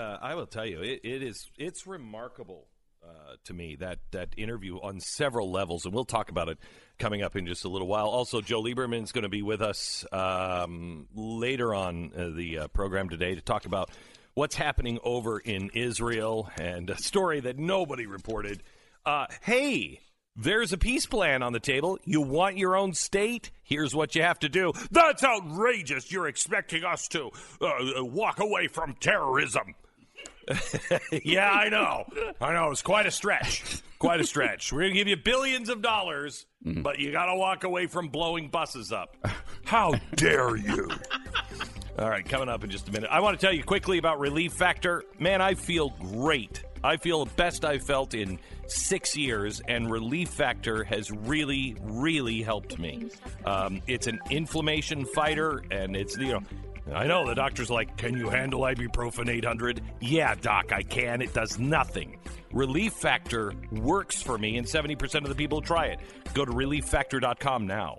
uh, I will tell you, it, it is it's remarkable uh, to me that that interview on several levels, and we'll talk about it coming up in just a little while. Also, Joe Lieberman is going to be with us um, later on uh, the uh, program today to talk about what's happening over in Israel and a story that nobody reported. Uh, hey, there's a peace plan on the table. You want your own state? Here's what you have to do. That's outrageous. You're expecting us to uh, walk away from terrorism. yeah, I know. I know. It's quite a stretch. Quite a stretch. We're going to give you billions of dollars, but you got to walk away from blowing buses up. How dare you? All right, coming up in just a minute. I want to tell you quickly about Relief Factor. Man, I feel great. I feel the best I've felt in six years, and Relief Factor has really, really helped me. Um, it's an inflammation fighter, and it's, you know, I know the doctor's like, Can you handle ibuprofen 800? Yeah, doc, I can. It does nothing. Relief Factor works for me, and 70% of the people try it. Go to relieffactor.com now.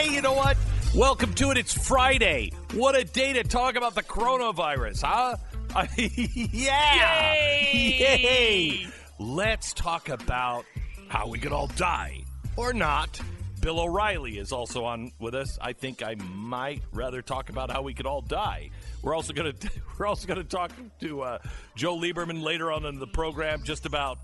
Hey, you know what? Welcome to it. It's Friday. What a day to talk about the coronavirus, huh? yeah! Yay! Let's talk about how we could all die or not. Bill O'Reilly is also on with us. I think I might rather talk about how we could all die. We're also going to we're also to talk to uh, Joe Lieberman later on in the program just about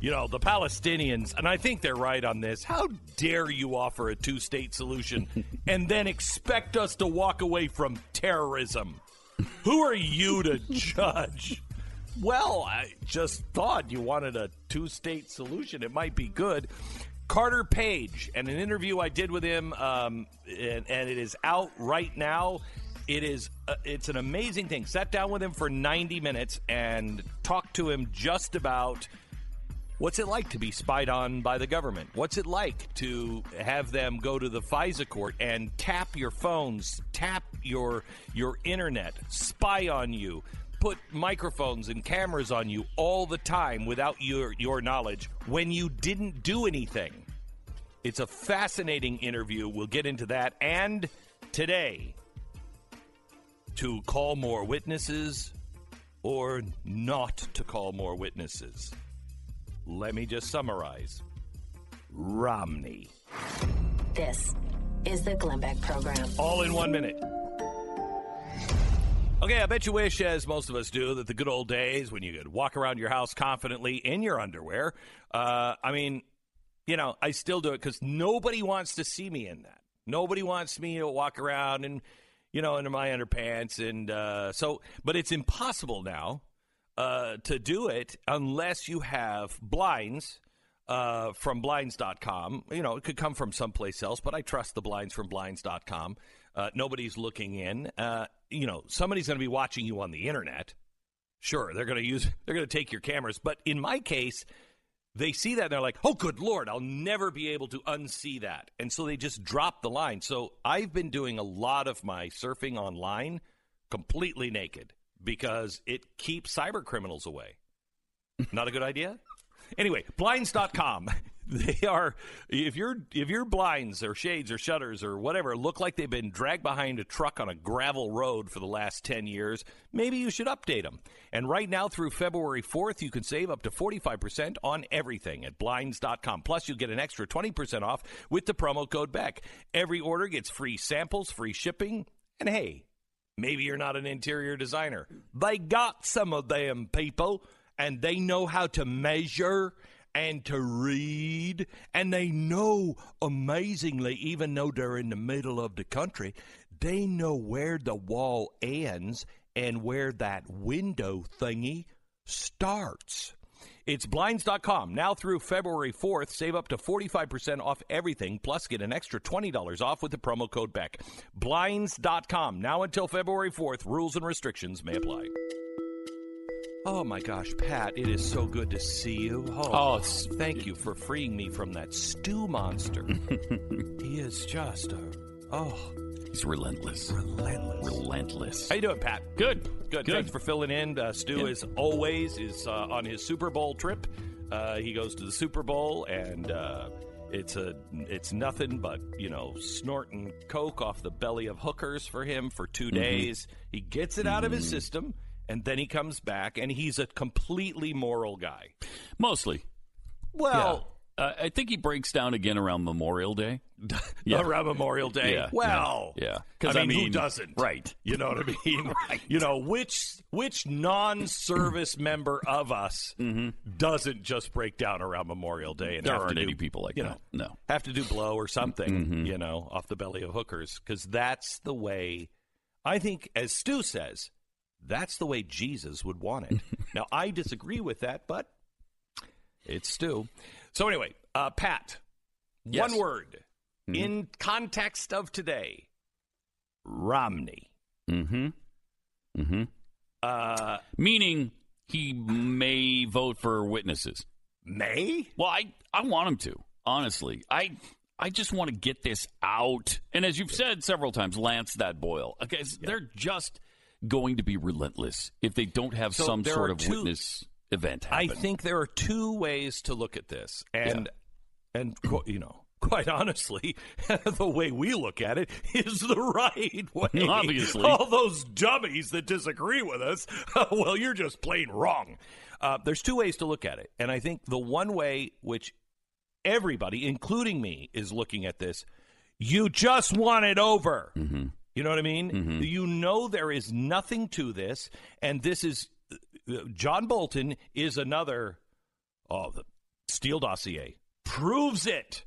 you know, the Palestinians, and I think they're right on this. How dare you offer a two state solution and then expect us to walk away from terrorism? Who are you to judge? Well, I just thought you wanted a two state solution. It might be good. Carter Page, and an interview I did with him, um, and, and it is out right now. It is uh, it's an amazing thing. Sat down with him for 90 minutes and talked to him just about What's it like to be spied on by the government? What's it like to have them go to the FISA court and tap your phones, tap your your internet, spy on you, put microphones and cameras on you all the time without your your knowledge when you didn't do anything? It's a fascinating interview. We'll get into that and today to call more witnesses or not to call more witnesses. Let me just summarize Romney. This is the Glenn Beck Program. All in one minute. Okay, I bet you wish, as most of us do, that the good old days when you could walk around your house confidently in your underwear. Uh, I mean, you know, I still do it because nobody wants to see me in that. Nobody wants me to walk around and, you know, in my underpants. And uh, so, but it's impossible now uh, to do it unless you have blinds uh, from blinds.com. You know, it could come from someplace else, but I trust the blinds from blinds.com. Uh, nobody's looking in. Uh, you know, somebody's going to be watching you on the internet. Sure, they're going to use, they're going to take your cameras. But in my case, they see that and they're like, oh, good Lord, I'll never be able to unsee that. And so they just drop the line. So I've been doing a lot of my surfing online completely naked because it keeps cyber criminals away. Not a good idea? Anyway, blinds.com. They are if your if your blinds or shades or shutters or whatever look like they've been dragged behind a truck on a gravel road for the last 10 years, maybe you should update them. And right now through February 4th, you can save up to 45% on everything at blinds.com. Plus you'll get an extra 20% off with the promo code BECK. Every order gets free samples, free shipping, and hey, Maybe you're not an interior designer. They got some of them people, and they know how to measure and to read, and they know amazingly, even though they're in the middle of the country, they know where the wall ends and where that window thingy starts. It's blinds.com. Now through February 4th, save up to 45% off everything, plus get an extra $20 off with the promo code BECK. Blinds.com. Now until February 4th, rules and restrictions may apply. Oh my gosh, Pat, it is so good to see you. Oh, Oh, thank you for freeing me from that stew monster. he is just a Oh, He's relentless. relentless. Relentless. How you doing, Pat? Good. Good. Good. Thanks for filling in. Uh, Stu, Yeah. as always, is uh, on his Super Bowl trip. Uh, he goes to the Super Bowl, and uh, it's a it's nothing but you know snorting coke off the belly of hookers for him for 2 Mm-hmm. days. He gets it out of his system, and then he comes back, and he's a completely moral guy. Mostly. Well. Uh, I think he breaks down again around Memorial Day. Yeah. Around Memorial Day. Yeah, Well, yeah, yeah. I mean, I who doesn't? right. You know what I mean? right. You know which which non-service member of us doesn't just break down around Memorial Day and Mm-hmm. There have aren't to any people like you that. know No. Mm-hmm. have to do blow or something you know off the belly of hookers because that's the way I think as Stu says that's the way Jesus would want it. now I disagree with that, but it's Stu. So anyway, uh, Pat, Yes. one word in context of today, Romney. Mm-hmm. Mm-hmm. Uh, Meaning he may vote for witnesses. May? Well, I, I want him to, honestly. I I just want to get this out. And as you've said several times, Lance that boil. Okay, so they're just going to be relentless if they don't have So some sort of two- witness event I think there are two ways to look at this, and and you know, quite honestly, the way we look at it is the right way. Obviously. all those dummies that disagree with us, well, you're just plain wrong. Uh, there's two ways to look at it, and I think the one way which everybody, including me, is looking at this. You just want it over. You know what I mean? You know there is nothing to this, and this is John Bolton is another. Oh, the Steele dossier proves it.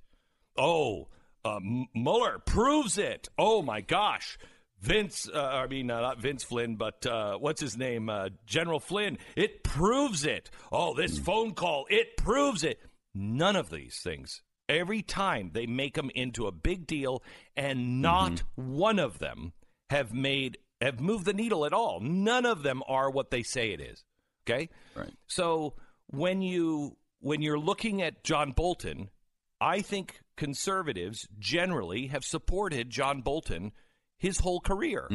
Oh, uh, Mueller proves it. Oh my gosh. Vince, uh, I mean, uh, not Vince Flynn, but uh, what's his name? Uh, General Flynn. It proves it. Oh, this phone call, it proves it. None of these things. Every time they make them into a big deal, and not one of them have made have moved the needle at all. None of them are what they say it is. Okay, Right. so when you when you're looking at John Bolton, I think conservatives generally have supported John Bolton his whole career.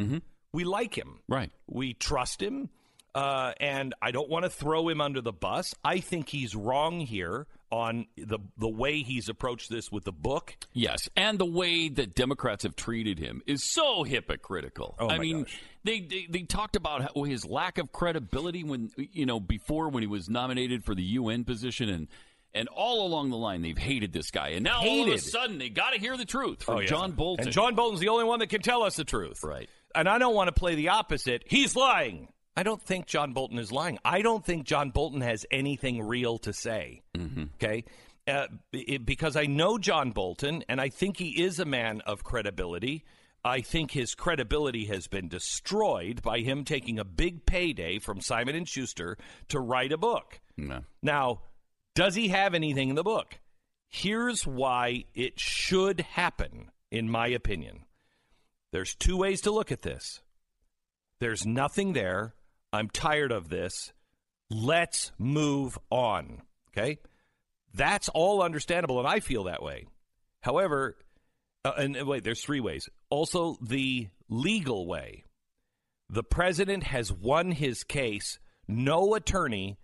We like him. Right. We trust him. Uh, and I don't want to throw him under the bus. I think he's wrong here on the the way he's approached this with the book. Yes, and the way that Democrats have treated him is so hypocritical. Oh, I mean, gosh. they, they they talked about how, his lack of credibility when you know before when he was nominated for the UN position and and all along the line they've hated this guy and now all of a sudden they got to hear the truth from Oh, yeah. John Bolton. And John Bolton's the only one that can tell us the truth. Right. And I don't want to play the opposite. He's lying. I don't think John Bolton is lying. I don't think John Bolton has anything real to say. Okay. Uh, it- because I know John Bolton, and I think he is a man of credibility. I think his credibility has been destroyed by him taking a big payday from Simon and Schuster to write a book. No. Now, does he have anything in the book? Here's why it should happen, in my opinion. There's two ways to look at this. There's nothing there. I'm tired of this. Let's move on. Okay? That's all understandable, and I feel that way. However, uh, and wait, there's three ways. Also, the legal way. The president has won his case. No attorney.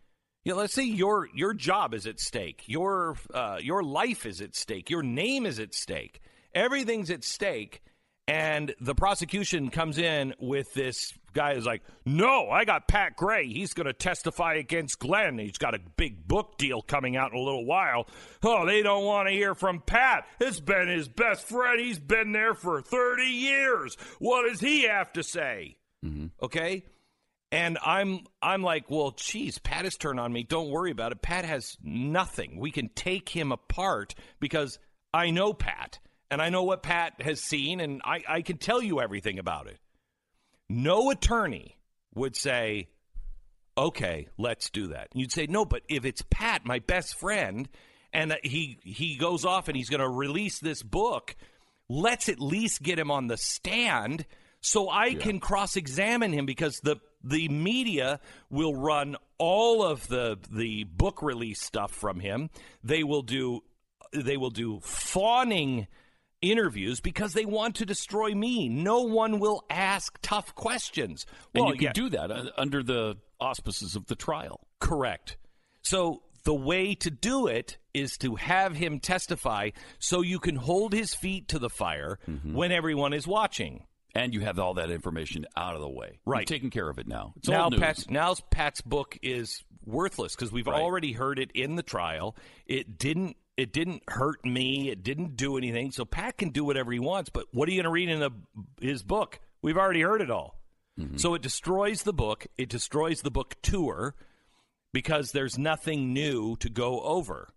You know, let's say your your job is at stake. Your uh, your life is at stake. Your name is at stake. Everything's at stake. And the prosecution comes in with this guy is like, "No, I got Pat Gray. He's going to testify against Glenn. He's got a big book deal coming out in a little while. Oh, they don't want to hear from Pat. It's been his best friend. He's been there for 30 years. What does he have to say?" Mm-hmm. Okay? And I'm I'm like, well, geez, Pat has turned on me. Don't worry about it. Pat has nothing. We can take him apart because I know Pat and I know what Pat has seen and I, I can tell you everything about it. No attorney would say, okay, let's do that. You'd say, no, but if it's Pat, my best friend, and uh, he he goes off and he's going to release this book, let's at least get him on the stand so I can cross examine him because the the media will run all of the the book release stuff from him. They will do they will do fawning interviews because they want to destroy me. No one will ask tough questions. And well, you can yeah, do that uh, under the auspices of the trial. correct. So the way to do it is to have him testify so you can hold his feet to the fire Mm-hmm. when everyone is watching. And you have all that information out of the way. Right. You've taken care of it now. It's now. Pat's now Pat's book is worthless because we've Right. already heard it in the trial. It didn't it didn't hurt me. It didn't do anything. So Pat can do whatever he wants. But what are you going to read in the, his book? We've already heard it all. Mm-hmm. So it destroys the book. It destroys the book tour because there's nothing new to go over.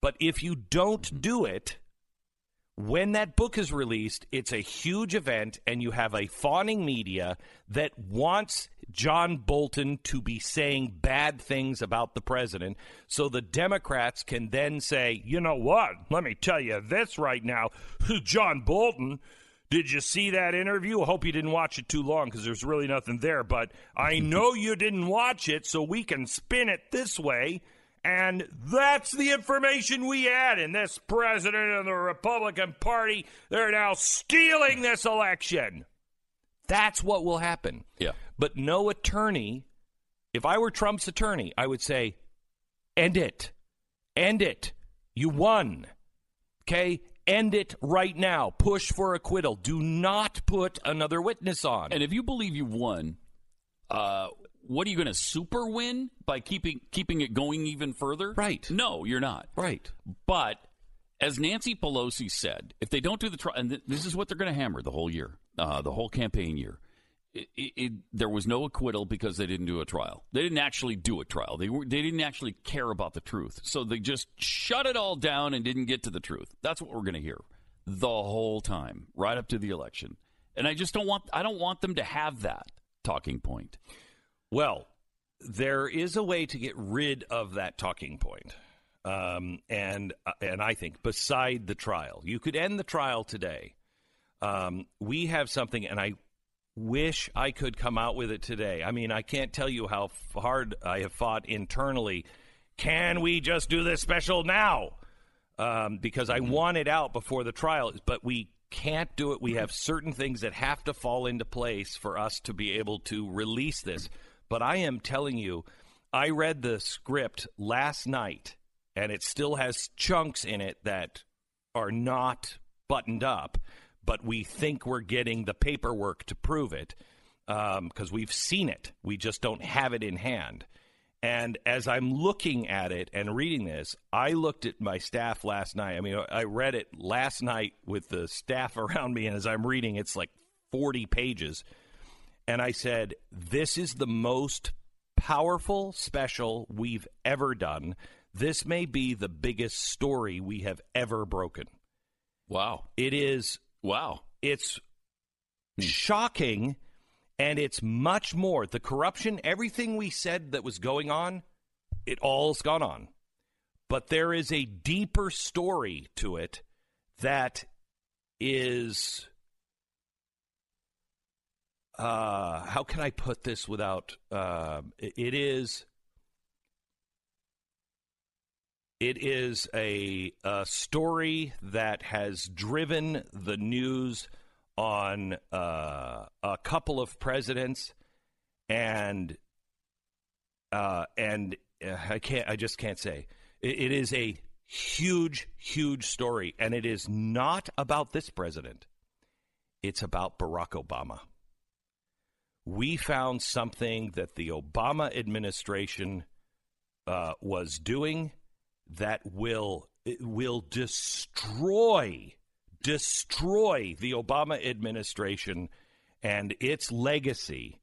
But if you don't do it, when that book is released, it's a huge event, and you have a fawning media that wants John Bolton to be saying bad things about the president. So the Democrats can then say, you know what? Let me tell you this right now. John Bolton. Did you see that interview? I hope you didn't watch it too long because there's really nothing there. But I know you didn't watch it, so we can spin it this way. And that's the information we had. And this president of the Republican Party, they're now stealing this election. That's what will happen. Yeah. But no attorney, if I were Trump's attorney, I would say, end it. End it. You won. Okay? End it right now. Push for acquittal. Do not put another witness on. And if you believe you've won, uh, what are you going to super win by keeping keeping it going even further? Right. No, you're not. right. But as Nancy Pelosi said, if they don't do the trial, and th- this is what they're going to hammer the whole year, uh, the whole campaign year. It, it, it, there was no acquittal because they didn't do a trial. They didn't actually do a trial. They were, they didn't actually care about the truth. So they just shut it all down and didn't get to the truth. That's what we're going to hear the whole time, right up to the election. And I just don't want I don't want them to have that talking point. Well, there is a way to get rid of that talking point. Um, and uh, and I think beside the trial, you could end the trial today. Um, we have something, and I wish I could come out with it today. I mean, I can't tell you how hard I have fought internally. Can we just do this special now? Um, because I want it out before the trial, but we can't do it. We have certain things that have to fall into place for us to be able to release this. But I am telling you, I read the script last night, and it still has chunks in it that are not buttoned up, but we think we're getting the paperwork to prove it um, because we've seen it. We just don't have it in hand. And as I'm looking at it and reading this, I looked at my staff last night. I mean, I read it last night with the staff around me, and as I'm reading, it's like 40 pages. And I said, This is the most powerful special we've ever done. This may be the biggest story we have ever broken. Wow. It is Wow. it's shocking and it's much more the corruption everything we said that was going on it all's gone on but there is a deeper story to it that is uh how can i put this without uh, it- it is it is a, a story that has driven the news on uh, a couple of presidents, and uh, and uh, I can't. I just can't say. It, it is a huge, huge story, and it is not about this president. It's about Barack Obama. We found something that the Obama administration uh, was doing that will will destroy destroy the Obama administration and its legacy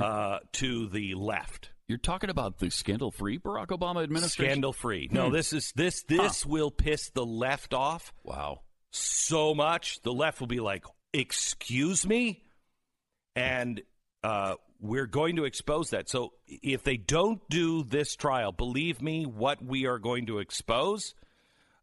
uh, to the left. You're talking about the scandal-free Barack Obama administration? Scandal free. No, this is this this will piss the left off Wow. so much. The left will be like, "Excuse me," and uh, we're going to expose that. So if they don't do this trial, believe me, what we are going to expose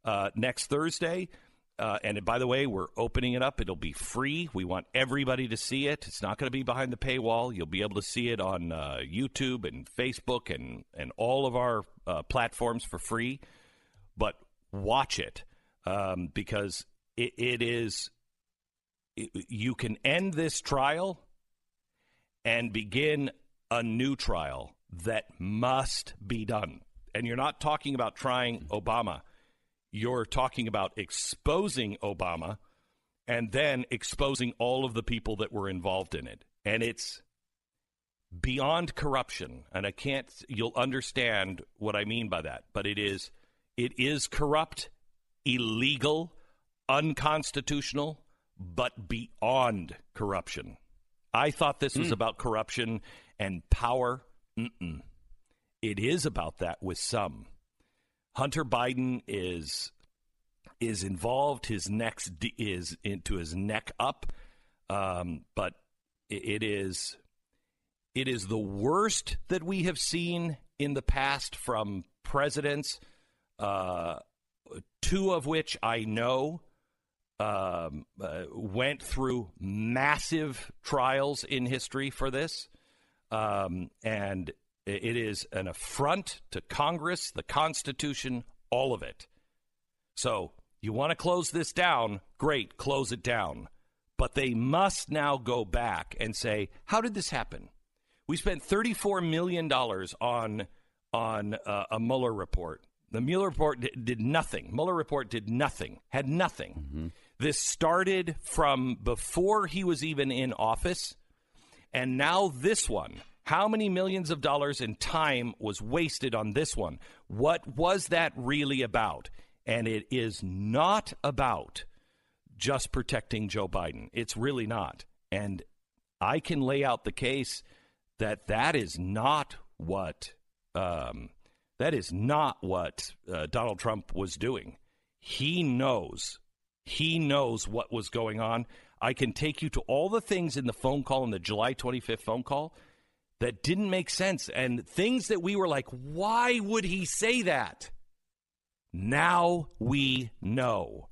uh, next Thursday. Uh, and by the way, we're opening it up. It'll be free. We want everybody to see it. It's not going to be behind the paywall. You'll be able to see it on uh, YouTube and Facebook and, and all of our uh, platforms for free. But watch it um, because it, it is you can end this trial and begin a new trial that must be done. And you're not talking about trying Obama. You're talking about exposing Obama and then exposing all of the people that were involved in it. And it's beyond corruption. And I can't you'll understand what I mean by that, but it is it is corrupt, illegal, unconstitutional, but beyond corruption. I thought this was mm. about corruption and power. Mm-mm. It is about that with some. Hunter Biden is is involved. His neck is into his neck up, um, but it is it is the worst that we have seen in the past from presidents. Uh, two of which I know um, uh, went through massive trials in history for this. Um, and it is an affront to Congress, the Constitution, all of it. So you want to close this down? Great, close it down. But they must now go back and say, how did this happen? We spent $34 million on, on uh, a Mueller report. The Mueller report did, did nothing. Mueller report did nothing, had nothing. Mm-hmm. This started from before he was even in office. And now this one. How many millions of dollars in time was wasted on this one? What was that really about? And it is not about just protecting Joe Biden. It's really not. And I can lay out the case that that is not what um, that is not what uh, Donald Trump was doing. He knows he knows what was going on. I can take you to all the things in the phone call, in the July 25th phone call, that didn't make sense and things that we were like, why would he say that? Now we know.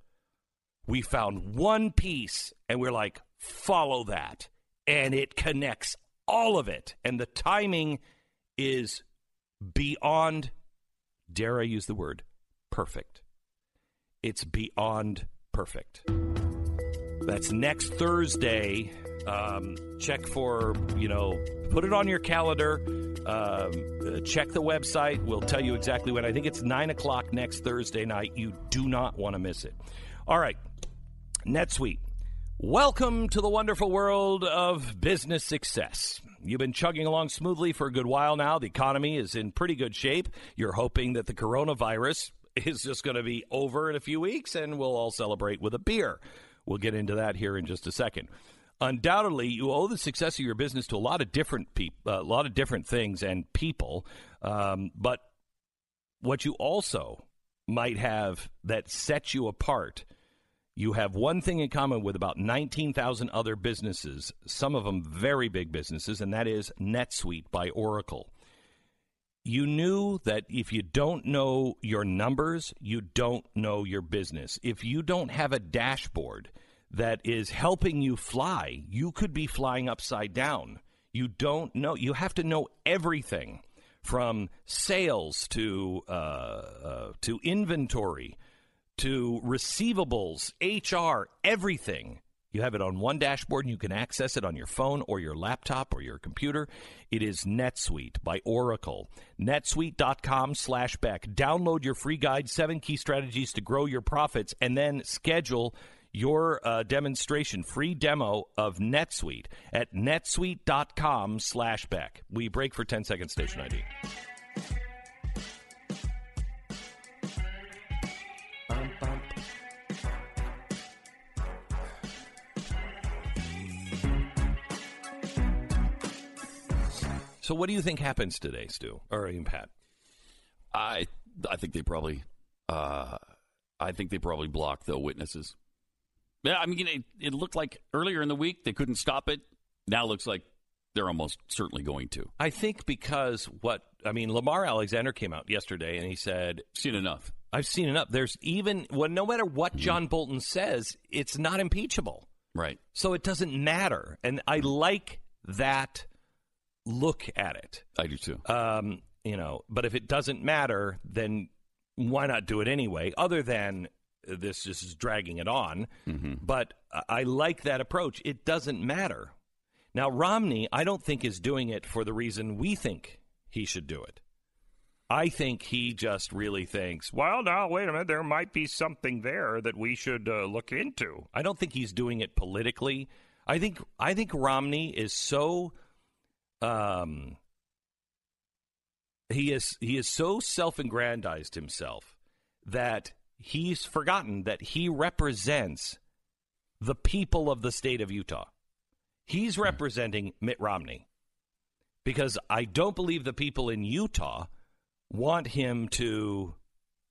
We found one piece and we're like, follow that. And it connects all of it. And the timing is beyond, dare I use the word, perfect. It's beyond perfect. That's next Thursday. Um, check for, you know, put it on your calendar. Um, check the website. We'll tell you exactly when. I think it's 9 o'clock next Thursday night. You do not want to miss it. All right. NetSuite. Welcome to the wonderful world of business success. You've been chugging along smoothly for a good while now. The economy is in pretty good shape. You're hoping that the coronavirus is just going to be over in a few weeks and we'll all celebrate with a beer. We'll get into that here in just a second. Undoubtedly, you owe the success of your business to a lot of different people, a lot of different things and people. Um, but what you also might have that sets you apart, you have one thing in common with about 19,000 other businesses, some of them very big businesses, and that is NetSuite by Oracle you knew that if you don't know your numbers, you don't know your business. If you don't have a dashboard that is helping you fly, you could be flying upside down. You don't know. You have to know everything from sales to uh, uh, to inventory to receivables, HR, everything. You have it on one dashboard and you can access it on your phone or your laptop or your computer. It is NetSuite by Oracle. NetSuite.com slash Beck. Download your free guide, seven key strategies to grow your profits, and then schedule your uh, demonstration, free demo of NetSuite at netsuite.com slash Beck. We break for 10 seconds station ID. So, what do you think happens today, Stu or even Pat? I I think they probably uh, I think they probably blocked the witnesses. Yeah, I mean, it, it looked like earlier in the week they couldn't stop it. Now it looks like they're almost certainly going to. I think because what I mean, Lamar Alexander came out yesterday and he said, "Seen enough. I've seen enough." There's even well, no matter what mm-hmm. John Bolton says, it's not impeachable. Right. So it doesn't matter, and I like that look at it. I do too. Um, you know, but if it doesn't matter, then why not do it anyway? Other than this just is dragging it on. But I- I like that approach. It doesn't matter. Now, Romney, I don't think is doing it for the reason we think he should do it. I think he just really thinks, well, now, wait a minute, there might be something there that we should uh, look into. I don't think he's doing it politically. I think I think Romney is so um he is he is so self-aggrandized himself that he's forgotten that he represents the people of the state of Utah. He's representing Mitt Romney because I don't believe the people in Utah want him to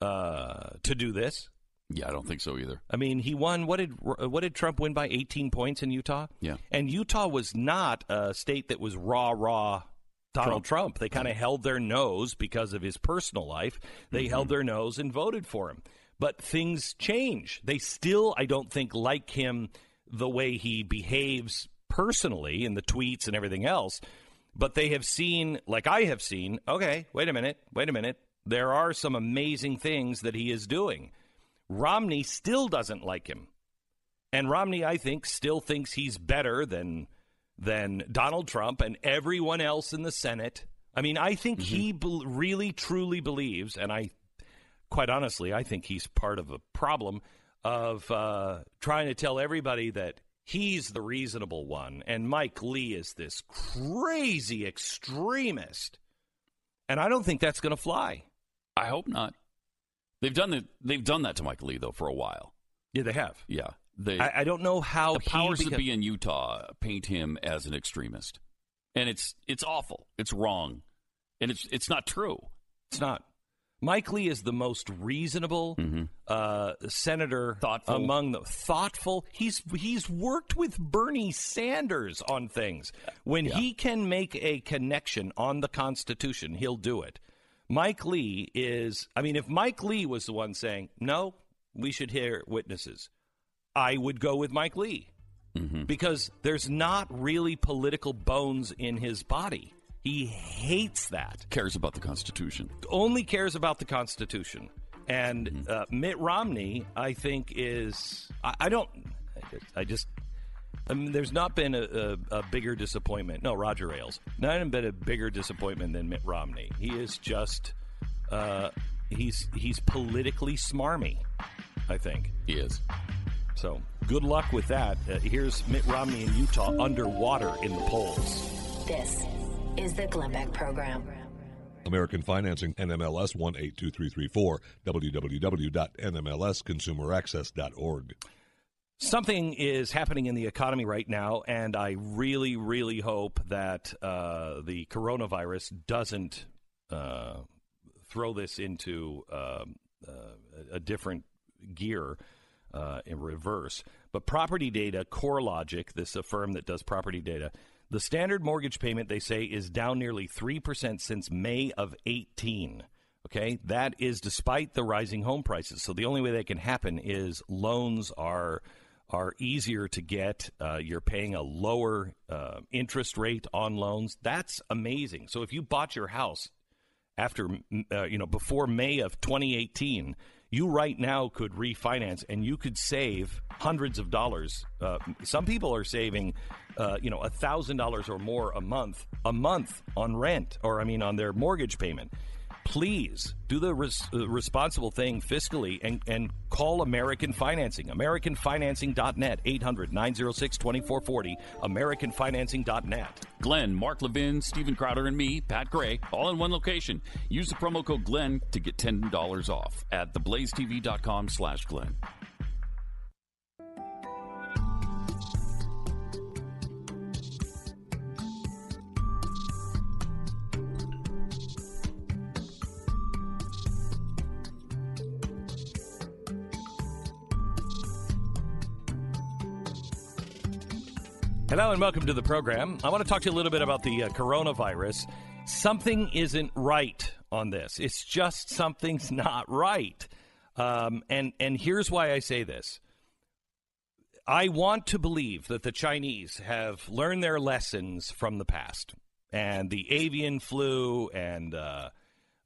uh, to do this. Yeah, I don't think so either. I mean, he won. What did uh, what did Trump win by? Eighteen points in Utah. Yeah. and Utah was not a state that was raw, raw. Donald Trump. They kind of held their nose because of his personal life. They held mm-hmm. their nose and voted for him. But things change. They still, I don't think, like him the way he behaves personally in the tweets and everything else. But they have seen, like I have seen, okay, wait a minute, wait a minute. There are some amazing things that he is doing. Romney still doesn't like him. And Romney, I think, still thinks he's better than than Donald Trump and everyone else in the Senate. I mean, I think he bel really truly believes, and I, quite honestly, I think he's part of a problem of uh, trying to tell everybody that he's the reasonable one, and Mike Lee is this crazy extremist. And I don't think that's going to fly. I hope not. They've done the, They've done that to Mike Lee though for a while. Yeah, they have. Yeah, they, I, I don't know how the he powers that be in Utah paint him as an extremist, and it's it's awful. It's wrong, and it's it's not true. It's not. Mike Lee is the most reasonable uh, senator Mm-hmm. Thoughtful. among the thoughtful. He's he's worked with Bernie Sanders on things. When he can make a connection on the Constitution, he'll do it. Mike Lee is. I mean, if Mike Lee was the one saying no, we should hear witnesses, I would go with Mike Lee because there's not really political bones in his body. He hates that Cares about the Constitution. only cares about the Constitution. And uh, Mitt Romney, I think, is I, I don't. I just. I mean, there's not been a, a, a bigger disappointment. No, Roger Ailes. Not been a bigger disappointment than Mitt Romney. He is just. Uh, he's he's politically smarmy. I think. He is. So good luck with that. Uh, here's Mitt Romney in Utah underwater in the polls. This is the Glenn Beck Program. American Financing, NMLS 182334, www.nmlsconsumeraccess.org. Something is happening in the economy right now, and I really, really hope that uh, the coronavirus doesn't uh, throw this into um uh, a different gear uh, in reverse. But property data, CoreLogic, this a firm that does property data, the standard mortgage payment they say is down nearly three percent since May of eighteen. Okay, that is despite the rising home prices. So the only way that can happen is loans are are easier to get. Uh, you're paying a lower uh, interest rate on loans. That's amazing. So if you bought your house after uh, you know before May of 2018, you right now could refinance and you could save hundreds of dollars. Uh, some people are saving, uh, you know, a thousand dollars or more a month, a month on rent, or I mean, on their mortgage payment. Please do the res- uh, responsible thing fiscally and, and call American Financing. AmericanFinancing.net, 800 906 2440. AmericanFinancing.net. Glenn, Mark Levin, Steven Crowder, and me, Pat Gray, all in one location. Use the promo code Glenn to get $10 off at theblazetv.com slash Glenn. Hello and welcome to the program. I want to talk to you a little bit about the uh, coronavirus. Something isn't right on this. It's just something's not right. Um, and and here's why I say this. I want to believe that the Chinese have learned their lessons from the past and the avian flu and uh,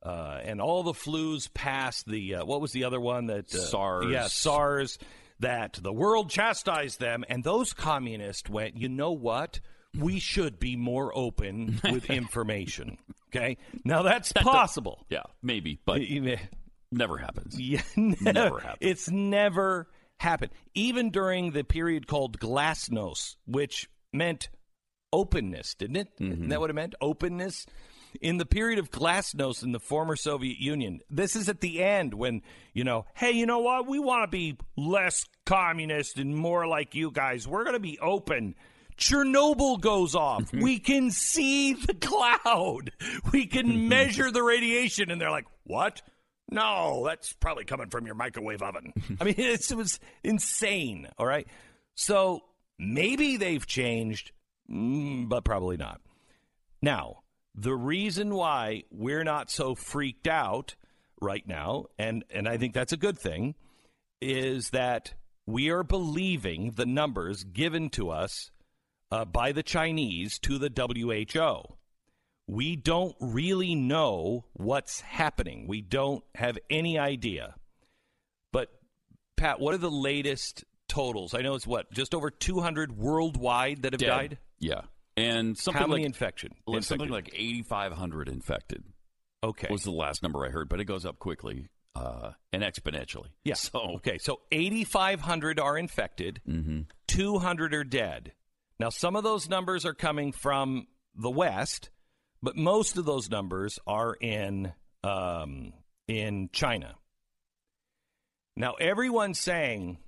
uh, and all the flus past the uh, what was the other one that uh, SARS. Yeah, SARS. That the world chastised them, and those communists went. You know what? We should be more open with information. Okay, now that's possible. Yeah, maybe, but never happens. yeah, Never happened. It's never happened. Even during the period called glasnost, which meant openness, didn't it? Mm-hmm. Isn't that what it meant? Openness. In the period of glasnost in the former Soviet Union, this is at the end when, you know, hey, you know what? We want to be less communist and more like you guys. We're going to be open. Chernobyl goes off. we can see the cloud. We can measure the radiation. And they're like, what? No, that's probably coming from your microwave oven. I mean, it's, it was insane. All right. So maybe they've changed, mm, but probably not. Now, the reason why we're not so freaked out right now, and, and I think that's a good thing, is that we are believing the numbers given to us uh, by the Chinese to the WHO. We don't really know what's happening. We don't have any idea. But, Pat, what are the latest totals? I know it's what, just over 200 worldwide that have Dead. died? Yeah, and something How many like infection? something infected? like eighty five hundred infected okay. was the last number I heard, but it goes up quickly uh, and exponentially. Yeah. So okay, so 8,500 are infected, 200 are dead. Now, some of those numbers are coming from the West, but most of those numbers are in um, in China. Now, everyone's saying,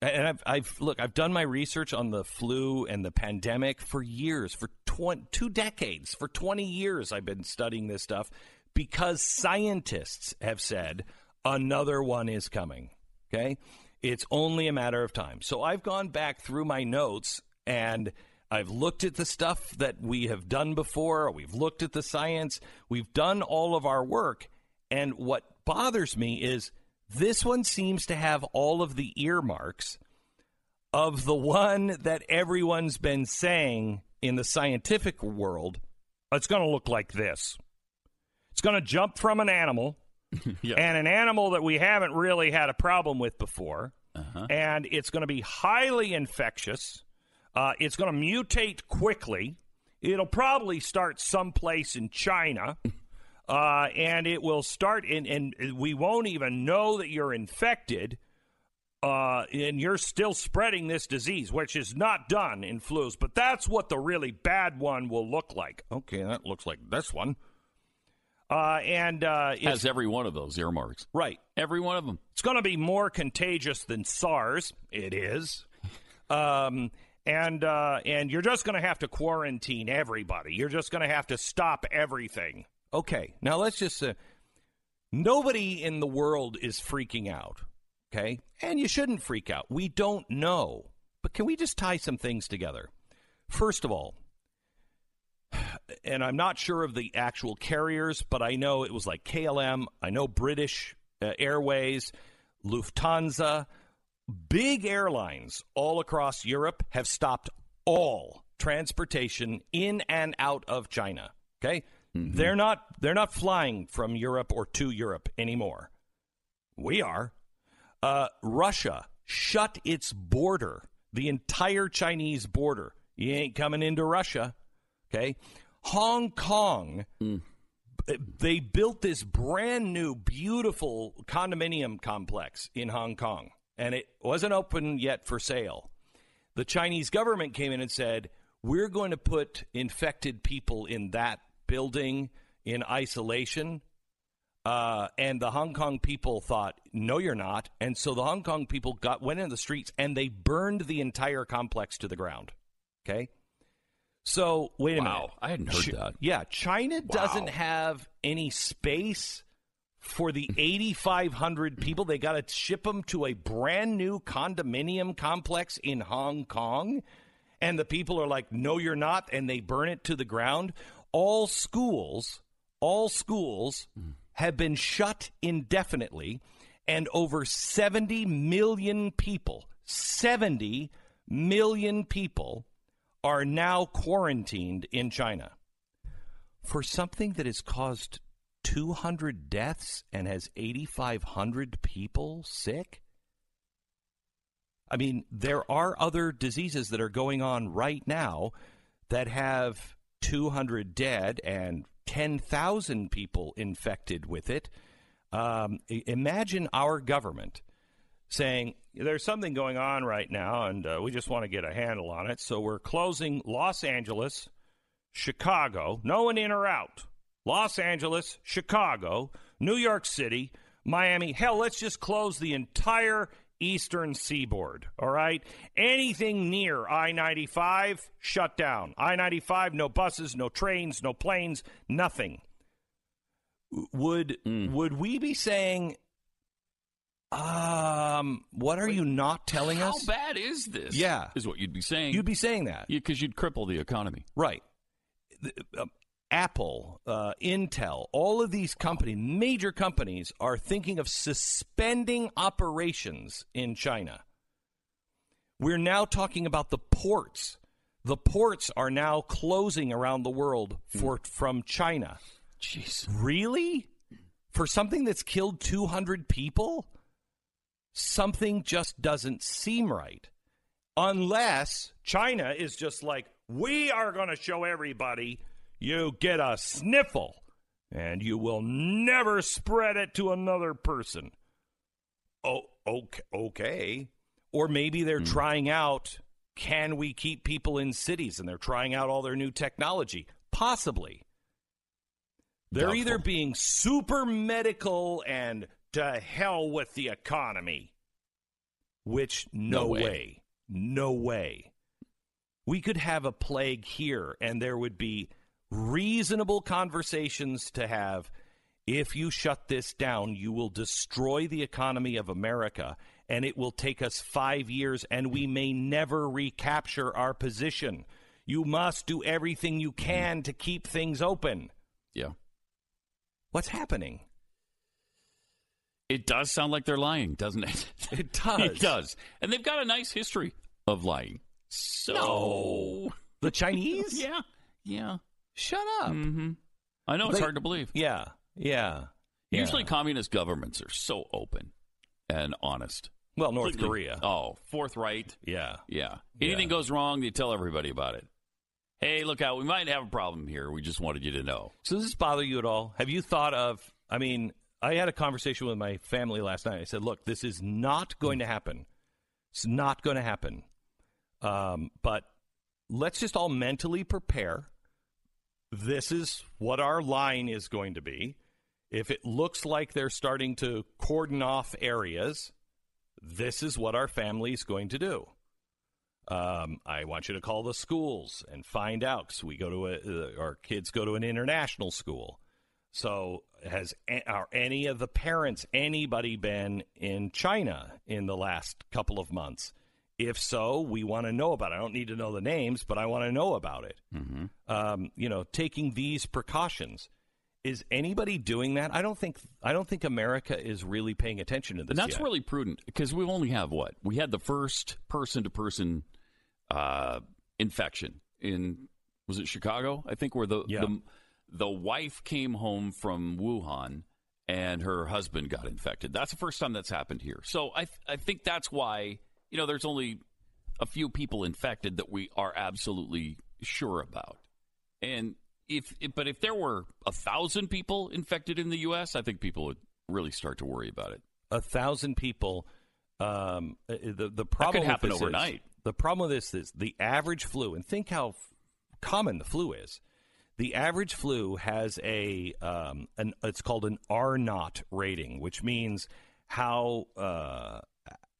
and I've, I've look, I've done my research on the flu and the pandemic for years, for tw- two decades, for 20 years. I've been studying this stuff because scientists have said another one is coming. Okay, it's only a matter of time. So I've gone back through my notes and. I've looked at the stuff that we have done before. We've looked at the science. We've done all of our work. And what bothers me is this one seems to have all of the earmarks of the one that everyone's been saying in the scientific world. It's going to look like this. It's going to jump from an animal Yeah. and an animal that we haven't really had a problem with before. And it's going to be highly infectious. Uh, it's going to mutate quickly. It'll probably start someplace in China. Uh, and it will start, in, and we won't even know that you're infected. Uh, and you're still spreading this disease, which is not done in flus, but that's what the really bad one will look like. Okay, that looks like this one. Uh, and uh, has every one of those earmarks. right, Every one of them. it's going to be more contagious than SARS. It is. Um, and uh, and you're just going to have to quarantine everybody. You're just going to have to stop everything. Okay, now let's just. Uh, nobody in the world is freaking out. Okay, and you shouldn't freak out. We don't know, but can we just tie some things together? First of all, and I'm not sure of the actual carriers, but I know it was like KLM. I know British uh, Airways, Lufthansa, big airlines all across Europe have stopped all transportation in and out of China. Okay, they're not they're not flying from Europe or to Europe anymore. We are. Uh, Russia shut its border, the entire Chinese border. You ain't coming into Russia. Okay. Hong Kong, they built this brand new, beautiful condominium complex in Hong Kong, and it wasn't open yet for sale. The Chinese government came in and said, We're going to put infected people in that building in isolation. Uh, and the Hong Kong people thought, no, you're not. And so the Hong Kong people got went in the streets and they burned the entire complex to the ground. Okay. So wait a Wow, minute. I hadn't heard Chi- that. Yeah, China doesn't have any space for the 8,500 people. They got to ship them to a brand new condominium complex in Hong Kong. And the people are like, no, you're not. And they burn it to the ground. All schools, all schools hmm. have been shut indefinitely. And over 70 million people, 70 million people are now quarantined in China for something that has caused 200 deaths and has 8,500 people sick? I mean, there are other diseases that are going on right now that have 200 dead and 10,000 people infected with it. Um, imagine our government saying there's something going on right now and uh, we just want to get a handle on it. So we're closing Los Angeles, Chicago, no one in or out. Los Angeles, Chicago, New York City, Miami. Hell, let's just close the entire eastern seaboard. All right? Anything near I 95, shut down. I 95, no buses, no trains, no planes, nothing. Would mm. would we be saying um, what are Wait, you not telling how us? How bad is this? Yeah, is what you'd be saying. You'd be saying that because you'd cripple the economy, right? The, uh, Apple, uh, Intel, all of these companies, major companies, are thinking of suspending operations in China. We're now talking about the ports. The ports are now closing around the world for mm. from China. Jeez, really? For something that's killed 200 people? Something just doesn't seem right. Unless China is just like, we are going to show everybody you get a sniffle and you will never spread it to another person. Oh, okay. okay. Or maybe they're mm. trying out can we keep people in cities and they're trying out all their new technology? Possibly. They're Doubtful. either being super medical and to hell with the economy. Which, no, no way. way. No way. We could have a plague here, and there would be reasonable conversations to have. If you shut this down, you will destroy the economy of America, and it will take us five years, and we may never recapture our position. You must do everything you mm. can to keep things open. Yeah. What's happening? It does sound like they're lying, doesn't it? It does. it does. And they've got a nice history of lying. So no. the Chinese? yeah. Yeah. Shut up. Mm-hmm. I know it's hard to believe. Yeah. Yeah. Usually communist governments are so open and honest. Well, North Korea. Oh, forthright. Yeah. Yeah. Anything yeah. goes wrong, they tell everybody about it. Hey, look out, we might have a problem here. We just wanted you to know. So does this bother you at all? Have you thought of I mean, I had a conversation with my family last night. I said, "Look, this is not going to happen. It's not going to happen. Um, but let's just all mentally prepare. This is what our line is going to be. If it looks like they're starting to cordon off areas, this is what our family is going to do." Um, I want you to call the schools and find out because we go to a, uh, our kids go to an international school. So, has are any of the parents, anybody been in China in the last couple of months? If so, we want to know about it. I don't need to know the names, but I want to know about it. Mm-hmm. Um, you know, taking these precautions. Is anybody doing that? I don't think. I don't think America is really paying attention to this. And that's yet. really prudent because we only have what we had the first person-to-person uh, infection in was it Chicago? I think where the, yeah. the the wife came home from Wuhan and her husband got infected. That's the first time that's happened here. So I, th- I think that's why, you know, there's only a few people infected that we are absolutely sure about. And if, if but if there were a thousand people infected in the U.S., I think people would really start to worry about it. A thousand people. Um, uh, the the problem that could happen overnight. Is, the problem with this is the average flu, and think how common the flu is. The average flu has a um, an it's called an R naught rating, which means how uh,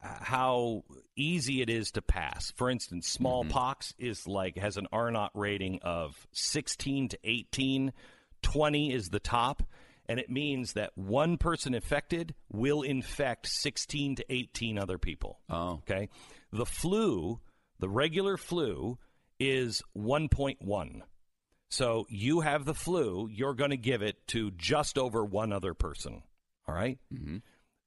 how easy it is to pass. For instance, smallpox mm-hmm. is like has an R naught rating of 16 to 18. 20 is the top, and it means that one person infected will infect 16 to 18 other people. Oh, okay. The flu, the regular flu, is 1.1. So you have the flu, you're going to give it to just over one other person. All right? mm-hmm.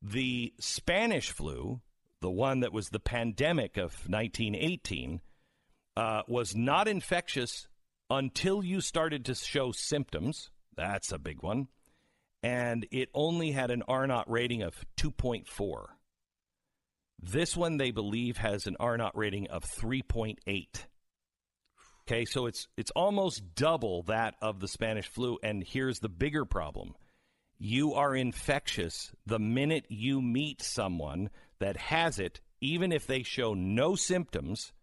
The Spanish flu, the one that was the pandemic of 1918, uh, was not infectious until you started to show symptoms. That's a big one. and it only had an R naught rating of 2.4. This one, they believe, has an R naught rating of 3.8. Okay, so it's it's almost double that of the Spanish flu. And here's the bigger problem: you are infectious the minute you meet someone that has it, even if they show no symptoms.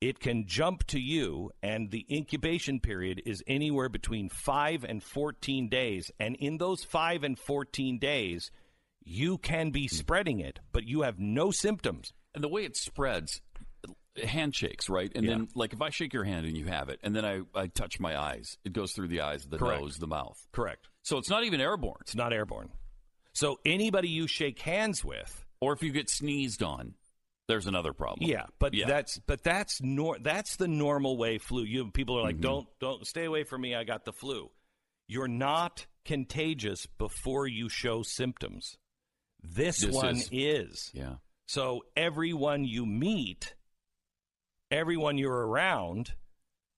It can jump to you, and the incubation period is anywhere between five and 14 days. And in those five and 14 days, you can be spreading it, but you have no symptoms. And the way it spreads, handshakes, right? And Yeah. then, like, if I shake your hand and you have it, and then I, I touch my eyes, it goes through the eyes, the Correct. nose, the mouth. Correct. So it's not even airborne. It's not airborne. So anybody you shake hands with, Or if you get sneezed on, there's another problem. yeah, but Yeah. that's but that's nor that's the normal way flu. You people are Mm-hmm. like, don't don't stay away from me. I got the flu. You're not contagious before you show symptoms. This, This one is. is. Yeah. So everyone you meet, everyone you're around,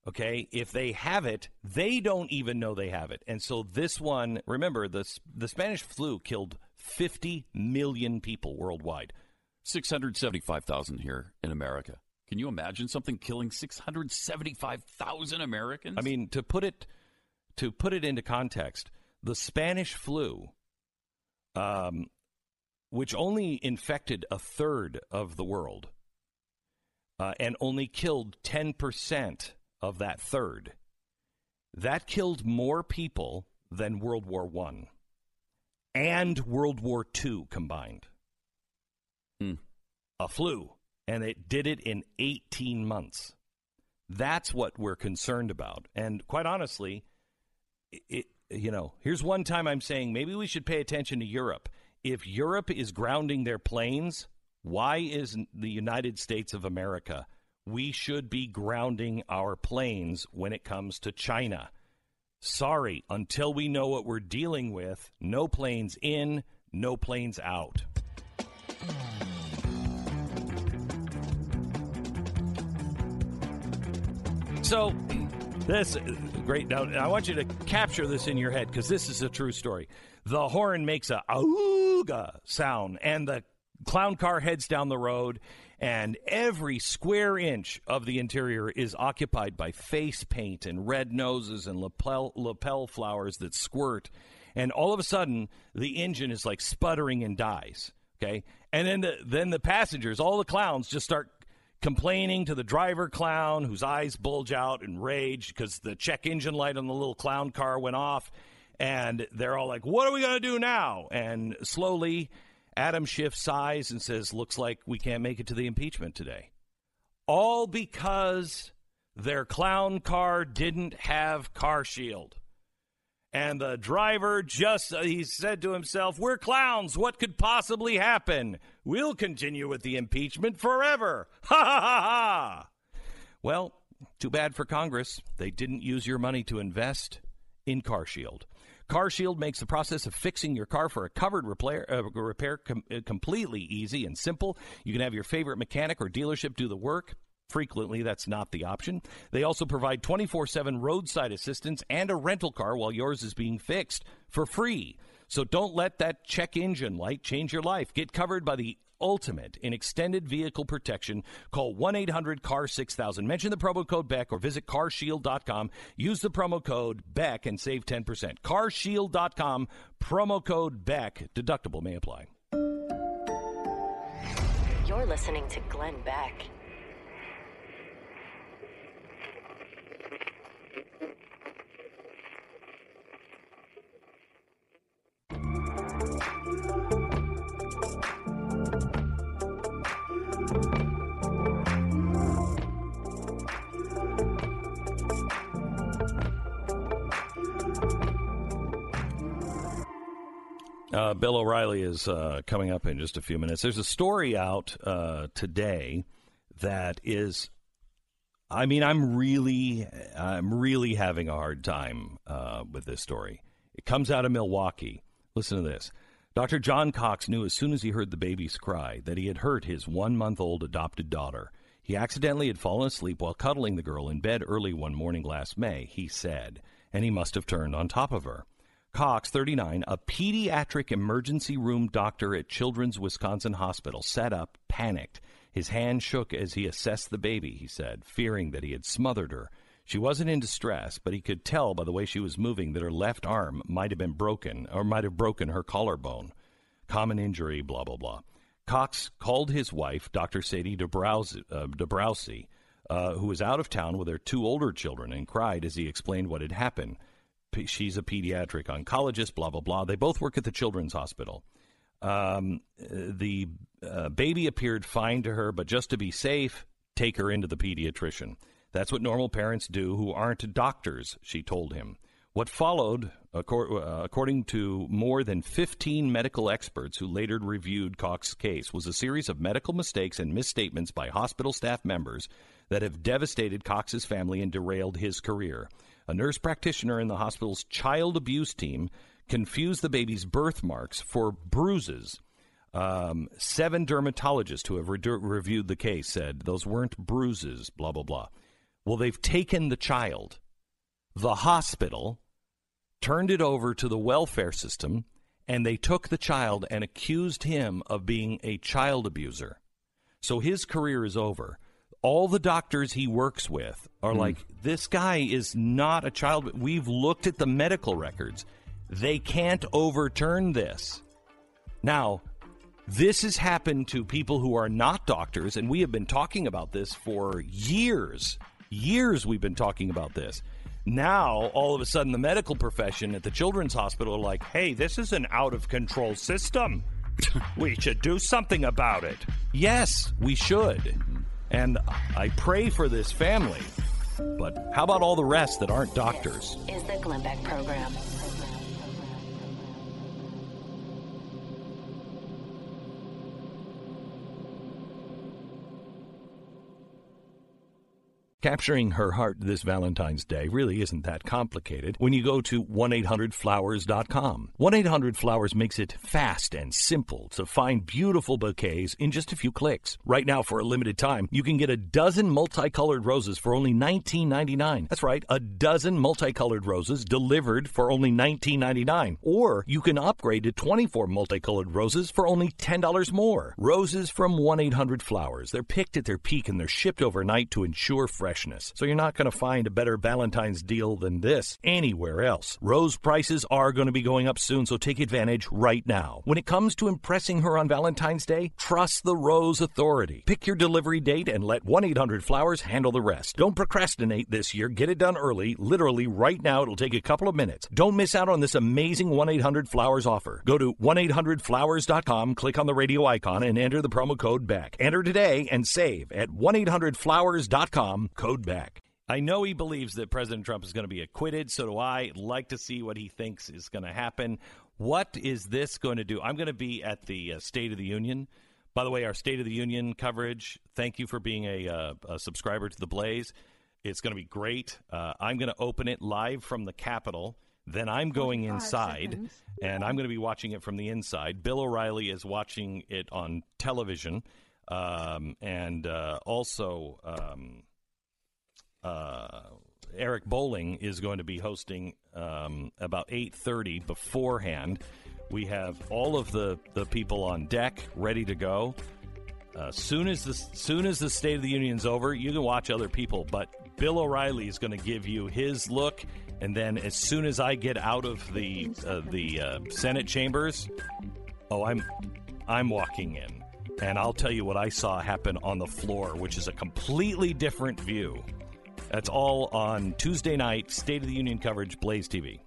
okay, if they have it, they don't even know they have it. And so this one, remember, the, the Spanish flu killed 50 million people worldwide. 675,000 here in America. Can you imagine something killing 675,000 Americans? I mean, to put it to put it into context, the Spanish flu, um, which only infected a third of the world, uh, and only killed ten percent of that third, that killed more people than World War One and World War Two combined. Hmm. A flu, and it did it in eighteen months. That's what we're concerned about. And quite honestly, it, you know, here's one time I'm saying maybe we should pay attention to Europe. If Europe is grounding their planes, why is the United States of America? We should be grounding our planes when it comes to China. Sorry, until we know what we're dealing with, no planes in, no planes out. So, this great. Now, I want you to capture this in your head because this is a true story. The horn makes a auga sound, and the clown car heads down the road, and every square inch of the interior is occupied by face paint and red noses and lapel lapel flowers that squirt. And all of a sudden, the engine is like sputtering and dies. Okay, and then the then the passengers, all the clowns, just start complaining to the driver clown whose eyes bulge out in rage because the check engine light on the little clown car went off. And they're all like, What are we going to do now? And slowly, Adam shifts sighs and says, Looks like we can't make it to the impeachment today. All because their clown car didn't have car shield. And the driver just, uh, he said to himself, We're clowns. What could possibly happen? We'll continue with the impeachment forever. Ha ha ha ha. Well, too bad for Congress. They didn't use your money to invest in CarShield. CarShield makes the process of fixing your car for a covered repair, uh, repair com- uh, completely easy and simple. You can have your favorite mechanic or dealership do the work. Frequently, that's not the option. They also provide 24 7 roadside assistance and a rental car while yours is being fixed for free. So don't let that check engine light change your life. Get covered by the ultimate in extended vehicle protection. Call 1 800 CAR 6000. Mention the promo code BECK or visit carshield.com. Use the promo code BECK and save 10%. Carshield.com, promo code BECK. Deductible may apply. You're listening to Glenn Beck. Uh, Bill O'Reilly is uh, coming up in just a few minutes. There's a story out uh, today that is, I mean, I'm really, I'm really having a hard time uh, with this story. It comes out of Milwaukee. Listen to this. Dr. John Cox knew as soon as he heard the baby's cry that he had hurt his one month old adopted daughter. He accidentally had fallen asleep while cuddling the girl in bed early one morning last May, he said, and he must have turned on top of her. Cox, 39, a pediatric emergency room doctor at Children's Wisconsin Hospital, sat up, panicked. His hand shook as he assessed the baby, he said, fearing that he had smothered her. She wasn't in distress, but he could tell by the way she was moving that her left arm might have been broken or might have broken her collarbone. Common injury, blah, blah, blah. Cox called his wife, Dr. Sadie Dabrowski, uh, uh, who was out of town with her two older children, and cried as he explained what had happened. She's a pediatric oncologist, blah, blah, blah. They both work at the Children's Hospital. Um, the uh, baby appeared fine to her, but just to be safe, take her into the pediatrician. That's what normal parents do who aren't doctors, she told him. What followed, uh, according to more than 15 medical experts who later reviewed Cox's case, was a series of medical mistakes and misstatements by hospital staff members that have devastated Cox's family and derailed his career. A nurse practitioner in the hospital's child abuse team confused the baby's birthmarks for bruises. Um, seven dermatologists who have re- reviewed the case said those weren't bruises, blah, blah, blah. Well, they've taken the child. The hospital turned it over to the welfare system, and they took the child and accused him of being a child abuser. So his career is over all the doctors he works with are mm. like, this guy is not a child. We've looked at the medical records. They can't overturn this. Now, this has happened to people who are not doctors, and we have been talking about this for years. Years we've been talking about this. Now, all of a sudden, the medical profession at the children's hospital are like, hey, this is an out of control system. we should do something about it. Yes, we should. And I pray for this family. But how about all the rest that aren't doctors? This is the Glenn Beck Program. Capturing her heart this Valentine's Day really isn't that complicated when you go to 1-800-Flowers.com. 1-800-Flowers makes it fast and simple to find beautiful bouquets in just a few clicks. Right now, for a limited time, you can get a dozen multicolored roses for only $19.99. That's right, a dozen multicolored roses delivered for only $19.99. Or you can upgrade to 24 multicolored roses for only $10 more. Roses from 1-800-Flowers. They're picked at their peak and they're shipped overnight to ensure fresh freshness. So you're not going to find a better Valentine's deal than this anywhere else. Rose prices are going to be going up soon, so take advantage right now. When it comes to impressing her on Valentine's Day, trust the Rose Authority. Pick your delivery date and let 1 800 Flowers handle the rest. Don't procrastinate this year. Get it done early, literally right now. It'll take a couple of minutes. Don't miss out on this amazing 1 800 Flowers offer. Go to 1 800flowers.com, click on the radio icon, and enter the promo code BECK. Enter today and save at 1 800flowers.com code BECK. I know he believes that President Trump is going to be acquitted. So do I. like to see what he thinks is going to happen. What is this going to do? I'm going to be at the uh, State of the Union. By the way, our State of the Union coverage, thank you for being a, uh, a subscriber to the Blaze. It's going to be great. Uh, I'm going to open it live from the Capitol. Then I'm going inside, seconds. and I'm going to be watching it from the inside. Bill O'Reilly is watching it on television. Um, and uh, also, um, uh, Eric Bolling is going to be hosting um, about 8.30 beforehand. We have all of the, the people on deck ready to go. Uh, soon as the soon as the State of the Union's over, you can watch other people. But Bill O'Reilly is going to give you his look, and then as soon as I get out of the uh, the uh, Senate chambers, oh, I'm I'm walking in, and I'll tell you what I saw happen on the floor, which is a completely different view. That's all on Tuesday night, State of the Union coverage, Blaze TV.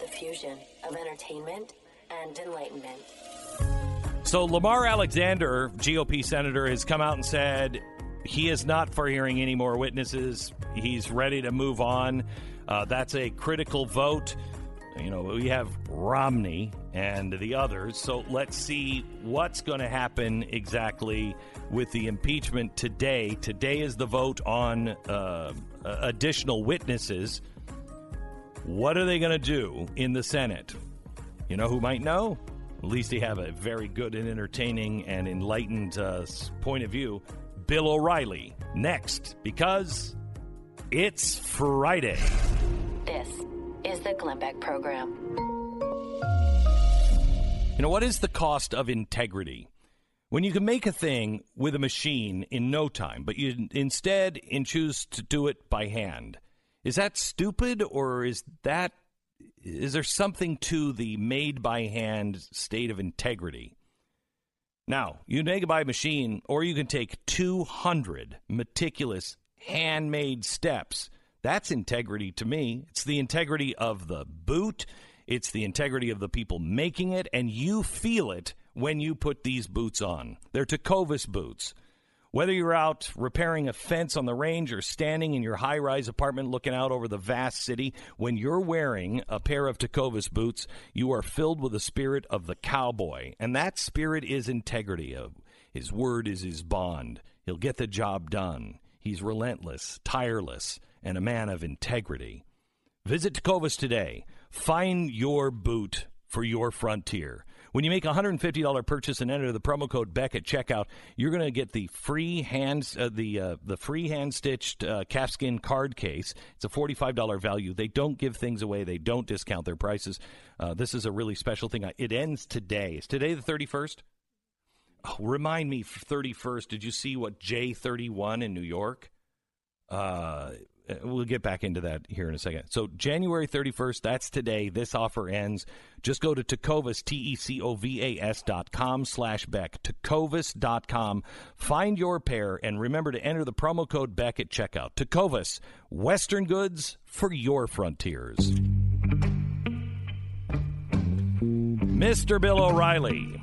The fusion of entertainment and enlightenment. So, Lamar Alexander, GOP senator, has come out and said he is not for hearing any more witnesses. He's ready to move on. Uh, that's a critical vote. You know, we have Romney and the others. So let's see what's going to happen exactly with the impeachment today. Today is the vote on uh, additional witnesses. What are they going to do in the Senate? You know who might know? At least he have a very good and entertaining and enlightened uh, point of view. Bill O'Reilly next because it's Friday. This is the Glenn Beck Program. You know, what is the cost of integrity? When you can make a thing with a machine in no time, but you instead and choose to do it by hand, is that stupid or is that is there something to the made by hand state of integrity? Now, you make it by machine, or you can take 200 meticulous handmade steps. That's integrity to me. It's the integrity of the boot, it's the integrity of the people making it, and you feel it when you put these boots on. They're Tecovas boots. Whether you're out repairing a fence on the range or standing in your high rise apartment looking out over the vast city, when you're wearing a pair of Tecovas boots, you are filled with the spirit of the cowboy. And that spirit is integrity. Uh, his word is his bond. He'll get the job done. He's relentless, tireless, and a man of integrity. Visit Tecovas today. Find your boot for your frontier. When you make a $150 purchase and enter the promo code Beck at checkout, you're going to get the free hand uh, the uh, the free hand stitched uh, calfskin card case. It's a $45 value. They don't give things away. They don't discount their prices. Uh, this is a really special thing. It ends today. Is today the 31st? Oh, remind me, 31st. Did you see what J31 in New York? Uh, uh, we'll get back into that here in a second. So January 31st, that's today. This offer ends. Just go to Tecovas, T-E-C-O-V-A-S dot com slash Beck, Tecovas dot com. Find your pair and remember to enter the promo code Beck at checkout. Tecovas, Western goods for your frontiers. Mr. Bill O'Reilly.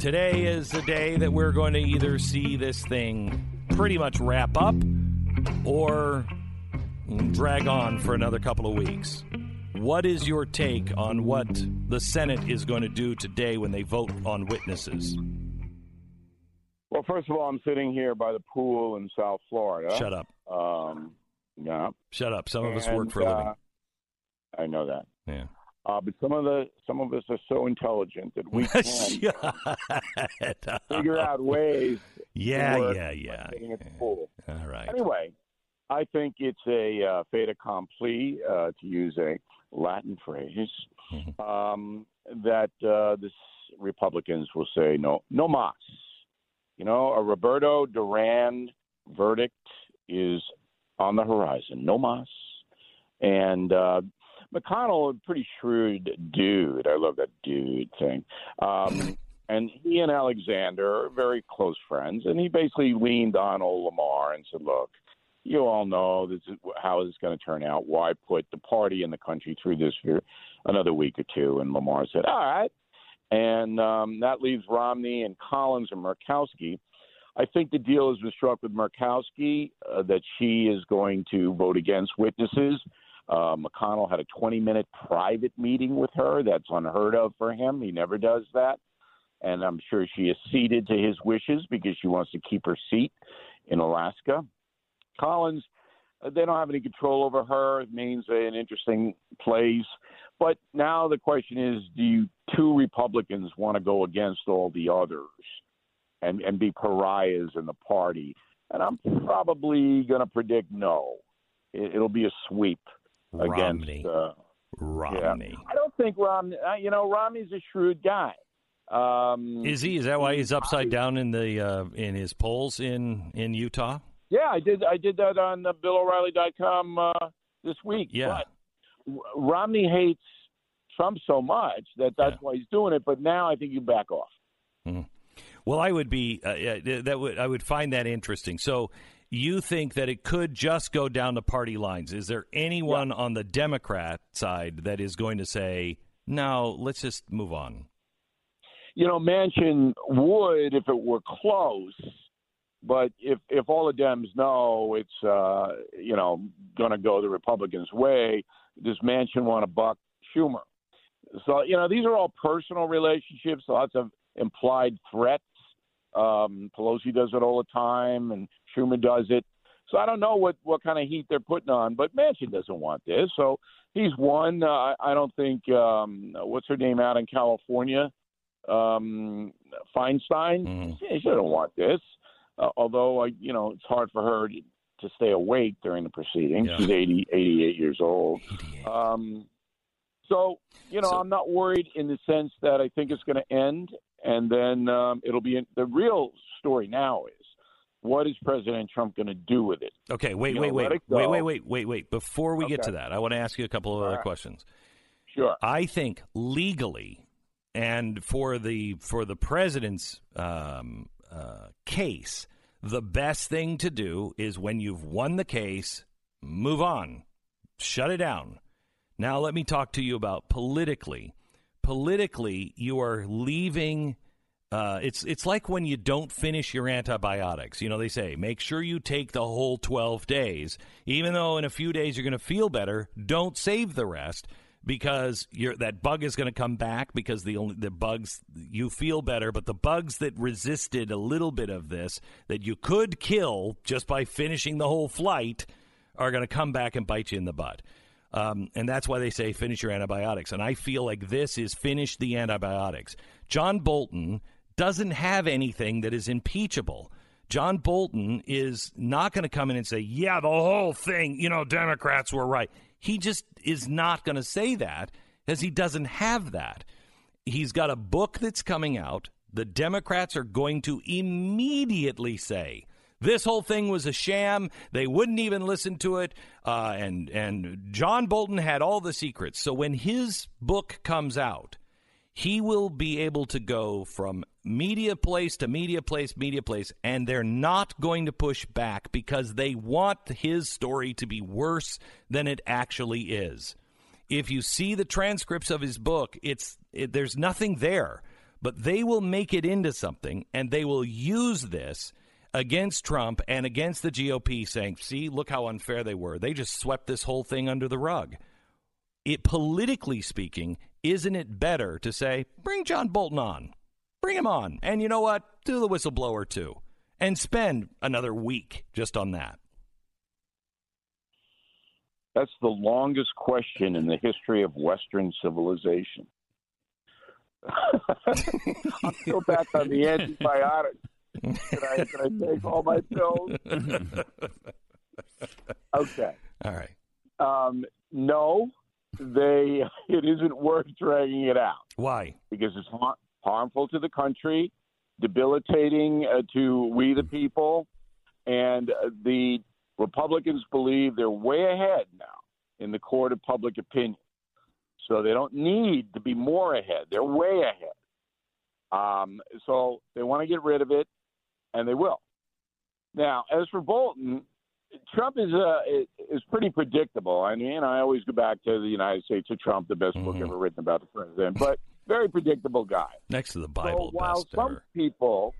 Today is the day that we're going to either see this thing pretty much wrap up or drag on for another couple of weeks. What is your take on what the Senate is going to do today when they vote on witnesses? Well, first of all, I'm sitting here by the pool in South Florida. Shut up. Um, yeah. Shut up. Some of us work for a living. uh, I know that. Yeah. Uh, but some of the some of us are so intelligent that we can figure out ways. Yeah, yeah, yeah. sitting at the. All right. Anyway, I think it's a uh, fait accompli, uh, to use a Latin phrase, Mhm. um, that uh, the Republicans will say no, no mas. You know, a Roberto Duran verdict is on the horizon. No mas. And uh, McConnell, a pretty shrewd dude. I love that dude thing. Um, and he and Alexander are very close friends. And he basically leaned on old Lamar and said, look, you all know this is how this is going to turn out. Why put the party and the country through this for another week or two? And Lamar said, all right. And um, that leaves Romney and Collins and Murkowski. I think the deal has been struck with Murkowski uh, that she is going to vote against witnesses. Uh, McConnell had a 20 minute private meeting with her. That's unheard of for him. He never does that. And I'm sure she acceded to his wishes because she wants to keep her seat in Alaska. Collins, uh, they don't have any control over her. It means an interesting place. But now the question is do you two Republicans want to go against all the others and, and be pariahs in the party? And I'm probably going to predict no. It, it'll be a sweep Romney. against. Uh, Romney. I don't think Romney. Uh, you know, Romney's a shrewd guy. Um, Is he? Is that why he's upside down in the uh, in his polls in in Utah? Yeah, I did. I did that on uh, BillO'Reilly.com uh, this week. Yeah. But R- Romney hates Trump so much that that's Yeah. why he's doing it. But now I think you back off. Well, I would be uh, that would I would find that interesting. So you think that it could just go down the party lines? Is there anyone on the Democrat side that is going to say no? Let's just move on. You know, Manchin would if it were close. But if if all the Dems know it's uh, you know going to go the Republicans' way, does Manchin want to buck Schumer? So you know these are all personal relationships, lots of implied threats. Um, Pelosi does it all the time, and Schumer does it. So I don't know what what kind of heat they're putting on, but Manchin doesn't want this. So he's one. Uh, I, don't think um, what's her name out in California. um, Feinstein. Mhm. Yeah, she doesn't want this. Uh, although, I, you know, it's hard for her to, to stay awake during the proceedings. Yeah. She's 80, 88 years old. 88. Um, so, you know, So- I'm not worried in the sense that I think it's going to end, and then um, it'll be the real story now is what is President Trump going to do with it? Okay, wait, You wait, know, wait, wait, wait, wait, wait, wait. Before we get to that, I want to ask you a couple of All other right. questions. Sure. I think legally, and for the for the president's um, uh, case, the best thing to do is when you've won the case, move on, shut it down. Now, let me talk to you about politically. Politically, you are leaving. Uh, it's it's like when you don't finish your antibiotics. You know, they say make sure you take the whole twelve days, even though in a few days you're going to feel better. Don't save the rest because that bug is going to come back because the only the bugs you feel better, but the bugs that resisted a little bit of this that you could kill just by finishing the whole flight are going to come back and bite you in the butt. Um, and that's why they say finish your antibiotics. And I feel like this is finish the antibiotics. John Bolton doesn't have anything that is impeachable. John Bolton is not going to come in and say, yeah, the whole thing, you know, Democrats were right. He just is not going to say that because he doesn't have that. He's got a book that's coming out. The Democrats are going to immediately say, this whole thing was a sham. They wouldn't even listen to it. Uh, and, and John Bolton had all the secrets. So when his book comes out, he will be able to go from media place to media place, media place, and they're not going to push back because they want his story to be worse than it actually is. If you see the transcripts of his book, it's it, there's nothing there, but they will make it into something, and they will use this against Trump and against the GOP, saying, "See, look how unfair they were. They just swept this whole thing under the rug." it politically speaking, isn't it better to say, bring John Bolton on? Bring him on. And you know what? Do the whistleblower too. And spend another week just on that. That's the longest question in the history of Western civilization. I'm still back on the antibiotics. Can I, can I take all my pills? Okay. All right. Um, no, they. It isn't worth dragging it out Why? because it's har- harmful to the country, debilitating uh, to we the people, and uh, the Republicans believe they're way ahead now in the court of public opinion. So they don't need to be more ahead. They're way ahead. Um, so they want to get rid of it, and they will. Now, as for Bolton, Trump is uh, is pretty predictable. I mean, I always go back to the United States of Trump, the best book Mhm. ever written about the president, but very predictable guy. Next to the Bible so while some ever. people,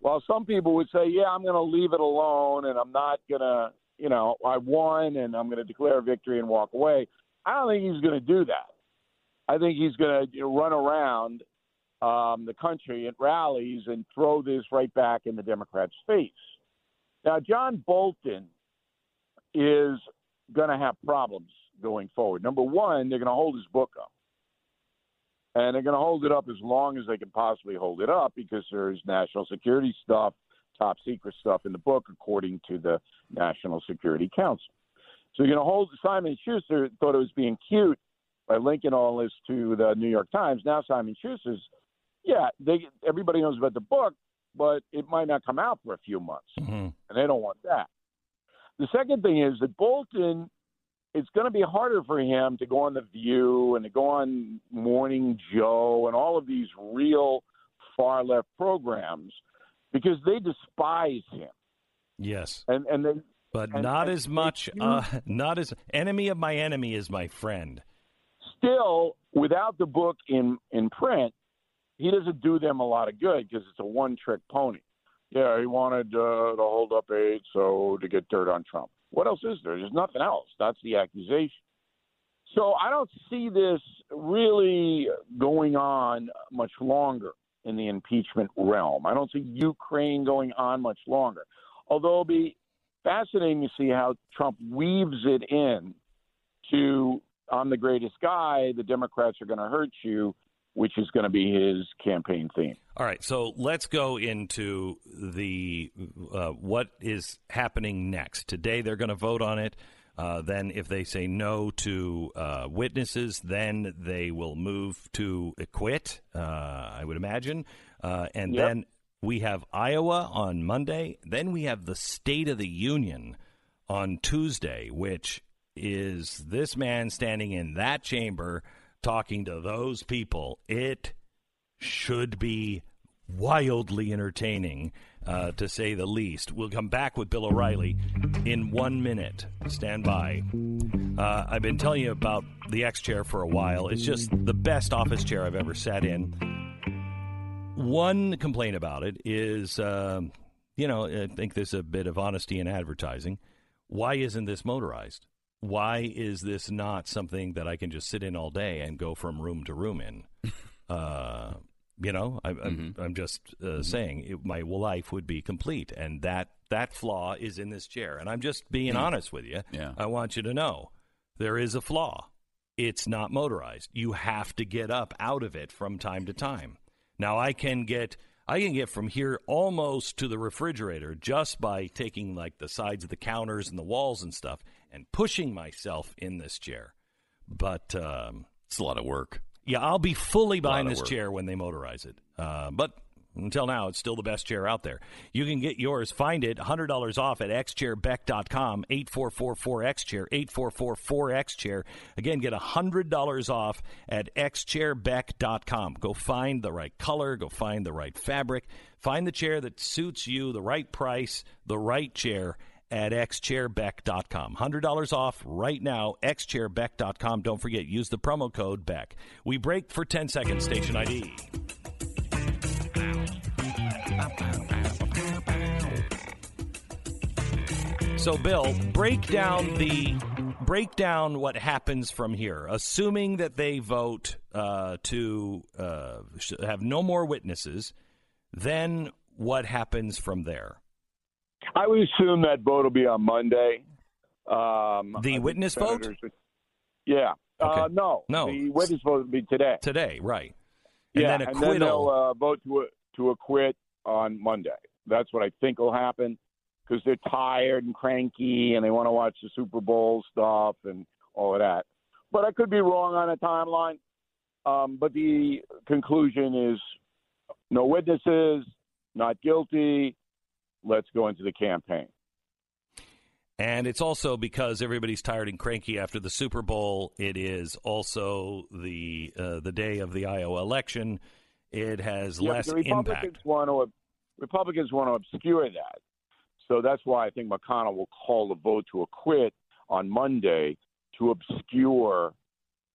while some people would say, "Yeah, I'm going to leave it alone, and I'm not going to, you know, I won, and I'm going to declare victory and walk away," I don't think he's going to do that. I think he's going to you know, run around um, the country at rallies and throw this right back in the Democrats' face. Now, John Bolton is going to have problems going forward. Number one, they're going to hold his book up. And they're going to hold it up as long as they can possibly hold it up because there's national security stuff, top secret stuff in the book, according to the National Security Council. So you're going to hold Simon Schuster thought it was being cute by linking all this to the New York Times. Now Simon Schuster's, yeah, they everybody knows about the book, but it might not come out for a few months, Mhm. and they don't want that. The second thing is that Bolton, it's going to be harder for him to go on The View and to go on Morning Joe and all of these real far left programs because they despise him. Yes. And and they But And- not and as much, uh, not as enemy of my enemy is my friend. still, without the book in in print, he doesn't do them a lot of good because it's a one trick pony. Yeah, he wanted uh, to hold up aid so to get dirt on Trump. What else is there? There's nothing else. That's the accusation. So I don't see this really going on much longer in the impeachment realm. I don't see Ukraine going on much longer. Although it'll be fascinating to see how Trump weaves it in to I'm the greatest guy, the Democrats are going to hurt you which is going to be his campaign theme. All right, so let's go into the uh, what is happening next. Today, they're going to vote on it. Uh, then, if they say no to uh, witnesses, then they will move to acquit. Uh, I would imagine, uh, and Yep. then we have Iowa on Monday. Then we have the State of the Union on Tuesday, which is this man standing in that chamber talking to those people. It should be wildly entertaining, uh, to say the least. We'll come back with Bill O'Reilly in one minute. Stand by. Uh, I've been telling you about the X chair for a while. It's just the best office chair I've ever sat in. One complaint about it is, um, you know, I think there's a bit of honesty in advertising. Why isn't this motorized? Why is this not something that I can just sit in all day and go from room to room in? Uh, you know, I, I'm, I'm just uh, saying it, my life would be complete, and that that flaw is in this chair. And I'm just being honest with you. Yeah. I want you to know there is a flaw. It's not motorized. You have to get up out of it from time to time. Now I can get I can get from here almost to the refrigerator just by taking like the sides of the counters and the walls and stuff and pushing myself in this chair. But um, It's a lot of work. yeah, I'll be fully behind this work. chair when they motorize it. Uh, but until now, it's still the best chair out there. You can get yours. Find it $100 off at xchairbeck.com, 8444xchair, 8444xchair. Again, get $100 off at xchairbeck.com. Go find the right color, go find the right fabric, find the chair that suits you, the right price, the right chair at xchairbeck.com. $100 off right now, xchairbeck.com. Don't forget, use the promo code BECK. We break for 10 seconds, station ID. So, Bill, break down the break down what happens from here. Assuming that they vote uh, to uh, have no more witnesses, then what happens from there? I would assume that vote will be on Monday. Um, The witness vote? would- Yeah. Uh, no. No. The witness vote will be today. Today, right? And yeah, then and then they'll uh, vote to to acquit on Monday. That's what I think will happen because they're tired and cranky and they want to watch the Super Bowl stuff and all of that. But I could be wrong on a timeline. Um, but the conclusion is no witnesses, not guilty. Let's go into the campaign. And it's also because everybody's tired and cranky after the Super Bowl. It is also the uh, the day of the Iowa election. It has Yeah, less the Republicans impact. want to Republicans want to obscure that. So that's why I think McConnell will call the vote to acquit on Monday to obscure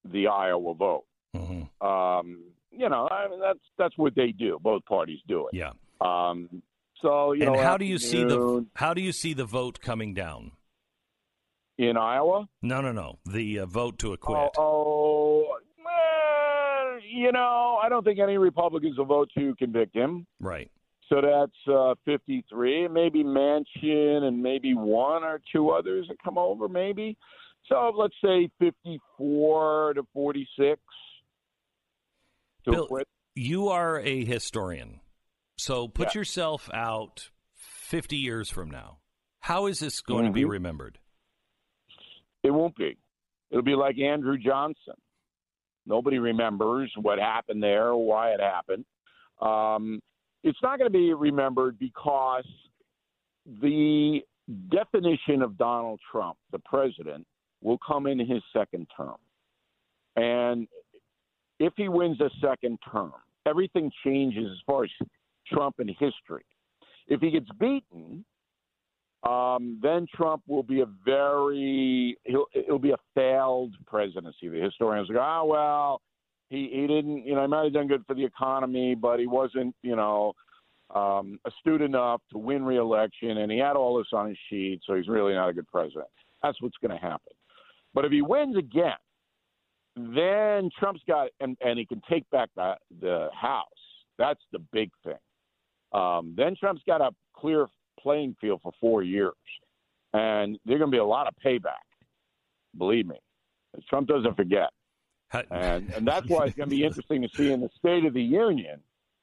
the Iowa vote. Mhm. Um, you know, I mean that's that's what they do. Both parties do it. Yeah. Um, so you and know, how do you see the how do you see the vote coming down? in Iowa? No, no, no. The uh, vote to acquit. Oh, oh well, you know, I don't think any Republicans will vote to convict him. Right. So that's uh, 53. Maybe Manchin and maybe one or two others that come over, maybe. So let's say 54 to 46 to Bill, quit. You are a historian, so put Yeah. yourself out fifty years from now. How is this going to be Mhm. remembered? It won't be. It'll be like Andrew Johnson. Nobody remembers what happened there or why it happened. Um, it's not going to be remembered because the definition of Donald Trump, the president, will come in his second term. And if he wins a second term, everything changes as far as Trump in history. If he gets beaten, um, then Trump will be a very he'll it'll be a failed presidency. The historians go, ah, well, he he didn't, you know, he might have done good for the economy, but he wasn't, you know, um, astute enough to win re-election, and he had all this on his sheet, so he's really not a good president. That's what's going to happen. But if he wins again, then Trump's got and and he can take back the the House. That's the big thing. Um, then Trump's got a clear playing field for four years, and there's going to be a lot of payback. Believe me, Trump doesn't forget. and and that's why it's going to be interesting to see in the State of the Union.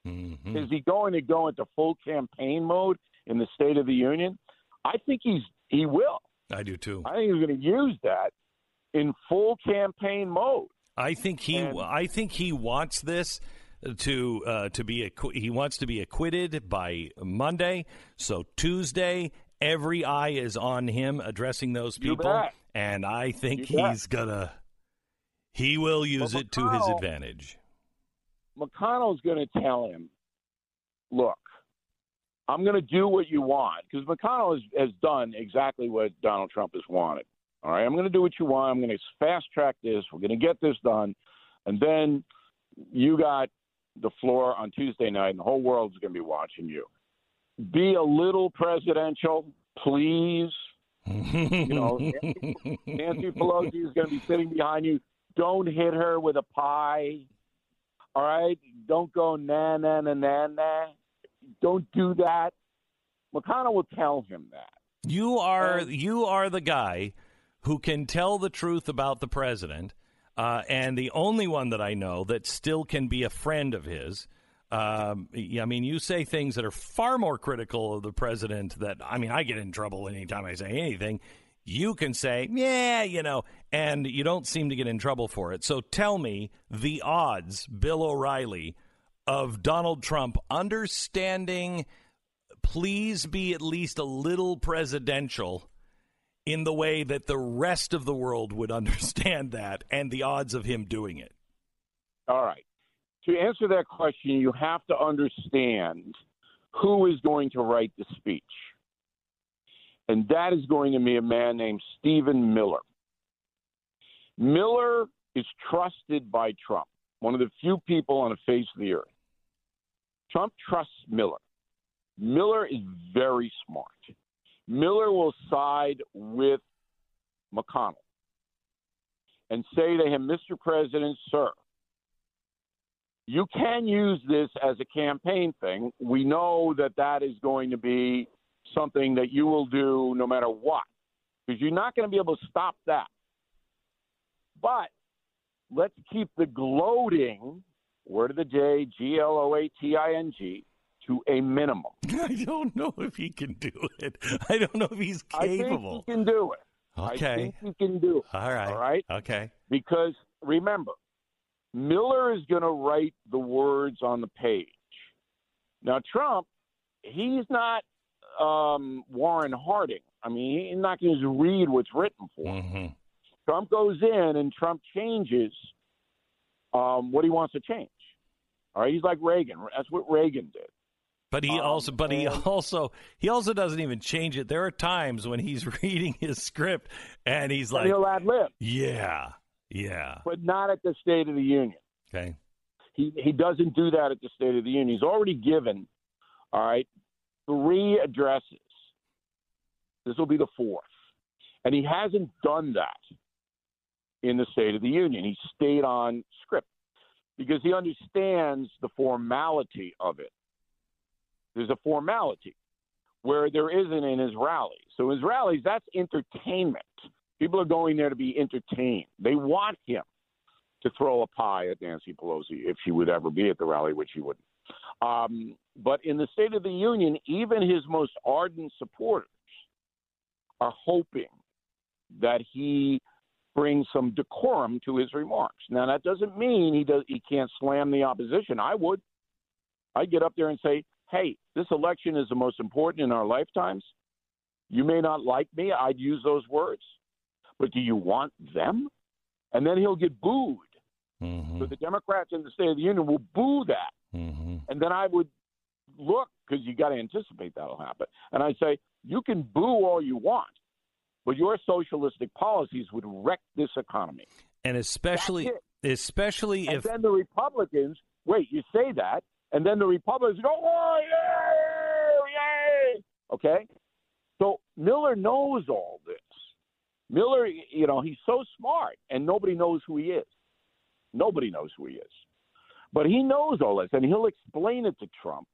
Mm-hmm. Is he going to go into full campaign mode in the State of the Union? I think he's he will. I do too. I think he's going to use that in full campaign mode. I think he. And- I think he wants this to uh, to be acqu- he wants to be acquitted by Monday. So Tuesday, every eye is on him addressing those people, and I think he's gonna. He will use Well, it to his advantage. McConnell's going to tell him, look, I'm going to do what you want because McConnell has, has done exactly what Donald Trump has wanted. All right, I'm going to do what you want. I'm going to fast track this. We're going to get this done, and then you got the floor on Tuesday night, and the whole world's going to be watching you. Be a little presidential, please. you know, Nancy Pelosi is going to be sitting behind you. Don't hit her with a pie. All right? Don't go na na na na na. Don't do that. McConnell will tell him that. You are you are the guy who can tell the truth about the president, uh, and the only one that I know that still can be a friend of his. Um, I mean, you say things that are far more critical of the president. That I mean, I get in trouble anytime I say anything. You can say, yeah, you know, and you don't seem to get in trouble for it. So tell me the odds, Bill O'Reilly, of Donald Trump understanding please be at least a little presidential in the way that the rest of the world would understand that and the odds of him doing it. All right. To answer that question, you have to understand who is going to write the speech. And that is going to be a man named Stephen Miller. Miller is trusted by Trump, one of the few people on the face of the earth. Trump trusts Miller. Miller is very smart. Miller will side with McConnell and say to him, Mr. President, sir, you can use this as a campaign thing. We know that that is going to be something that you will do no matter what, because you're not going to be able to stop that. But let's keep the gloating, word of the day, G L O A T I N G, to a minimum. I don't know if he can do it. I don't know if he's capable. I think he can do it. Okay. I think he can do it. All right. All right. Okay. Because remember, Miller is going to write the words on the page. Now, Trump, he's not um, Warren Harding. I mean, he's not going to read what's written for him. hmm Trump goes in and Trump changes um, what he wants to change. All right, he's like Reagan. That's what Reagan did. But he Um, also, but he also, he also doesn't even change it. There are times when he's reading his script and he's like, he'll ad lib, "Yeah, yeah, but not at the State of the Union. okay, He he doesn't do that at the State of the Union. He's already given, all right, three addresses. This will be the fourth, and he hasn't done that in the State of the Union. He stayed on script because he understands the formality of it. There's a formality where there isn't in his rallies. So his rallies, that's entertainment. People are going there to be entertained. They want him to throw a pie at Nancy Pelosi if she would ever be at the rally, which she wouldn't. Um, but in the State of the Union, even his most ardent supporters are hoping that he brings some decorum to his remarks. Now that doesn't mean he does he can't slam the opposition. I would. I'd get up there and say, "Hey, this election is the most important in our lifetimes. You may not like me. I'd use those words, but do you want them?" And then he'll get booed. hmm So the Democrats in the State of the Union will boo that. hmm And then I would look, because you got to anticipate that'll happen. And I'd say, you can boo all you want, but your socialistic policies would wreck this economy. and especially, especially And if then the Republicans, wait, you say that, and then the Republicans go, oh, yay, yay. Okay? So Miller knows all this. Miller, you know, he's so smart, and nobody knows who he is. Nobody knows who he is. But he knows all this, and he'll explain it to Trump.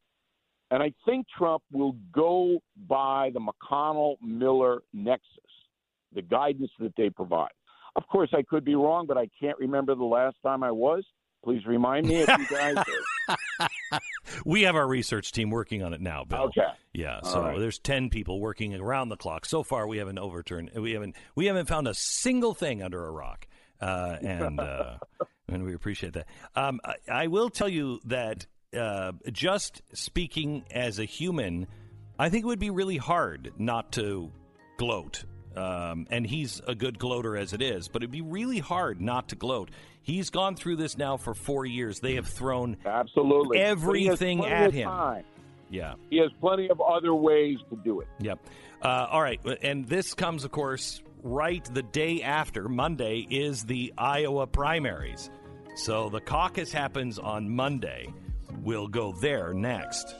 And I think Trump will go by the McConnell Miller nexus, the guidance that they provide. Of course, I could be wrong, but I can't remember the last time I was. Please remind me if you guys. we have our research team working on it now, Bill. Okay. Yeah. So right. there's ten people working around the clock. So far, we haven't overturned. We haven't. We haven't found a single thing under a rock, uh, and uh, and we appreciate that. Um, I, I will tell you that uh, just speaking as a human, I think it would be really hard not to gloat. Um, and he's a good gloater as it is, but it'd be really hard not to gloat. He's gone through this now for four years. They have thrown Absolutely. But he has everything at him. time. Yeah. He has plenty of other ways to do it. Yep. Uh, all right. And this comes, of course, right the day after Monday is the Iowa primaries. So the caucus happens on Monday. We'll go there next.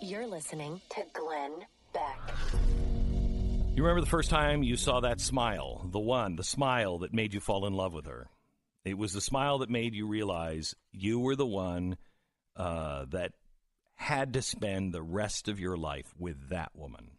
You're listening to Glenn Beck. You remember the first time you saw that smile, the one, the smile that made you fall in love with her? It was the smile that made you realize you were the one uh, that had to spend the rest of your life with that woman.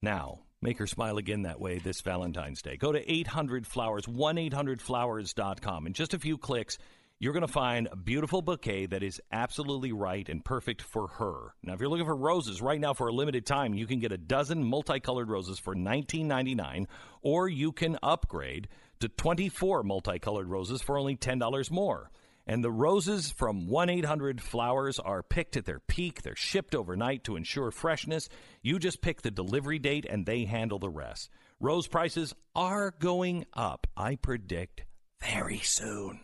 Now, make her smile again that way this Valentine's Day. Go to 800 Flowers, 1 800flowers.com. In just a few clicks, you're going to find a beautiful bouquet that is absolutely right and perfect for her. Now, if you're looking for roses right now for a limited time, you can get a dozen multicolored roses for $19.99, or you can upgrade to 24 multicolored roses for only $10 more. And the roses from 1 800 Flowers are picked at their peak. They're shipped overnight to ensure freshness. You just pick the delivery date and they handle the rest. Rose prices are going up, I predict, very soon.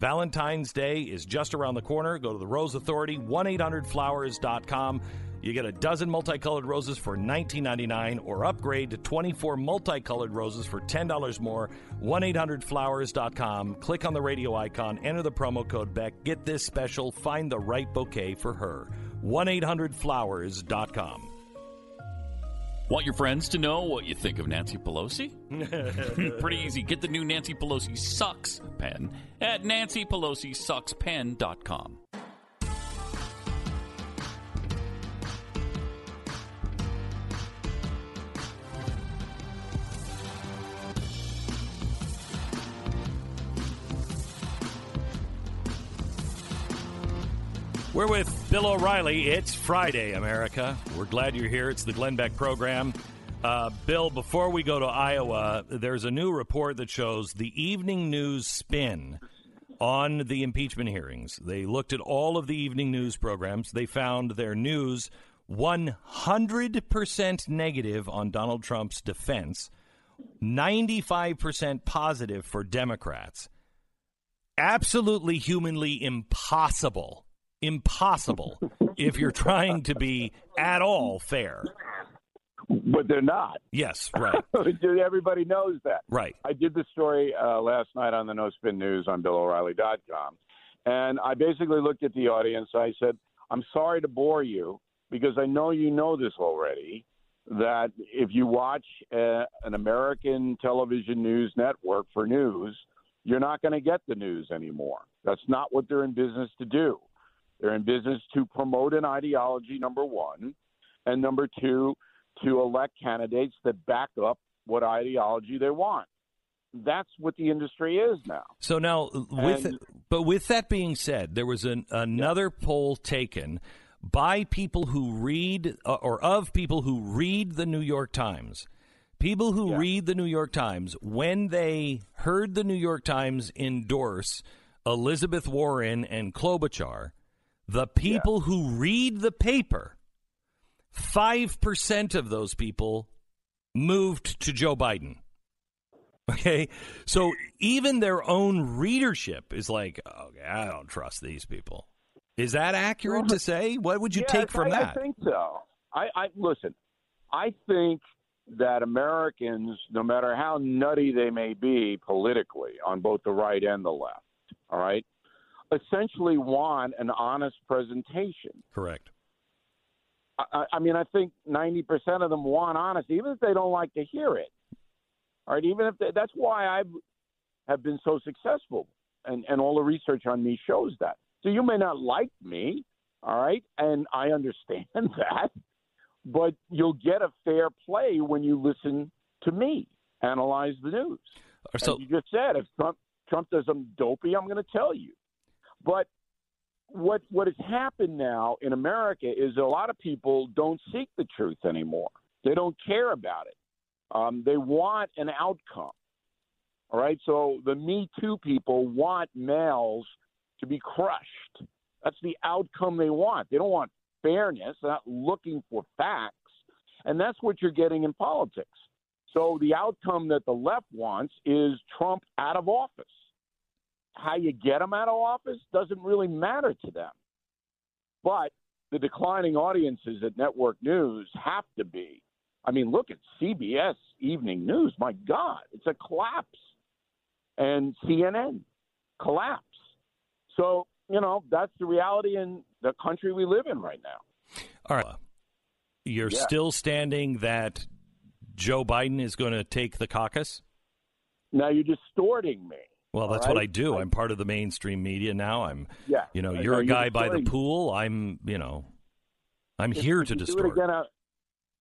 Valentine's Day is just around the corner. Go to the Rose Authority, 1 800flowers.com. You get a dozen multicolored roses for $19.99 or upgrade to 24 multicolored roses for $10 more. 1 800flowers.com. Click on the radio icon, enter the promo code Beck. Get this special, find the right bouquet for her. 1 800flowers.com. Want your friends to know what you think of Nancy Pelosi? Pretty easy. Get the new Nancy Pelosi Sucks pen at nancypelosisuckspen.com. We're with Bill O'Reilly. It's Friday, America. We're glad you're here. It's the Glenn Beck program. Uh, Bill, before we go to Iowa, there's a new report that shows the evening news spin on the impeachment hearings. They looked at all of the evening news programs. They found their news 100% negative on Donald Trump's defense, 95% positive for Democrats. Absolutely humanly impossible impossible if you're trying to be at all fair. But they're not. Yes, right, Everybody knows that. right. I did the story uh, last night on the No Spin News on BillO'Reilly.com, and I basically looked at the audience. I said, "I'm sorry to bore you because I know you know this already. That if you watch uh, an American television news network for news, you're not going to get the news anymore. That's not what they're in business to do. They're in business to promote an ideology, number one, and number two, to elect candidates that back up what ideology they want. That's what the industry is now. So now, with And- but with that being said, there was an, another poll taken by people who read uh, or of people who read the New York Times. People who Yeah. read the New York Times when they heard the New York Times endorse Elizabeth Warren and Klobuchar, the people who read the paper, five percent of those people moved to Joe Biden. Okay, so even their own readership is like, okay, I don't trust these people. Is that accurate to say? What would you take from I, that? I think so. I, I listen. I think that Americans, no matter how nutty they may be politically on both the right and the left, all right, essentially want an honest presentation. Correct. I- I, mean, I think ninety percent of them want honesty, even if they don't like to hear it. All right, even if they, that's why I have been so successful, and and all the research on me shows that. So you may not like me, all right, and I understand that, but you'll get a fair play when you listen to me. analyze the news. So As you just said, if Trump Trump does something dopey, I'm going to tell you. But what what has happened now in America is a lot of people don't seek the truth anymore. They don't care about it. Um, they want an outcome. All right, so the Me Too people want males to be crushed. That's the outcome they want. They don't want fairness. They're not looking for facts, and that's what you're getting in politics. So the outcome that the left wants is Trump out of office. How you get them out of office doesn't really matter to them. But the declining audiences at network news have to be. I mean, look at CBS Evening News. My God, it's a collapse. And CNN collapse. So, you know, that's the reality in the country we live in right now. All right. You're Yeah. still standing that Joe Biden is going to take the caucus? Now you're distorting me. Well, that's what? I do. I'm part of the mainstream media now. I'm, Yeah. you know, you're know a guy by the pool. I'm, you know, I'm If- here if to you distort. again, I-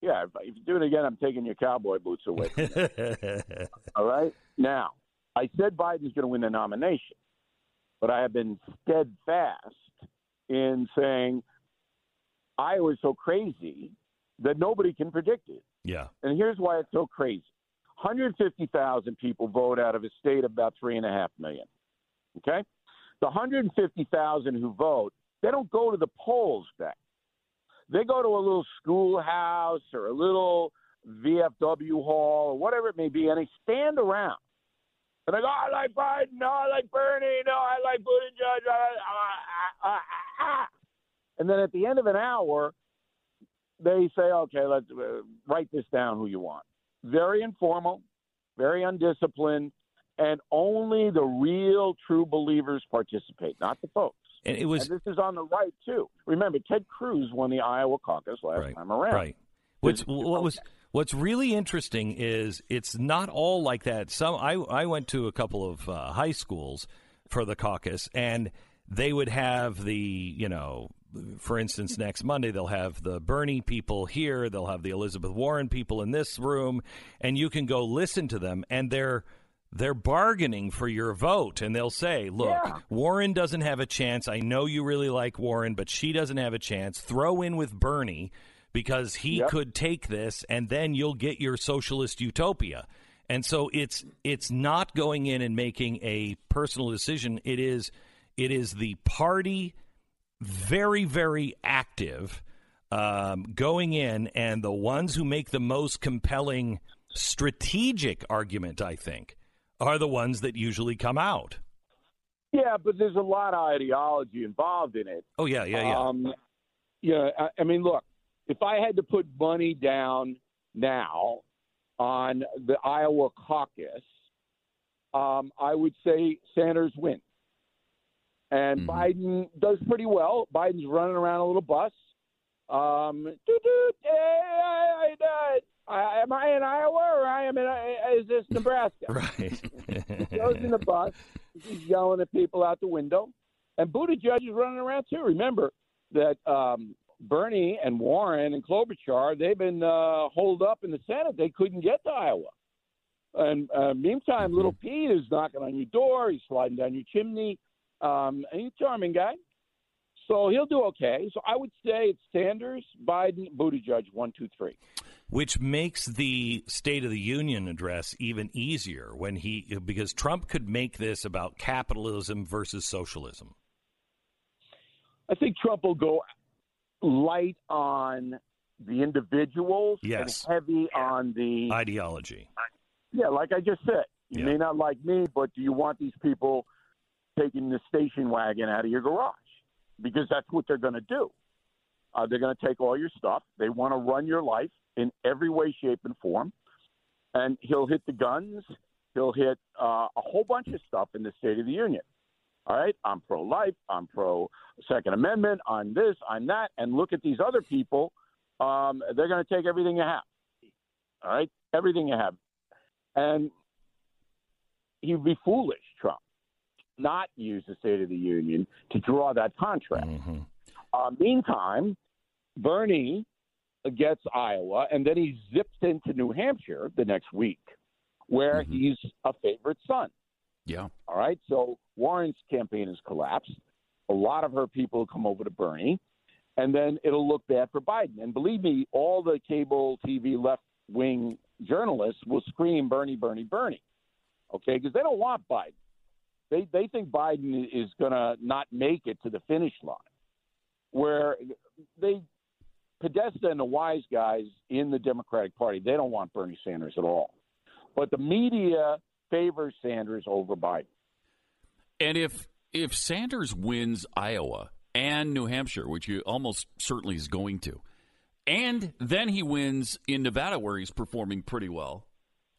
yeah, if, if you do it again, I'm taking your cowboy boots away. All right. Now, I said Biden's going to win the nomination, but I have been steadfast in saying Iowa's so crazy that nobody can predict it. yeah. And here's why it's so crazy 150,000 people vote out of a state of about 3.5 million. Okay? The 150,000 who vote, they don't go to the polls, Beck. They go to a little schoolhouse or a little VFW hall or whatever it may be, and they stand around. And they go, I like Biden. No, I like Bernie. No, I like Buttigieg. Ah, ah, ah, ah. And then at the end of an hour, they say, okay, let's uh, write this down who you want. Very informal, very undisciplined, and only the real true believers participate, not the folks. And it was and this is on the right too. Remember, Ted Cruz won the Iowa caucus last right, time around. right. What's what was what's really interesting is it's not all like that. Some I I went to a couple of uh, high schools for the caucus, and they would have the you know. For instance, next Monday they'll have the Bernie people here, they'll have the Elizabeth Warren people in this room, and you can go listen to them, and they're they're bargaining for your vote, and they'll say, "Look, Yeah. Warren doesn't have a chance. I know you really like Warren, but she doesn't have a chance. Throw in with Bernie because he Yep. could take this, and then you'll get your socialist utopia." And so it's it's not going in and making a personal decision. It is it is the party very very active um, going in, and the ones who make the most compelling strategic argument, I think, are the ones that usually come out. Yeah, but there's a lot of ideology involved in it. Oh yeah, yeah, yeah. Um, yeah, I, I mean, look, if I had to put money down now on the Iowa caucus, um, I would say Sanders wins. And Mhm. Biden does pretty well. Biden's running around a little bus. Um, doot, doot, hey, I, I, I, am I in Iowa or I am in? Is this Nebraska? right. He goes in the bus. He's yelling at people out the window. And Buttigieg is running around too. Remember that um, Bernie and Warren and Klobuchar, they've been uh, holed up in the Senate. They couldn't get to Iowa. And uh, meantime, little Pete is knocking on your door. He's sliding down your chimney. Um, and he's a charming guy. So he'll do okay. So I would say it's Sanders, Biden, Buttigieg, one, two, three. Which makes the State of the Union address even easier when he because Trump could make this about capitalism versus socialism. I think Trump will go light on the individuals Yes. and heavy on the Ideology. yeah, like I just said. You Yeah. may not like me, but do you want these people taking the station wagon out of your garage? Because that's what they're going to do. Uh, they're going to take all your stuff. They want to run your life in every way, shape, and form. And he'll hit the guns. He'll hit uh, a whole bunch of stuff in the State of the Union. All right, I'm pro life. I'm pro Second Amendment. I'm this. I'm that. And look at these other people. Um, they're going to take everything you have. All right, everything you have. And he'd be foolish, Trump, not use the State of the Union to draw that contract. Mhm. Uh, meantime, Bernie gets Iowa, and then he zips into New Hampshire the next week. where Mhm. he's a favorite son. Yeah. All right. So Warren's campaign has collapsed. A lot of her people come over to Bernie, and then it'll look bad for Biden. And believe me, all the cable TV left wing journalists will scream Bernie, Bernie, Bernie. Okay, because they don't want Biden. They they think Biden is going to not make it to the finish line. Where they Podesta and the wise guys in the Democratic Party, they don't want Bernie Sanders at all. But the media favors Sanders over Biden. And if if Sanders wins Iowa and New Hampshire, which he almost certainly is going to, and then he wins in Nevada where he's performing pretty well,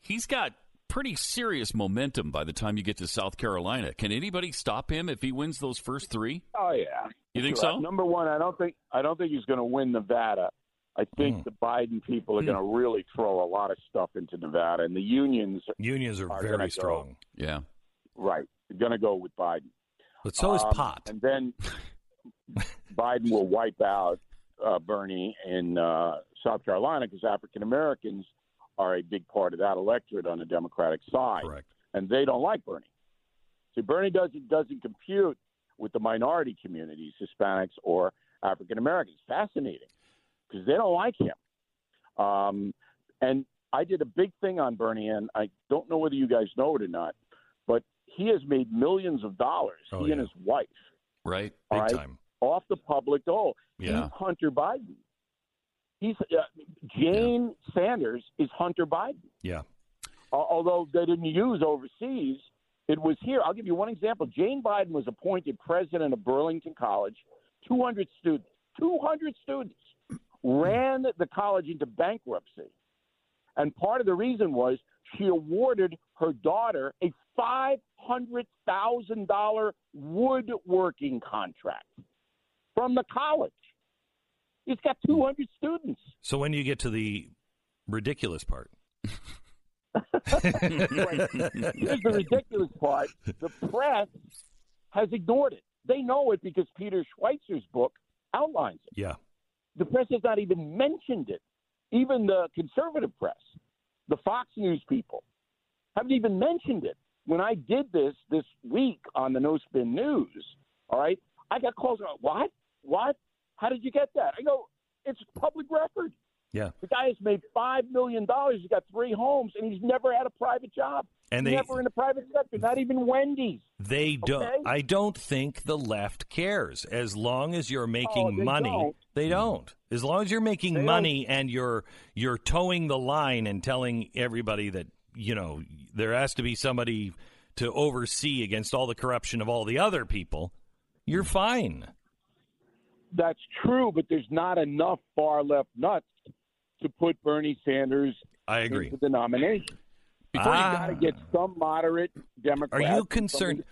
he's got pretty serious momentum by the time you get to South Carolina. Can anybody stop him if he wins those first three? Oh yeah. You think so? Number one, I don't think I don't think he's going to win Nevada. I think Hmm. the Biden people are Hmm. going to really throw a lot of stuff into Nevada, and the unions, Unions are Are very gonna go. strong, Yeah. right, are going to go with Biden. but so is Um, pot. And then Biden will wipe out uh, Bernie in uh, South Carolina because African Americans are a big part of that electorate on the Democratic side, Correct. and they don't like Bernie. See, Bernie doesn't doesn't compute with the minority communities, Hispanics or African Americans. Fascinating because they don't like him. Um, and I did a big thing on Bernie, and I don't know whether you guys know it or not, but he has made millions of dollars. Oh, he and his wife Right. Big right. time. off the public dole. Yeah. He's Hunter Biden. He's uh, Jane Sanders is Hunter Biden. Yeah. Al- Although they didn't use overseas, it was here. I'll give you one example. Jane Biden was appointed president of Burlington College. 200 students. 200 students ran the college into bankruptcy. And part of the reason was she awarded her daughter a $500,000 woodworking contract from the college. He's got 200 students. So when do you get to the ridiculous part? Here's the ridiculous part the press has ignored it. They know it because Peter Schweizer's book outlines it. Yeah. The press has not even mentioned it. Even the conservative press, the Fox News people, haven't even mentioned it. When I did this this week on the No Spin News, all right, I got calls. What? What? How did you get that? I go, it's public record. Yeah. The guy has made five million dollars. He's got three homes, and he's never had a private job. And they never in the private sector, not even Wendy's. they don't Okay. I don't think the left cares as long as you're oh, making Oh, they money. don't. They don't. As long as you're making They don't. money and you're you're towing the line and telling everybody that, you know, there has to be somebody to oversee against all the corruption of all the other people, you're fine. That's true, but there's not enough far left nuts to put Bernie Sanders I agree. into the nomination. Before you You Ah. got to get some moderate Democrats. Are you concerned?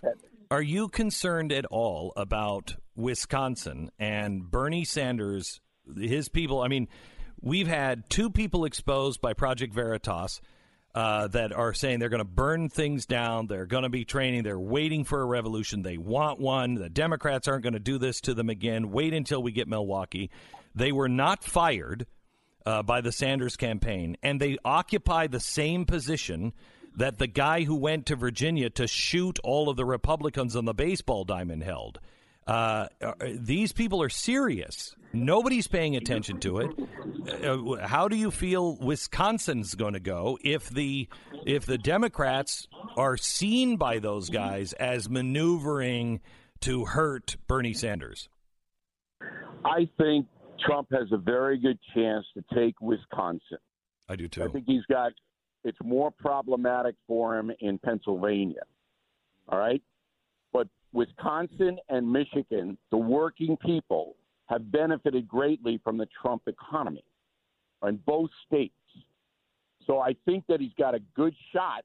Are you concerned at all about Wisconsin and Bernie Sanders, his people? I mean, we've had two people exposed by Project Veritas uh, that are saying they're going to burn things down. They're going to be training. They're waiting for a revolution. They want one. The Democrats aren't going to do this to them again. Wait until we get Milwaukee. They were not fired uh, by the Sanders campaign, and they occupy the same position that the guy who went to Virginia to shoot all of the Republicans on the baseball diamond held. Uh, uh, these people are serious. Nobody's paying attention to it. Uh, how do you feel Wisconsin's going to go if the if the Democrats are seen by those guys as maneuvering to hurt Bernie Sanders? I think Trump has a very good chance to take Wisconsin. I do too. I think he's got it's more problematic for him in Pennsylvania. All right? Wisconsin and Michigan, the working people, have benefited greatly from the Trump economy in both states. So I think that he's got a good shot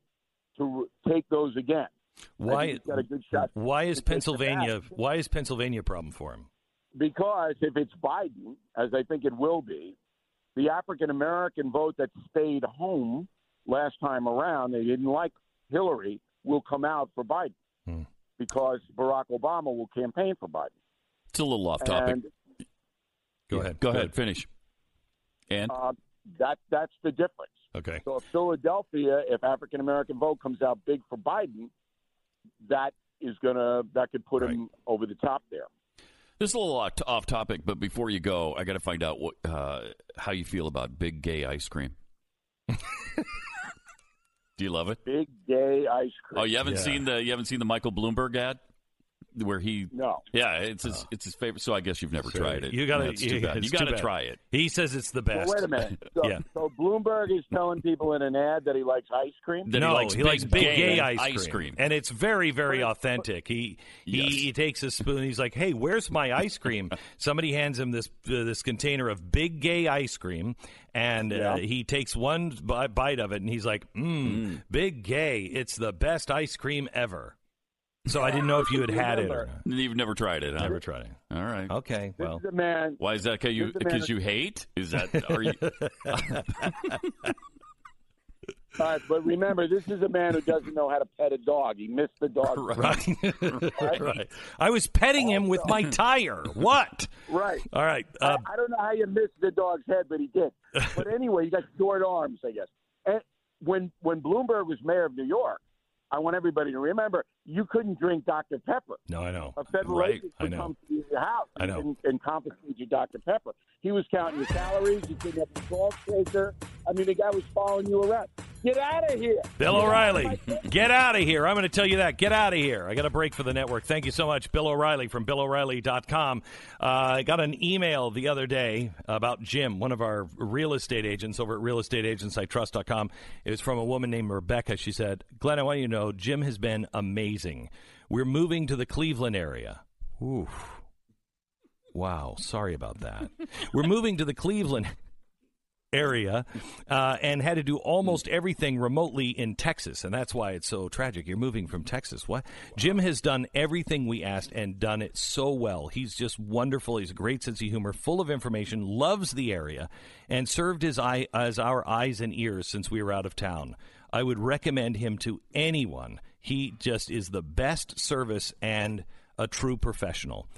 to take those again. Why? he's got a good shot Why is to take the Pennsylvania? Why is Pennsylvania a problem for him? because if it's Biden, as I think it will be, the African American vote that stayed home last time around, they didn't like Hillary, will come out for Biden Hmm. Because Barack Obama will campaign for Biden. It's a little off topic. And Go ahead. Go ahead. Finish. And uh, that that's the difference. Okay. So if Philadelphia, if African American vote comes out big for Biden, that is gonna that could put him over the top there. This is a little off- off topic, but before you go, I got to find out what uh, how you feel about big gay ice cream. Do you love it? Big gay ice cream. Oh, you haven't Yeah. seen the you haven't seen the Michael Bloomberg ad where he No. yeah it's his it's his favorite. So I guess you've never Sure. tried it. You gotta- That's too yeah, bad. You got to bad. try it. He says it's the best. Well, wait a minute. So, Yeah. so Bloomberg is telling people in an ad that he likes ice cream. That no, he likes big, big gay, gay, ice, ice cream. cream. and it's very, very authentic. He he, Yes. he takes a spoon. He's like, "Hey, where's my ice cream?" Somebody hands him this uh, this container of big gay ice cream, and uh, he takes one bi- bite of it, and he's like, "Mmm, big gay. It's the best ice cream ever." So I didn't know if you had had it or not. You've never tried it. Huh? Never tried it. All right. Okay, This well, is a man. Why is that? Because you This is a man because you hate? Is that are you? All right, but remember, this is a man who doesn't know how to pet a dog. He missed the dog. right, right. I was petting him with my tire. What? Right. All right. Uh, I, I don't know how you missed the dog's head, but he did. But anyway, he got short arms, I guess. And when when Bloomberg was mayor of New York, I want everybody to remember you couldn't drink Dr. Pepper. no, I know. A federal Right, agent I would know. come to your house I know. And, and confiscate your Dr. Pepper. He was counting your calories. You didn't have a salt shaker. I mean, the guy was following you around. Get out of here. Bill Get O'Reilly, face. get out of here. I'm going to tell you that. Get out of here. I got a break for the network. Thank you so much, Bill O'Reilly from BillO'Reilly.com. Uh, I got an email the other day about Jim, one of our real estate agents over at realestateagentsitrust.com. It was from a woman named Rebecca. She said, Glenn, I want you to know Jim has been amazing. We're moving to the Cleveland area. Oof. Wow. Sorry about that. We're moving to the Cleveland area uh, and had to do almost everything remotely in Texas, and that's why it's so tragic. You're moving from Texas. What? Jim has done everything we asked and done it so well. He's just wonderful. He's a great sense of humor, full of information, loves the area, and served his eye as our eyes and ears since we were out of town. I would recommend him to anyone. He just is the best service and a true professional.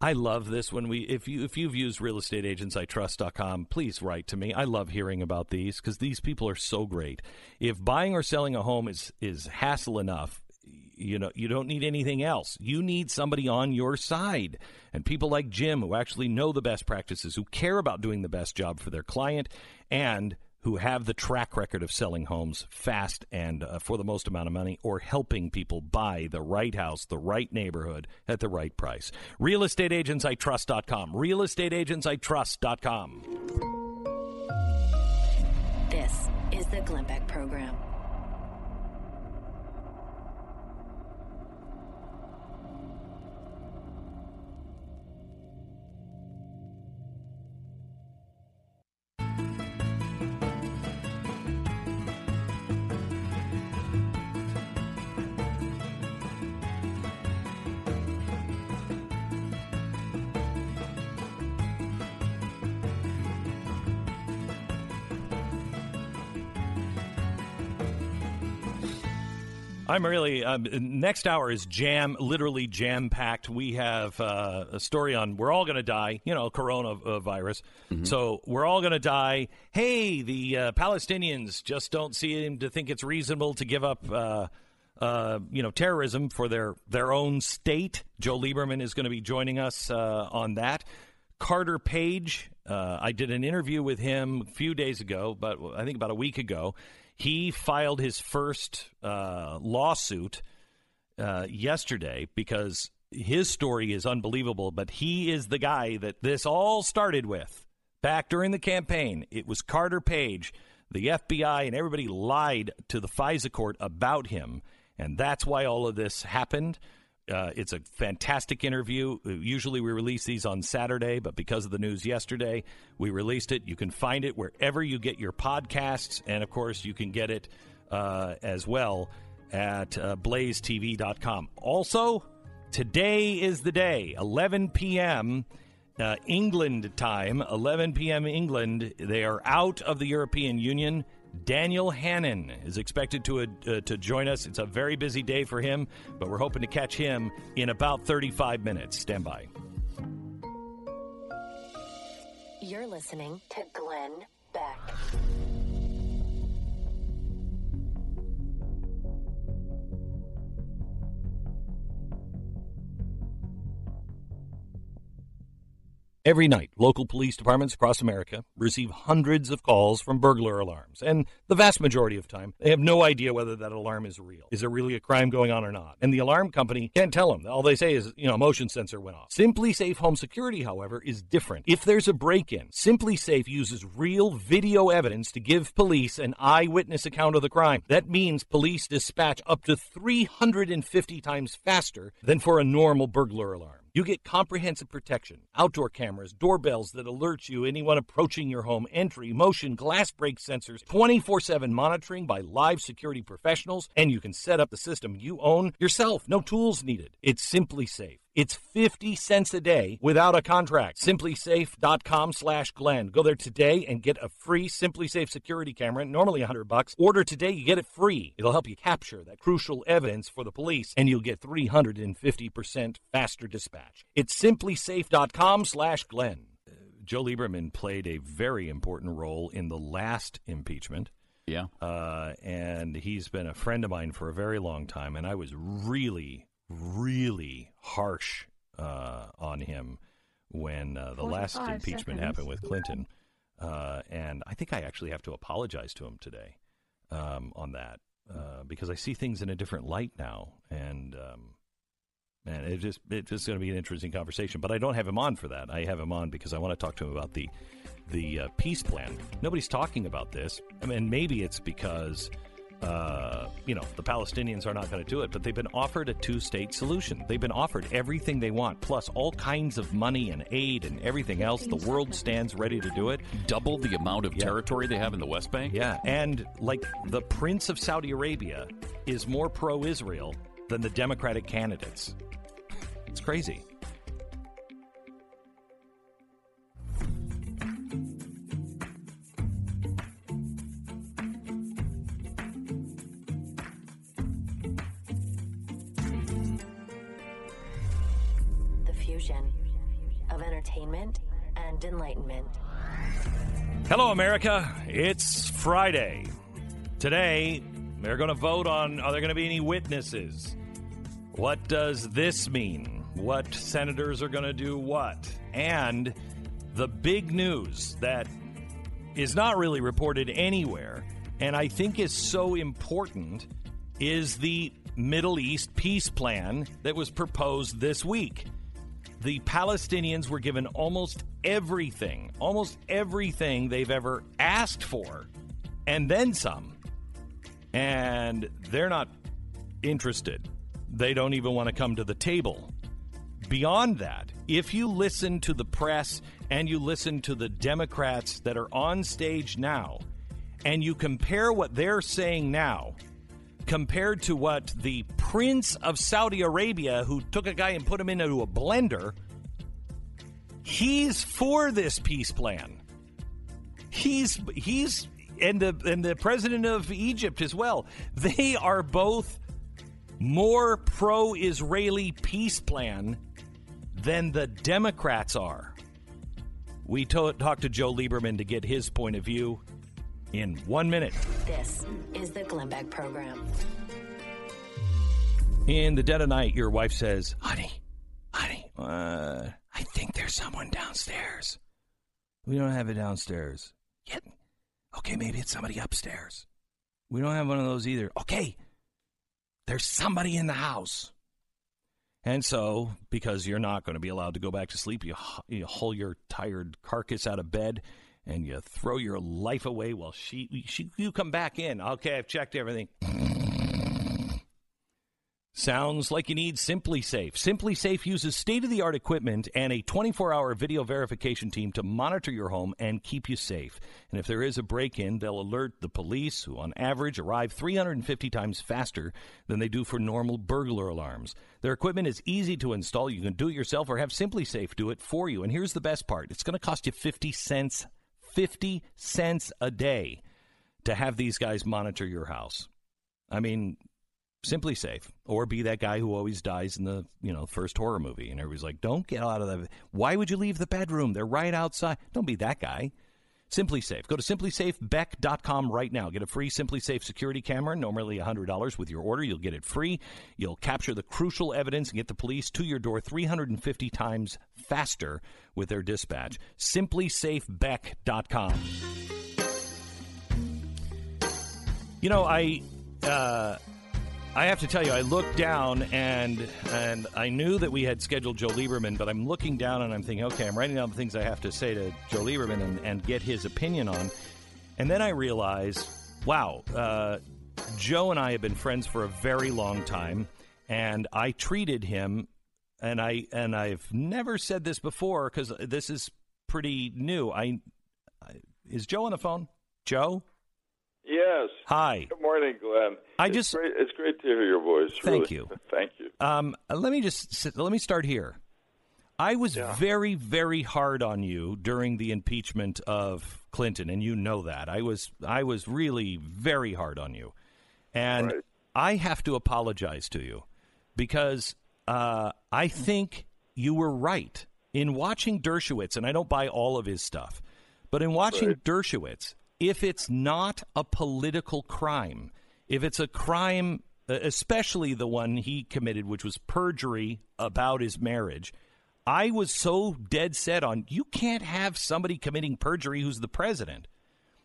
I love this when we if you if you've used realestateagentsitrust.com, please write to me. I love hearing about these cuz these people are so great. If buying or selling a home is is hassle enough, you know, you don't need anything else. You need somebody on your side. And people like Jim who actually know the best practices, who care about doing the best job for their client and who have the track record of selling homes fast and uh, for the most amount of money or helping people buy the right house, the right neighborhood at the right price. Realestateagentsitrust.com. Realestateagentsitrust.com. This is the Glenn Beck Program. I'm really um, next hour is jam, literally jam packed. We have uh, a story on we're all going to die. You know, coronavirus. So we're all going to die. Hey, the uh, Palestinians just don't seem to think it's reasonable to give up. Uh, uh, you know, terrorism for their their own state. Joe Lieberman is going to be joining us uh, on that. Carter Page, uh, I did an interview with him a few days ago, but I think about a week ago. He filed his first uh, lawsuit uh, yesterday because his story is unbelievable, but he is the guy that this all started with back during the campaign. It was Carter Page. The FBI and everybody lied to the FISA court about him, and that's why all of this happened. Uh, it's a fantastic interview. Usually we release these on Saturday, but because of the news yesterday, we released it. You can find it wherever you get your podcasts, and of course, you can get it uh, as well at uh, blazetv.com. Also, today is the day, 11 p.m. Uh, England time, 11 p.m. England. They are out of the European Union. Daniel Hannan is expected to uh, to join us. It's a very busy day for him, but we're hoping to catch him in about 35 minutes. Stand by. You're listening to Glenn Beck. Every night, local police departments across America receive hundreds of calls from burglar alarms, and the vast majority of time, they have no idea whether that alarm is real. Is there really a crime going on or not? And the alarm company can't tell them. All they say is, you know, motion sensor went off. SimpliSafe Home Security, however, is different. If there's a break-in, SimpliSafe uses real video evidence to give police an eyewitness account of the crime. That means police dispatch up to 350 times faster than for a normal burglar alarm. You get comprehensive protection, outdoor cameras, doorbells that alert you anyone approaching your home, entry, motion, glass break sensors, 24 7 monitoring by live security professionals, and you can set up the system you own yourself. No tools needed. It's simply safe. It's 50 cents a day without a contract. Simplisafe.com slash Glenn. Go there today and get a free SimpliSafe security camera, normally 100 bucks. Order today, you get it free. It'll help you capture that crucial evidence for the police, and you'll get 350% faster dispatch. It's simplisafe.com slash Glenn. Joe Lieberman played a very important role in the last impeachment. Yeah. Uh, and he's been a friend of mine for a very long time, and I was really, really harsh uh, on him when uh, the last impeachment seconds. happened with Clinton. Uh, and I think I actually have to apologize to him today um, on that uh, because I see things in a different light now, and um, and it just it's just going to be an interesting conversation. But I don't have him on for that. I have him on because I want to talk to him about the the uh, peace plan. Nobody's talking about this. I mean, maybe it's because uh, you know the Palestinians are not going to do it, but they've been offered a two-state solution. They've been offered everything they want, plus all kinds of money and aid and everything else. The world stands ready to do it. Double the amount of Yeah. territory they have in the West Bank? Yeah, and like the Prince of Saudi Arabia is more pro-Israel than the Democratic candidates. It's crazy. Entertainment and enlightenment. Hello, America. It's Friday. Today, they're going to vote on are there going to be any witnesses? What does this mean? What senators are going to do what? And the big news that is not really reported anywhere, and I think is so important, is the Middle East peace plan that was proposed this week the Palestinians were given almost everything, almost everything they've ever asked for, and then some. And they're not interested. They don't even want to come to the table. Beyond that, if you listen to the press and you listen to the Democrats that are on stage now, and you compare what they're saying now compared to what the Prince of Saudi Arabia, who took a guy and put him into a blender, he's for this peace plan. He's he's and the and the president of Egypt as well. They are both more pro-Israeli peace plan than the Democrats are. We to- talked to Joe Lieberman to get his point of view in one minute. This is the Glenn Beck Program. In the dead of night, your wife says, "Honey, honey, uh, I think there's someone downstairs. We don't have it downstairs yet. Okay, maybe it's somebody upstairs. We don't have one of those either. Okay, there's somebody in the house." And so, because you're not going to be allowed to go back to sleep, you, you haul your tired carcass out of bed and you throw your life away while she, she you come back in. Okay, I've checked everything. Sounds like you need SimpliSafe. Simply Safe uses state of the art equipment and a 24 hour video verification team to monitor your home and keep you safe. And if there is a break in, they'll alert the police, who on average arrive 350 times faster than they do for normal burglar alarms. Their equipment is easy to install. You can do it yourself or have SimpliSafe do it for you. And here's the best part it's going to cost you 50 cents, 50 cents a day to have these guys monitor your house. I mean, simply safe. Or be that guy who always dies in the you know first horror movie and everybody's like don't get out of the why would you leave the bedroom? They're right outside. Don't be that guy SimpliSafe. Go to simplisafebeck.com right now. Get a free SimpliSafe security camera, normally $100 with your order. You'll get it free. You'll capture the crucial evidence and get the police to your door 350 times faster with their dispatch. simplisafebeck.com. You know, I uh, I have to tell you, I looked down and and I knew that we had scheduled Joe Lieberman, but I'm looking down and I'm thinking, okay, I'm writing down the things I have to say to Joe Lieberman and, and get his opinion on. And then I realized, wow, uh, Joe and I have been friends for a very long time, and I treated him, and I and I've never said this before because this is pretty new. I, I is Joe on the phone? Joe. Yes. Hi. Good morning, Glenn. I it's just great, it's great to hear your voice. Thank really. you. Thank you. Um, let me just let me start here. I was Yeah. very, very hard on you during the impeachment of Clinton, and you know that. I was I was really very hard on you, and Right. I have to apologize to you because uh, I think you were right in watching Dershowitz, and I don't buy all of his stuff, but in watching Right. Dershowitz, if it's not a political crime, if it's a crime, uh, especially the one he committed, which was perjury about his marriage, I was so dead set on you can't have somebody committing perjury who's the president.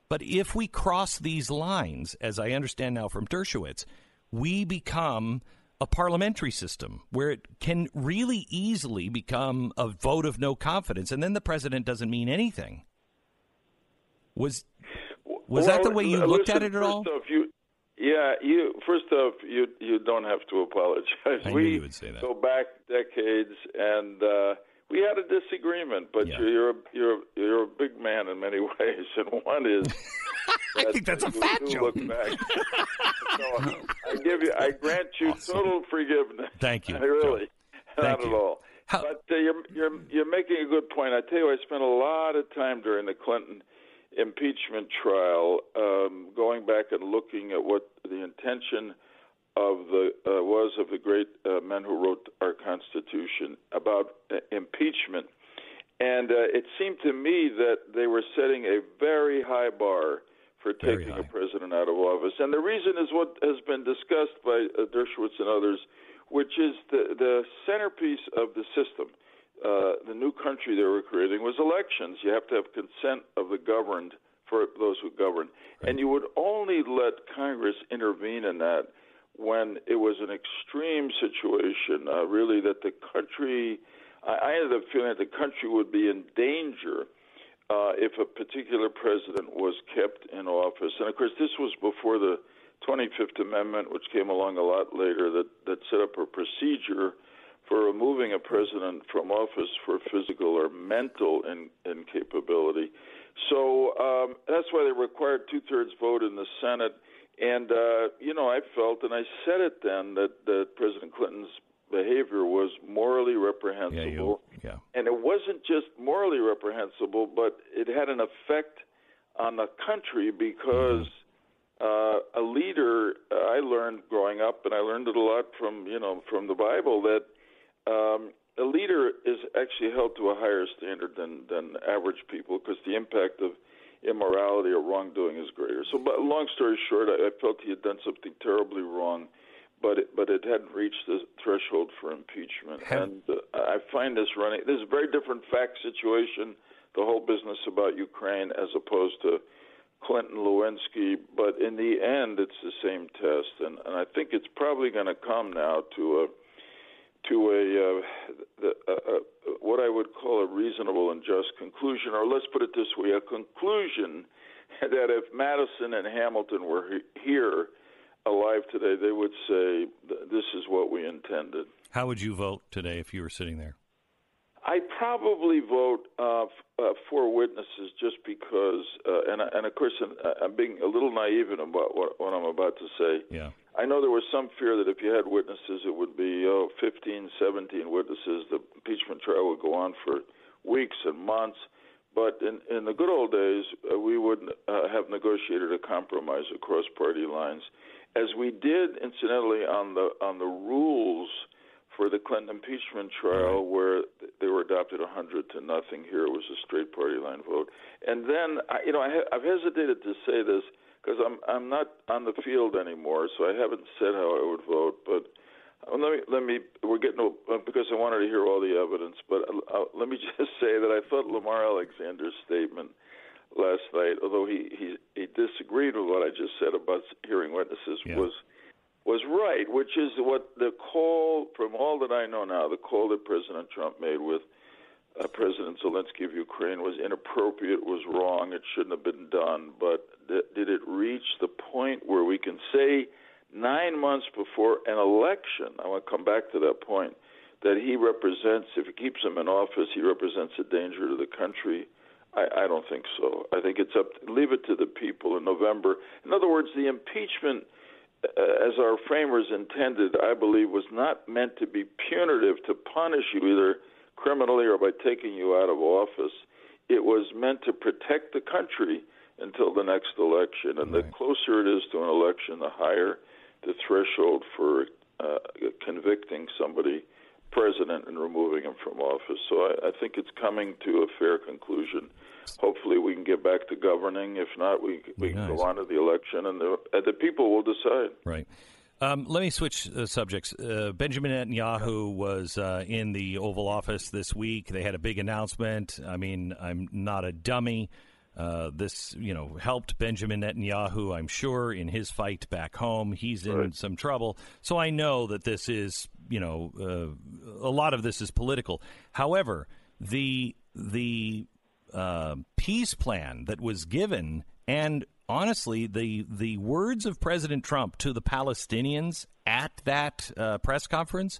But if we cross these lines, as I understand now from Dershowitz, we become a parliamentary system where it can really easily become a vote of no confidence, and then the president doesn't mean anything. Was was that the way you Well, looked at it at all? Off, you, yeah, you. First off, you you don't have to apologize. I knew we you would say that. go back decades, and uh, we had a disagreement. But Yeah. you're you're a, you're you're a big man in many ways, and one is. I that think that's a you fat joke. Look back. so I give you, I grant you total forgiveness. Thank you, I really, Joe. not Thank at all. How- But uh, you're you're you're making a good point. I tell you, I spent a lot of time during the Clinton impeachment trial, um, going back and looking at what the intention of the uh, was of the great uh, men who wrote our Constitution about uh, impeachment, and uh, it seemed to me that they were setting a very high bar for taking a president out of office. And the reason is what has been discussed by uh, Dershowitz and others, which is the, the centerpiece of the system. Uh, the new country they were creating was elections. You have to have consent of the governed for those who govern. And you would only let Congress intervene in that when it was an extreme situation, uh, really, that the country, I, I ended up feeling that the country would be in danger uh, if a particular president was kept in office. And of course, this was before the 25th Amendment, which came along a lot later, that, that set up a procedure for removing a president from office for physical or mental in, incapability. So um, that's why they required two thirds vote in the Senate. And, uh, you know, I felt, and I said it then, that, that President Clinton's behavior was morally reprehensible Yeah, you. Yeah. and it wasn't just morally reprehensible, but it had an effect on the country because uh, a leader. Uh, I learned growing up, and I learned it a lot from you know from the Bible that um, a leader is actually held to a higher standard than than average people because the impact of immorality or wrongdoing is greater. So, but long story short, I, I felt he had done something terribly wrong but it, but it hadn't reached the threshold for impeachment. And uh, I find this running. This is a very different fact situation. The whole business about Ukraine as opposed to Clinton Lewinsky, but in the end, it's the same test, and, and I think it's probably going to come now to a to a, uh, the, uh, what I would call a reasonable and just conclusion, or let's put it this way: a conclusion that if Madison and Hamilton were he- here alive today, they would say this is what we intended. How would you vote today if you were sitting there? I probably vote uh, f- uh, for witnesses just because, uh, and and of course, uh, I'm being a little naive about what, what I'm about to say. Yeah. I know there was some fear that if you had witnesses, it would be oh, 15, 17 witnesses. The impeachment trial would go on for weeks and months. But in, in the good old days, uh, we would uh, have negotiated a compromise across party lines, as we did, incidentally, on the on the rules for the Clinton impeachment trial, where they were adopted 100 to nothing. Here it was a straight party line vote. And then, I, you know, I ha- I've hesitated to say this because I'm I'm not on the field anymore, so I haven't said how I would vote. But uh, let me let me we're getting uh, because I wanted to hear all the evidence. But uh, let me just say that I thought Lamar Alexander's statement last night, although he he, he disagreed with what I just said about hearing witnesses, Yeah. was was right, which is what the call from all that I know now, the call that President Trump made with uh, President Zelensky of Ukraine was inappropriate, was wrong, it shouldn't have been done. But th- did it reach the point where we can say nine months before an election? I want to come back to that point that he represents. If he keeps him in office, he represents a danger to the country. I, I don't think so. I think it's up. To, Leave it to the people in November. In other words, the impeachment uh, as our framers intended, I believe, was not meant to be punitive to punish you either criminally or by taking you out of office. It was meant to protect the country until the next election. And the closer it is to an election, the higher the threshold for uh, convicting somebody president and removing him from office. So I, I think it's coming to a fair conclusion. Hopefully, we can get back to governing. If not, we we can Nice. go on to the election, and the and the people will decide. Right. Um, let me switch uh, subjects. Uh, Benjamin Netanyahu was uh, in the Oval Office this week. They had a big announcement. I mean, I'm not a dummy. Uh, this, you know, helped Benjamin Netanyahu, I'm sure, in his fight back home. He's in some trouble. So I know that this is, you know, uh, a lot of this is political. However, the the uh, peace plan that was given, and honestly, the the words of President Trump to the Palestinians at that uh, press conference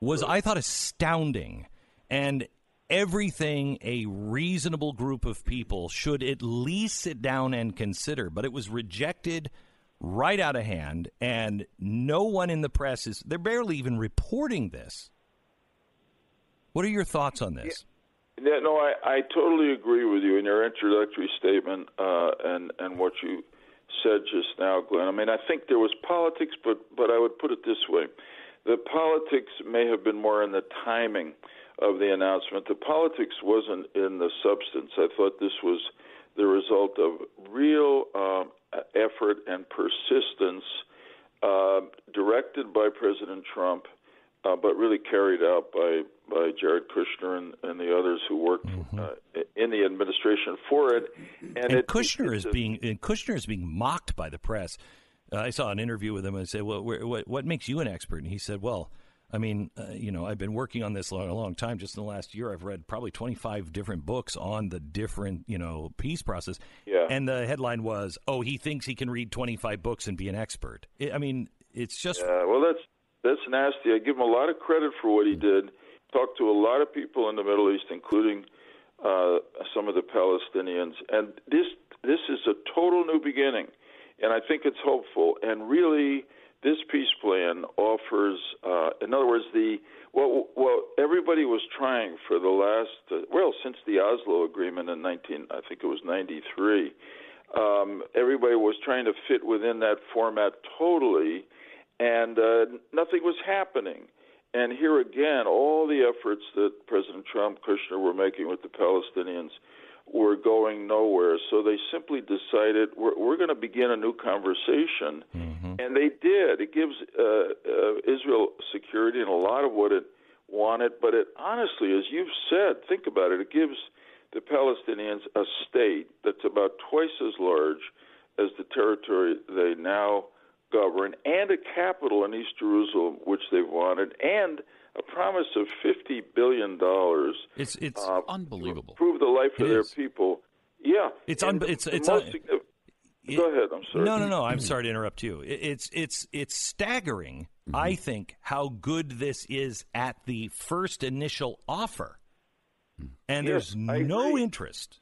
was, I thought, astounding, and everything a reasonable group of people should at least sit down and consider. But it was rejected right out of hand, and no one in the press is. They're barely even reporting this. What are your thoughts on this? Yeah, no, I, I totally agree with you in your introductory statement uh, and and what you said just now, Glenn. I mean, I think there was politics, but but I would put it this way: the politics may have been more in the timing of the announcement. The politics wasn't in the substance. I thought this was the result of real um, effort and persistence uh, directed by President Trump, uh, but really carried out by by Jared Kushner and, and the others who worked uh, in the administration for it. And, and it, Kushner it's is being and Kushner is being mocked by the press. Uh, I saw an interview with him and I said, "Well, where, what what makes you an expert?" And he said, "Well, I mean, uh, you know, I've been working on this long, a long time. Just in the last year, I've read probably twenty five different books on the different, you know, peace process." Yeah. And the headline was, "Oh, he thinks he can read twenty five books and be an expert." I I mean, it's just Uh, well, that's that's nasty. I give him a lot of credit for what he did. Talked to a lot of people in the Middle East, including uh, some of the Palestinians, and this this is a total new beginning, and I think it's hopeful. And really, this peace plan offers, uh, in other words, the what what everybody was trying for the last uh, well since the Oslo Agreement in 19 I think it was 93. Um, everybody was trying to fit within that format totally, and uh, nothing was happening. And here again, all the efforts that President Trump, Kushner were making with the Palestinians were going nowhere. So they simply decided we're, we're going to begin a new conversation, and they did. It gives uh, uh, Israel security and a lot of what it wanted, but it honestly, as you've said, think about it. It gives the Palestinians a state that's about twice as large as the territory they now govern, and a capital in East Jerusalem, which they've wanted, and a promise of fifty billion dollars it's it's uh, Unbelievable. improve the life It of their is. people. Yeah, It's And un- it's- it's un- signif- it- Go ahead. I'm sorry. No, no, no. I'm mm-hmm. sorry to interrupt you. It- It's it's it's staggering. Mm-hmm. I think how good this is at the first initial offer, mm. and Yes, there's I no agree. interest.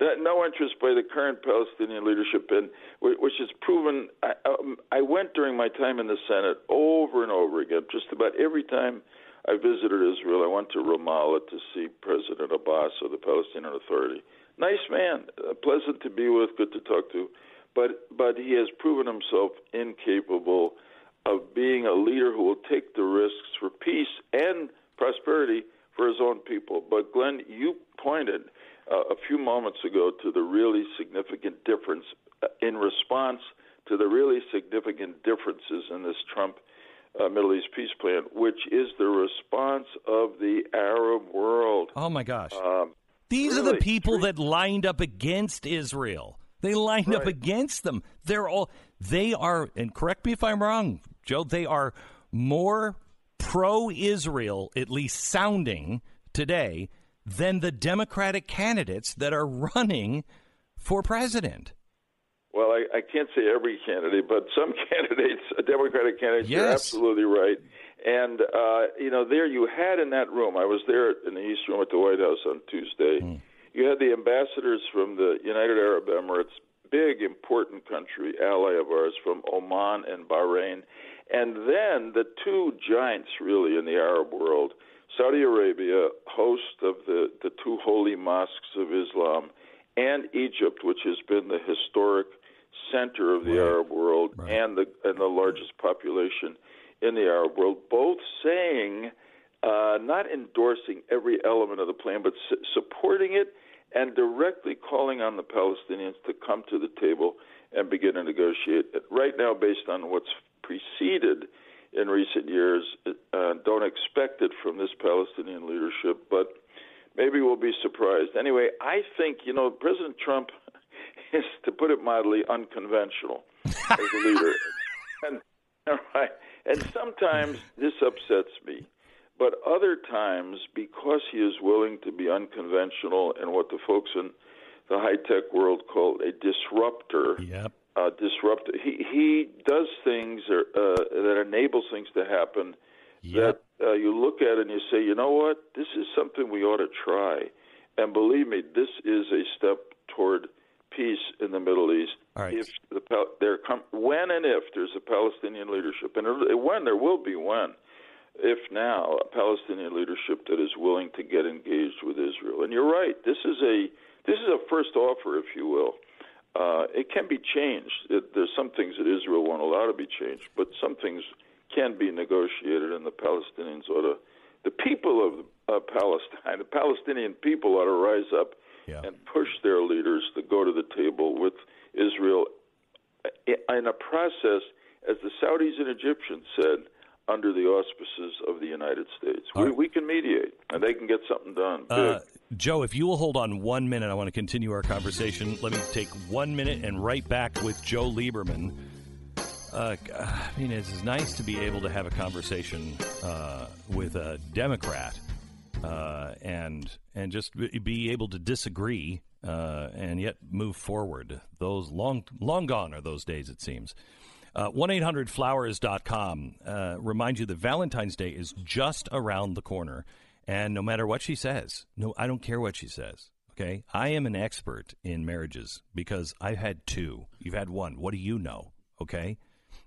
No interest by the current Palestinian leadership, and which is proven. I, um, I went during my time in the Senate over and over again. Just about every time I visited Israel, I went to Ramallah to see President Abbas of the Palestinian Authority. Nice man, uh, pleasant to be with, good to talk to, but but he has proven himself incapable of being a leader who will take the risks for peace and prosperity for his own people. but Glenn, you pointed uh, a few moments ago to the really significant difference uh, in response to the really significant differences in this Trump uh, Middle East peace plan, which is the response of the Arab world. Oh my gosh. Um, These really, are the people that lined up against Israel. They lined up against them. They're all they are and correct me if I'm wrong, Joe, they are more pro Israel, at least sounding today, than the Democratic candidates that are running for president. Well, I, I can't say every candidate, but some candidates, uh, Democratic candidates, you're absolutely right. And uh, you know, there you had in that room. I was there in the East Room at the White House on Tuesday. Hmm. You had the ambassadors from the United Arab Emirates, big important country, ally of ours from Oman and Bahrain, and then the two giants really in the Arab world, Saudi Arabia, host of the the two holy mosques of Islam, and Egypt, which has been the historic center of the Right. Arab world Right. and the and the largest population in the Arab world, both saying, uh, not endorsing every element of the plan, but su- supporting it and directly calling on the Palestinians to come to the table and begin to negotiate. Right now, based on what's preceded in recent years, uh, don't expect it from this Palestinian leadership, but maybe we'll be surprised. Anyway, I think, you know, President Trump is, to put it mildly, unconventional as a leader. and, right, and sometimes this upsets me. But other times, because he is willing to be unconventional and what the folks in the high tech world call a disruptor, Yep. Uh, disrupt. He he does things or, uh, that enables things to happen Yep. that uh, you look at and you say, you know what, this is something we ought to try. And believe me, this is a step toward peace in the Middle East. Right. If the there come when and if there's a Palestinian leadership, and when there will be when, if now a Palestinian leadership that is willing to get engaged with Israel. And you're right, this is a this is a first offer, if you will. Uh, it can be changed. It, there's some things that Israel won't allow to be changed, but some things can be negotiated, and the Palestinians ought to, the people of uh, Palestine, the Palestinian people ought to rise up Yeah. and push their leaders to go to the table with Israel in a process, as the Saudis and Egyptians said, under the auspices of the United States. We, right. we can mediate, and they can get something done. Uh, Joe, if you will hold on one minute, I want to continue our conversation. Let me take one minute and right back with Joe Lieberman. Uh, I mean, it's nice to be able to have a conversation uh, with a Democrat uh, and and just be- be able to disagree uh, and yet move forward. Those long long gone are those days, it seems. Uh, 1-800-Flowers.com uh, reminds you that Valentine's Day is just around the corner. And no matter what she says, no, I don't care what she says. Okay. I am an expert in marriages because I've had two. You've had one. What do you know? Okay.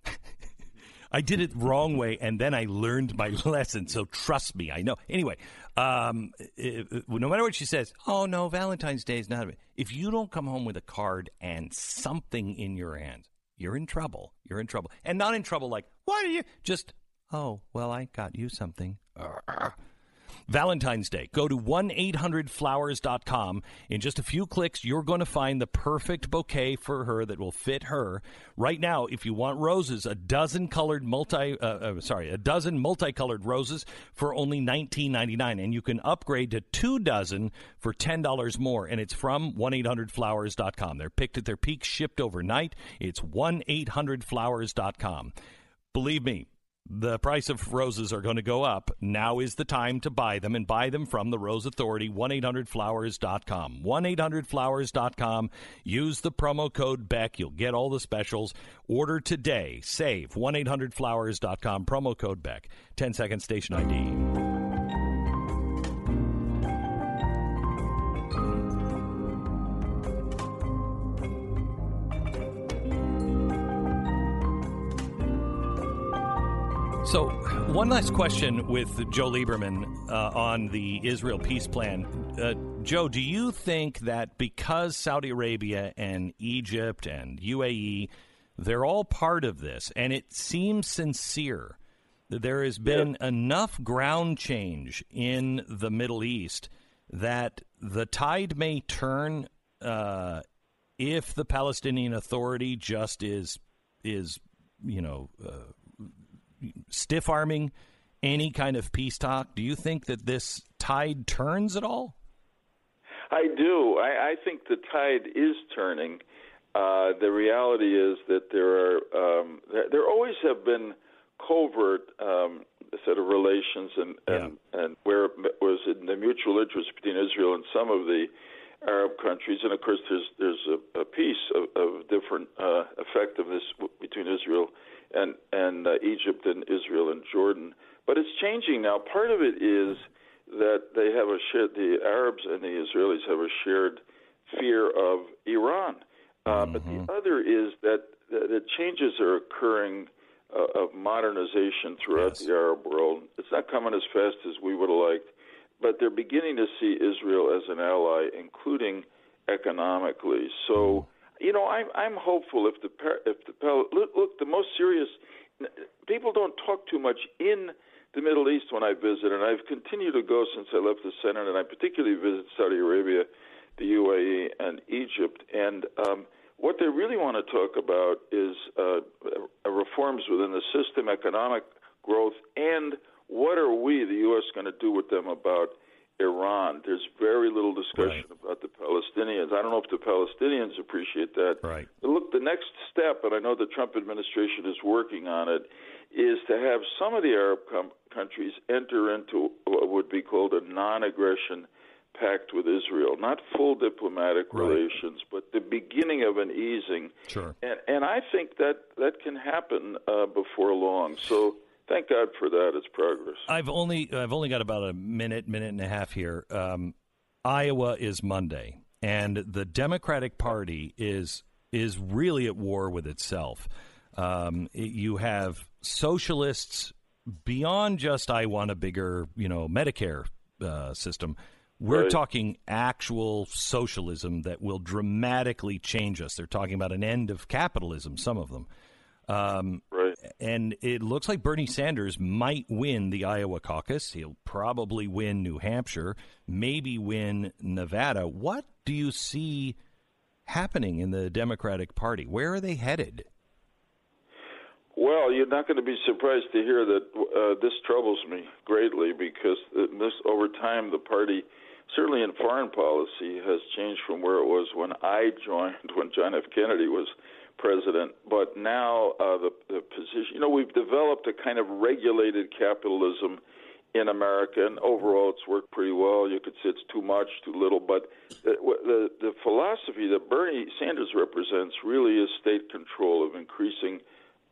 I did it wrong way, and then I learned my lesson. So trust me, I know. Anyway, um, i- i- no matter what she says, oh no, Valentine's Day is not. If you don't come home with a card and something in your hand, you're in trouble. You're in trouble, and not in trouble like why are you just? Oh well, I got you something. Valentine's Day. Go to 1-800-Flowers.com. In just a few clicks, you're going to find the perfect bouquet for her that will fit her. Right now, if you want roses, a dozen colored multi uh, uh, sorry, a dozen multicolored roses for only $19.99 and you can upgrade to 2 dozen for $10 more and it's from 1-800-Flowers.com. They're picked at their peak, shipped overnight. It's 1-800-Flowers.com. Believe me, the price of roses are going to go up. Now is the time to buy them and buy them from the Rose Authority, 1-800-Flowers.com. 1-800-Flowers.com. Use the promo code BECK. You'll get all the specials. Order today. Save. 1-800-Flowers.com. Promo code BECK. 10 second station ID. One last question with Joe Lieberman uh, on the Israel peace plan. Uh, Joe, do you think that because Saudi Arabia and Egypt and UAE, they're all part of this, and it seems sincere that there has been enough ground change in the Middle East that the tide may turn uh, if the Palestinian Authority just is is you know uh, stiff arming any kind of peace talk? Do you think that this tide turns at all? I do. I, I think the tide is turning. Uh, the reality is that there are um, there always have been covert um, set of relations and and, yeah. and where it was in the mutual interest between Israel and some of the Arab countries, and of course there's there's a, a peace of, of different uh, effectiveness between Israel and and uh, Egypt and Israel and Jordan, but it's changing now. Part of it is that they have a shared the Arabs and the Israelis have a shared fear of Iran uh, mm-hmm. But the mm-hmm. other is that the changes are occurring uh, of modernization throughout yes. the Arab world. It's not coming as fast as we would have liked, but they're beginning to see Israel as an ally, including economically. So. You know, I'm I'm hopeful if the if the look, look the most serious people don't talk too much in the Middle East when I visit, and I've continued to go since I left the Senate, and I particularly visit Saudi Arabia the UAE and Egypt. And um, what they really want to talk about is uh, reforms within the system, economic growth, and what are we, the U.S., going to do with them about Iran? There's very little discussion right. about the Palestinians. I don't know if the Palestinians appreciate that. Right. But look, the next step, and I know the Trump administration is working on it, is to have some of the Arab com- countries enter into what would be called a non aggression pact with Israel, not full diplomatic right. relations, but the beginning of an easing. Sure. And, and I think that that can happen uh, before long. So thank God for that. It's progress. I've only I've only got about a minute, minute and a half here. Um, Iowa is Monday, and the Democratic Party is is really at war with itself. Um, it, you have socialists beyond just I want a bigger, you know, Medicare uh, system. We're right. talking actual socialism that will dramatically change us. They're talking about an end of capitalism, some of them. Um, right. And it looks like Bernie Sanders might win the Iowa caucus. He'll probably win New Hampshire, maybe win Nevada. What do you see happening in the Democratic Party? Where are they headed? Well, you're not going to be surprised to hear that uh, this troubles me greatly because this over time the party certainly in foreign policy has changed from where it was when I joined, when John F. Kennedy was president. But now uh, the, the position, you know, we've developed a kind of regulated capitalism in America, and overall it's worked pretty well. You could say it's too much, too little, but the, the, the philosophy that Bernie Sanders represents really is state control of increasing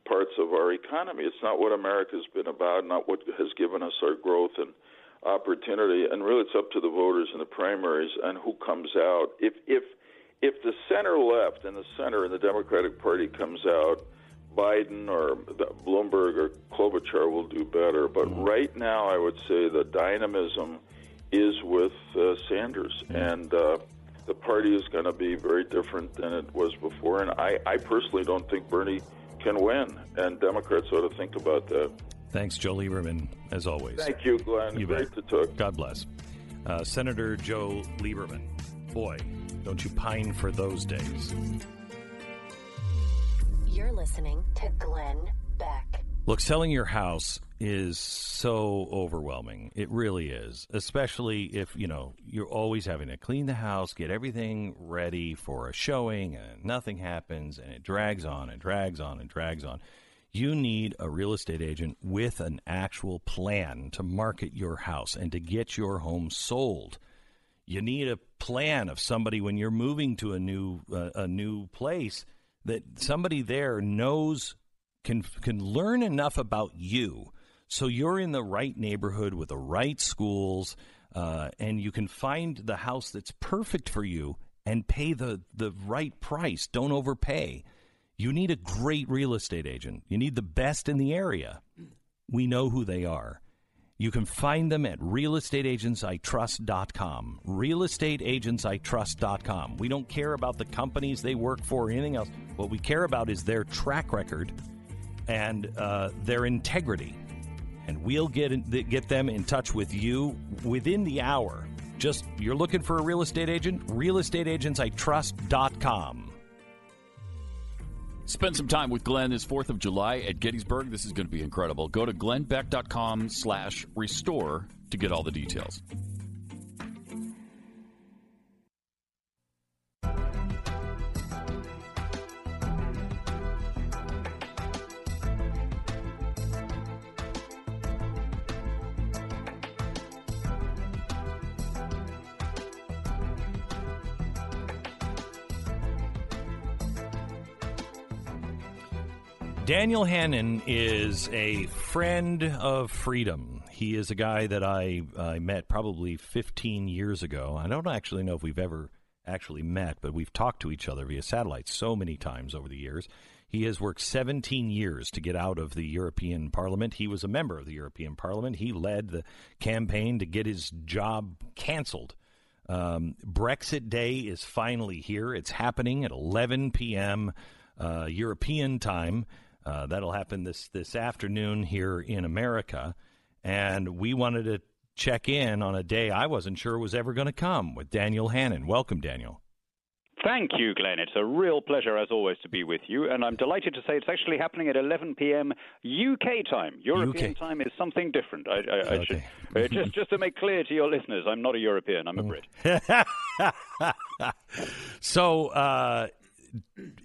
parts of our economy. It's not what America's been about, not what has given us our growth and opportunity, and really it's up to the voters in the primaries and who comes out. If if if the center left and the center in the Democratic Party comes out, Biden or Bloomberg or Klobuchar will do better. But mm-hmm. right now, I would say the dynamism is with uh, Sanders, mm-hmm. and uh, the party is going to be very different than it was before. And I, I personally don't think Bernie can win, and Democrats ought to think about that. Thanks, Joe Lieberman, as always. Thank you, Glenn. You Great bet. to talk. God bless. Uh, Senator Joe Lieberman. Boy, don't you pine for those days. You're listening to Glenn Beck. Look, selling your house is so overwhelming. It really is, especially if, you know, you're always having to clean the house, get everything ready for a showing, and nothing happens, and it drags on and drags on and drags on. You need a real estate agent with an actual plan to market your house and to get your home sold. You need a plan of somebody when you're moving to a new uh, a new place that somebody there knows can can learn enough about you so you're in the right neighborhood with the right schools uh, and you can find the house that's perfect for you and pay the the right price don't overpay you need a great real estate agent. You need the best in the area. We know who they are. You can find them at realestateagentsitrust.com. Realestateagentsitrust.com. We don't care about the companies they work for or anything else. What we care about is their track record and uh, their integrity. And we'll get, get them in touch with you within the hour Just you're looking for a real estate agent? realestateagentsitrust.com. Spend some time with Glenn this 4th of July at Gettysburg. This is going to be incredible. Go to glennbeck.com slash restore to get all the details. Daniel Hannan is a friend of freedom. He is a guy that I, I met probably 15 years ago. I don't actually know if we've ever actually met, but we've talked to each other via satellite so many times over the years. He has worked 17 years to get out of the European Parliament. He was a member of the European Parliament. He led the campaign to get his job canceled. Um, Brexit Day is finally here. It's happening at 11 p.m. Uh, European time. Uh, that'll happen this this afternoon here in America, and we wanted to check in on a day I wasn't sure was ever going to come with Daniel Hannan. Welcome, Daniel. Thank you, Glenn. It's a real pleasure, as always, to be with you. And I'm delighted to say it's actually happening at 11 p.m. UK time. European UK. time is something different. I, I, I Okay. should, uh, just, just to make clear to your listeners, I'm not a European. I'm a Brit. So uh,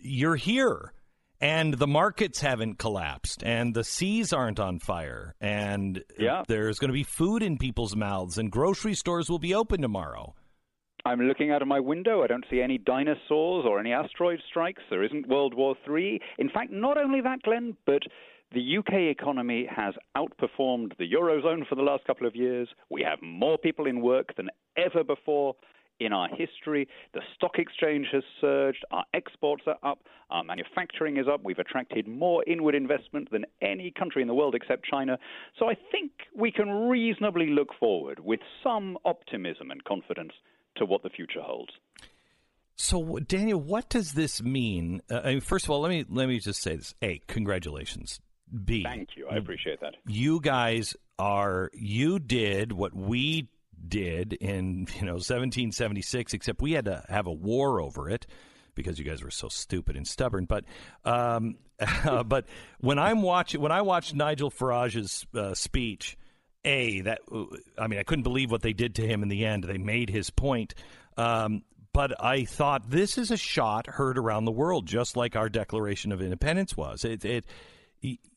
you're here, and the markets haven't collapsed, and the seas aren't on fire, and Yeah. there's going to be food in people's mouths, and grocery stores will be open tomorrow. I'm looking out of my window. I don't see any dinosaurs or any asteroid strikes. There isn't World War III. In fact, not only that, Glenn, but the UK economy has outperformed the Eurozone for the last couple of years. We have more people in work than ever before in our history. The stock exchange has surged. Our exports are up. Our manufacturing is up. We've attracted more inward investment than any country in the world except China. So I think we can reasonably look forward with some optimism and confidence to what the future holds. So, Daniel, what does this mean? Uh, I mean, first of all, let me let me just say this: A, congratulations. B, Thank you. I appreciate that. you guys are you did what we did in you know 1776 except we had to have a war over it because you guys were so stupid and stubborn. But um but when i'm watching when i watched nigel farage's uh, speech a that i mean i couldn't believe what they did to him in the end. They made his point. Um but I thought this is a shot heard around the world, just like our Declaration of Independence was. It, it,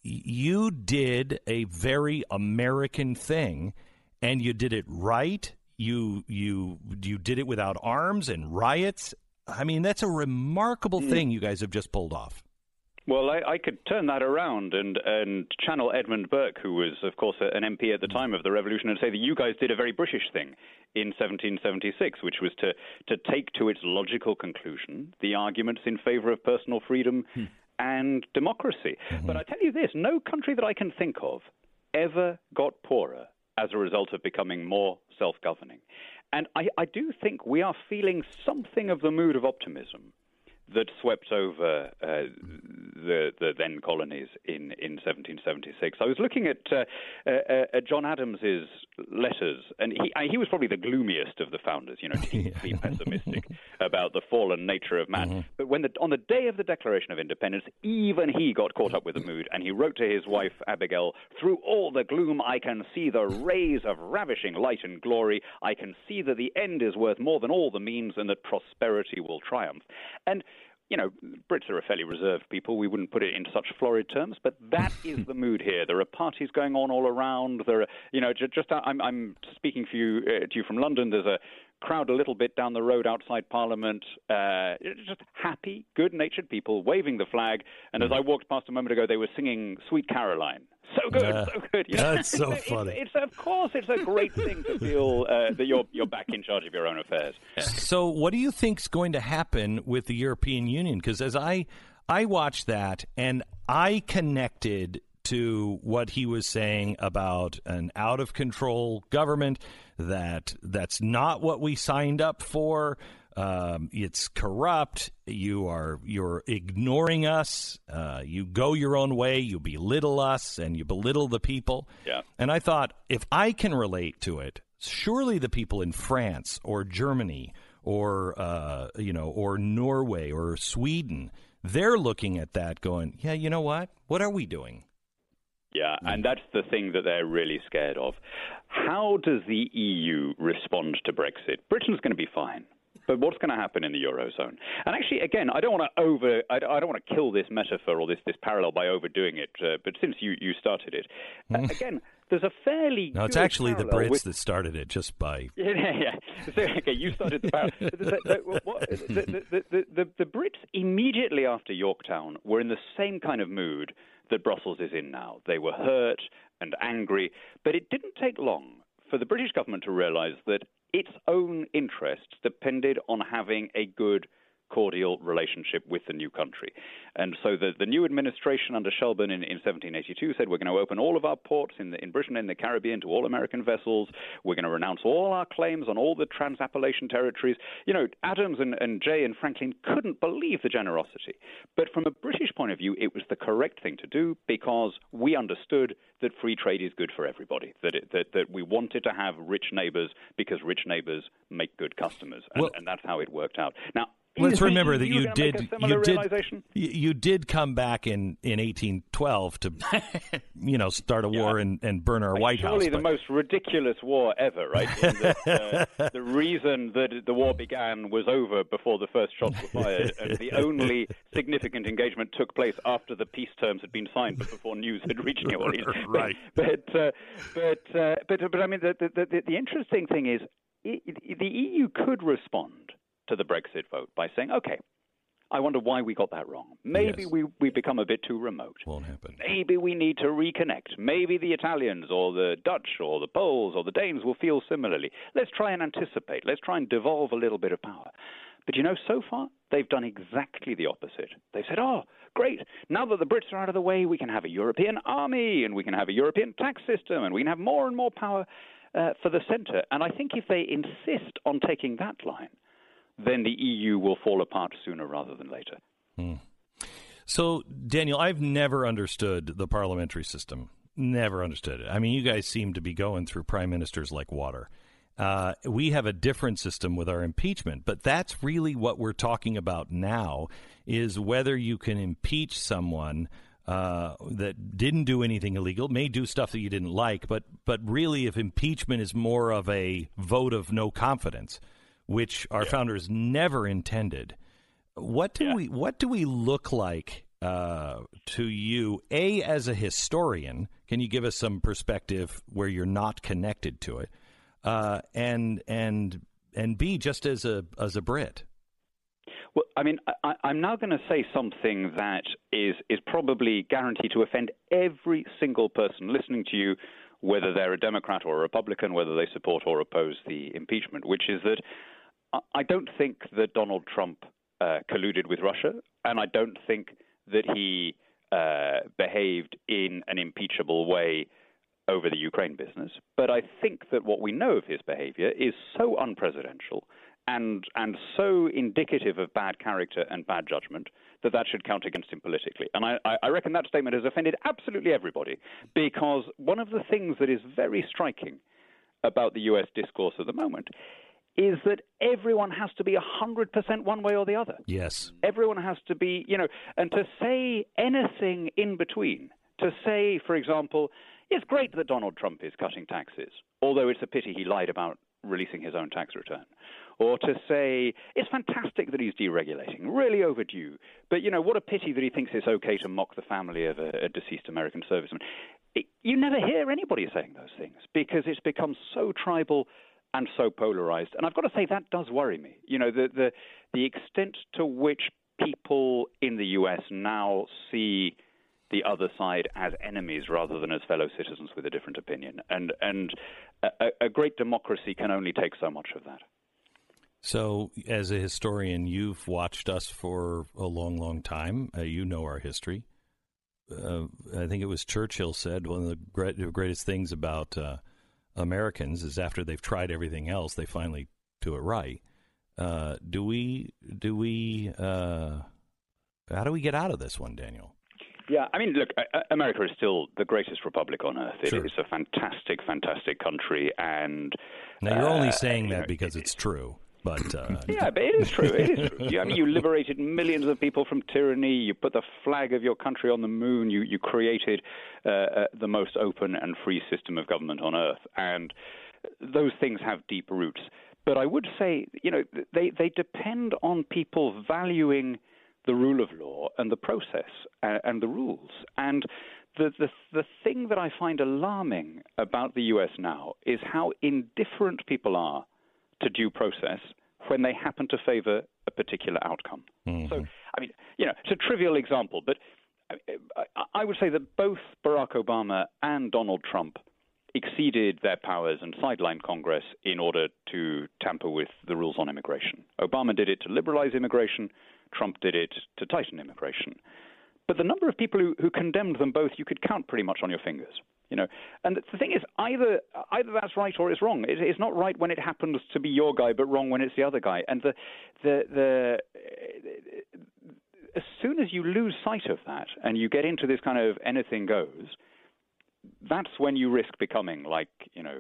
you did a very American thing, and you did it right. You you you did it without arms and riots. I mean, that's a remarkable mm. thing you guys have just pulled off. Well, I, I could turn that around and, and channel Edmund Burke, who was, of course, an MP at the mm. time of the revolution, and say that you guys did a very British thing in 1776, which was to, to take to its logical conclusion the arguments in favor of personal freedom hmm. and democracy. Mm-hmm. But I tell you this no country that I can think of ever got poorer as a result of becoming more self governing. And I, I do think we are feeling something of the mood of optimism that swept over uh, the the then colonies in, in 1776. I was looking at uh, uh, uh, John Adams's letters, and he he was probably the gloomiest of the founders. You know, deeply pessimistic about the fallen nature of man. But when the on the day of the Declaration of Independence, even he got caught up with the mood, and he wrote to his wife Abigail, "Through all the gloom, I can see the rays of ravishing light and glory. I can see that the end is worth more than all the means, and that prosperity will triumph." And you know, Brits are a fairly reserved people. We wouldn't put it in such florid terms, but that is the mood here. There are parties going on all around. There are, you know, ju- just I'm, I'm speaking for you uh, to you from London. There's a crowd a little bit down the road outside Parliament. Uh, just happy, good-natured people waving the flag. And as I walked past a moment ago, they were singing "Sweet Caroline." So good, Uh, so good. you know? that's so It's- funny. It's, of course, it's a great thing to feel uh, that you're you're back in charge of your own affairs. So, what do you think's going to happen with the European Union? Because as I I watched that and I connected to what he was saying about an out of control government that that's not what we signed up for. Um, it's corrupt. You are you're ignoring us. Uh, you go your own way. You belittle us and you belittle the people. Yeah. And I thought if I can relate to it, Surely the people in France or Germany or uh, you know or Norway or Sweden, they're looking at that, going, "Yeah, you know what? What are we doing?" Yeah, and that's the thing that they're really scared of. How does the EU respond to Brexit? Britain's going to be fine. But what's going to happen in the eurozone? And actually, again, I don't want to over, I don't want to kill this metaphor or this this parallel by overdoing it. Uh, but since you you started it, uh, again, there's a fairly no. It's actually the Brits with... that started it, just by yeah, yeah. So, okay, you started the parallel. the, the, the, the, the Brits immediately after Yorktown were in the same kind of mood that Brussels is in now. They were hurt and angry, but it didn't take long for the British government to realize that its own interests depended on having a good cordial relationship with the new country. And so the, the new administration under Shelburne in, in 1782 said we're going to open all of our ports in, the, in Britain and the Caribbean to all American vessels. We're going to renounce all our claims on all the Trans-Appalachian territories. You know, Adams and, and Jay and Franklin couldn't believe the generosity. But from a British point of view, it was the correct thing to do because we understood that free trade is good for everybody, that, it, that, that we wanted to have rich neighbors because rich neighbors make good customers. And, well, and that's how it worked out. Now, Let's remember that you did you did you did come back in in 1812 to you know start a war yeah. and, and burn our White surely House. Surely the most ridiculous war ever, right? the, uh, the reason that the war began was over before the first shots were fired, and the only significant engagement took place after the peace terms had been signed, but before news had reached New Orleans. right. But but uh, but, uh, but but I mean the the, the, the interesting thing is the EU could respond to the Brexit vote by saying, okay, I wonder why we got that wrong. Maybe yes. we, we become a bit too remote. Won't happen. Maybe we need to reconnect. Maybe the Italians or the Dutch or the Poles or the Danes will feel similarly. Let's try and anticipate. Let's try and devolve a little bit of power. But you know, so far, they've done exactly the opposite. They've said, oh, great, now that the Brits are out of the way, we can have a European army and we can have a European tax system and we can have more and more power uh, for the centre. And I think if they insist on taking that line, then the EU will fall apart sooner rather than later. Hmm. So, Daniel, I've never understood the parliamentary system. Never understood it. I mean, you guys seem to be going through prime ministers like water. Uh, we have a different system with our impeachment, but that's really what we're talking about now: is whether you can impeach someone uh, that didn't do anything illegal, may do stuff that you didn't like, but but really, if impeachment is more of a vote of no confidence, which our yeah. founders never intended. What do yeah. we what do we look like uh, to you? A as a historian, can you give us some perspective where you're not connected to it? Uh, and and and B just as a as a Brit. Well, I mean, I, am now going to say something that is is probably guaranteed to offend every single person listening to you, whether they're a Democrat or a Republican, whether they support or oppose the impeachment, which is that I don't think that Donald Trump uh, colluded with Russia, and I don't think that he uh, behaved in an impeachable way over the Ukraine business. But I think that what we know of his behavior is so unpresidential and and so indicative of bad character and bad judgment that that should count against him politically. And I, I reckon that statement has offended absolutely everybody because one of the things that is very striking about the U.S. discourse at the moment is that everyone has to be 100% one way or the other. Yes. Everyone has to be, you know, and to say anything in between, to say, for example, it's great that Donald Trump is cutting taxes, although it's a pity he lied about releasing his own tax return. Or to say, it's fantastic that he's deregulating, really overdue, but, you know, what a pity that he thinks it's okay to mock the family of a, a deceased American serviceman. It, you never hear anybody saying those things because it's become so tribal and so polarized. And I've got to say that does worry me. You know, the the the extent to which people in the US now see the other side as enemies rather than as fellow citizens with a different opinion. And and a, a great democracy can only take so much of that. So, as a historian, you've watched us for a long, long time. Uh, you know our history. Uh, I think it was Churchill said one of the great, greatest things about uh, Americans is after they've tried everything else, they finally do it right. Uh, do we? Do we? Uh, how do we get out of this one, Daniel? Yeah, I mean, look, America is still the greatest republic on earth. It Sure. is a fantastic, fantastic country, and Now you're only uh, saying you that because it's true, but uh, Yeah, but it is true. It is true. You- I mean, you liberated millions of people from tyranny. You put the flag of your country on the moon. You you created uh, uh, the most open and free system of government on earth, and those things have deep roots. But I would say, you know, they they depend on people valuing the rule of law and the process and, and the rules. And the, the the thing that I find alarming about the U.S. now is how indifferent people are to due process when they happen to favor a particular outcome. Mm-hmm. So, I mean, you know, it's a trivial example, but I would say that both Barack Obama and Donald Trump exceeded their powers and sidelined Congress in order to tamper with the rules on immigration. Obama did it to liberalize immigration, Trump did it to tighten immigration. But the number of people who, who condemned them both, you could count pretty much on your fingers. You know, and the thing is, either either that's right or it's wrong. It, it's not right when it happens to be your guy, but wrong when it's the other guy. And the the the as soon as you lose sight of that and you get into this kind of anything goes, that's when you risk becoming like you know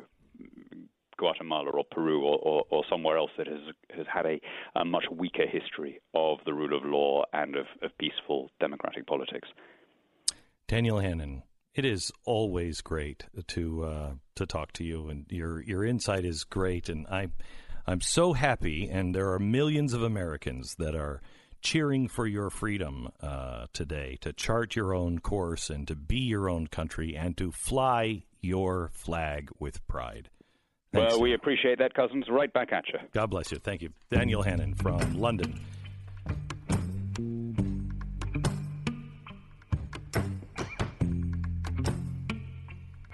Guatemala or Peru or, or, or somewhere else that has has had a, a much weaker history of the rule of law and of, of peaceful democratic politics. Daniel Hannan, it is always great to uh, to talk to you, and your your insight is great, and I I'm so happy, and there are millions of Americans that are cheering for your freedom uh, today to chart your own course and to be your own country and to fly your flag with pride. Thanks. Well, we appreciate that, cousins. Right back at you. God bless you. Thank you. Daniel Hannan from London.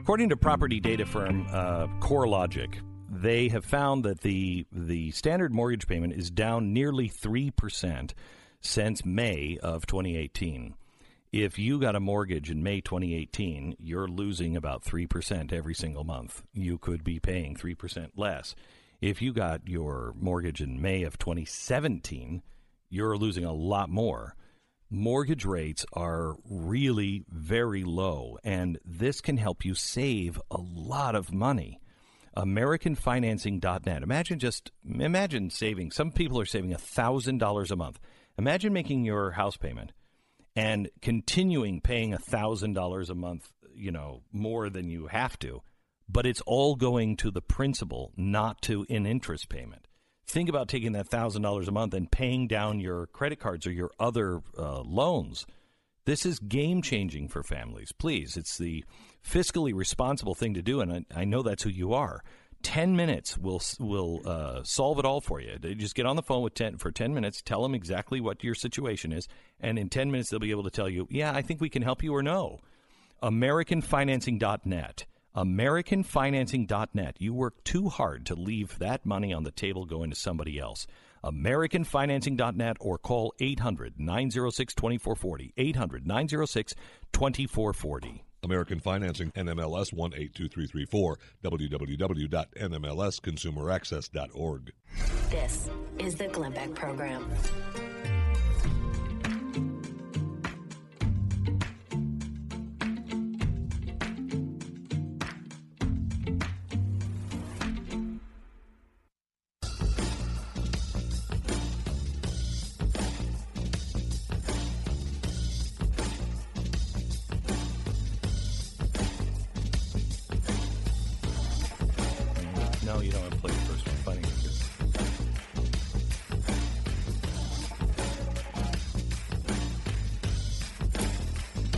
According to property data firm uh, CoreLogic, they have found that the the standard mortgage payment is down nearly three percent since May of 2018. If you got a mortgage in May 2018, you're losing about 3% every single month. You could be paying 3% less. If you got your mortgage in May of 2017, you're losing a lot more. Mortgage rates are really very low, and this can help you save a lot of money. AmericanFinancing.net. Imagine just imagine saving. Some people are saving thousand dollars a month. Imagine making your house payment and continuing paying thousand dollars a month. You know more than you have to, but it's all going to the principal, not to an interest payment. Think about taking that thousand dollars a month and paying down your credit cards or your other uh, loans. This is game changing for families. Please, it's the fiscally responsible thing to do, and I, I know that's who you are. Ten minutes will will uh, solve it all for you. Just get on the phone with ten for ten minutes. Tell them exactly what your situation is, and in ten minutes they'll be able to tell you, yeah, I think we can help you, or no. AmericanFinancing.net. AmericanFinancing.net. You work too hard to leave that money on the table going to somebody else. AmericanFinancing.net or call 800 906 2440. 800 906 2440. American Financing, NMLS 182334, www.nmlsconsumeraccess.org. This is the Glenn Beck Program.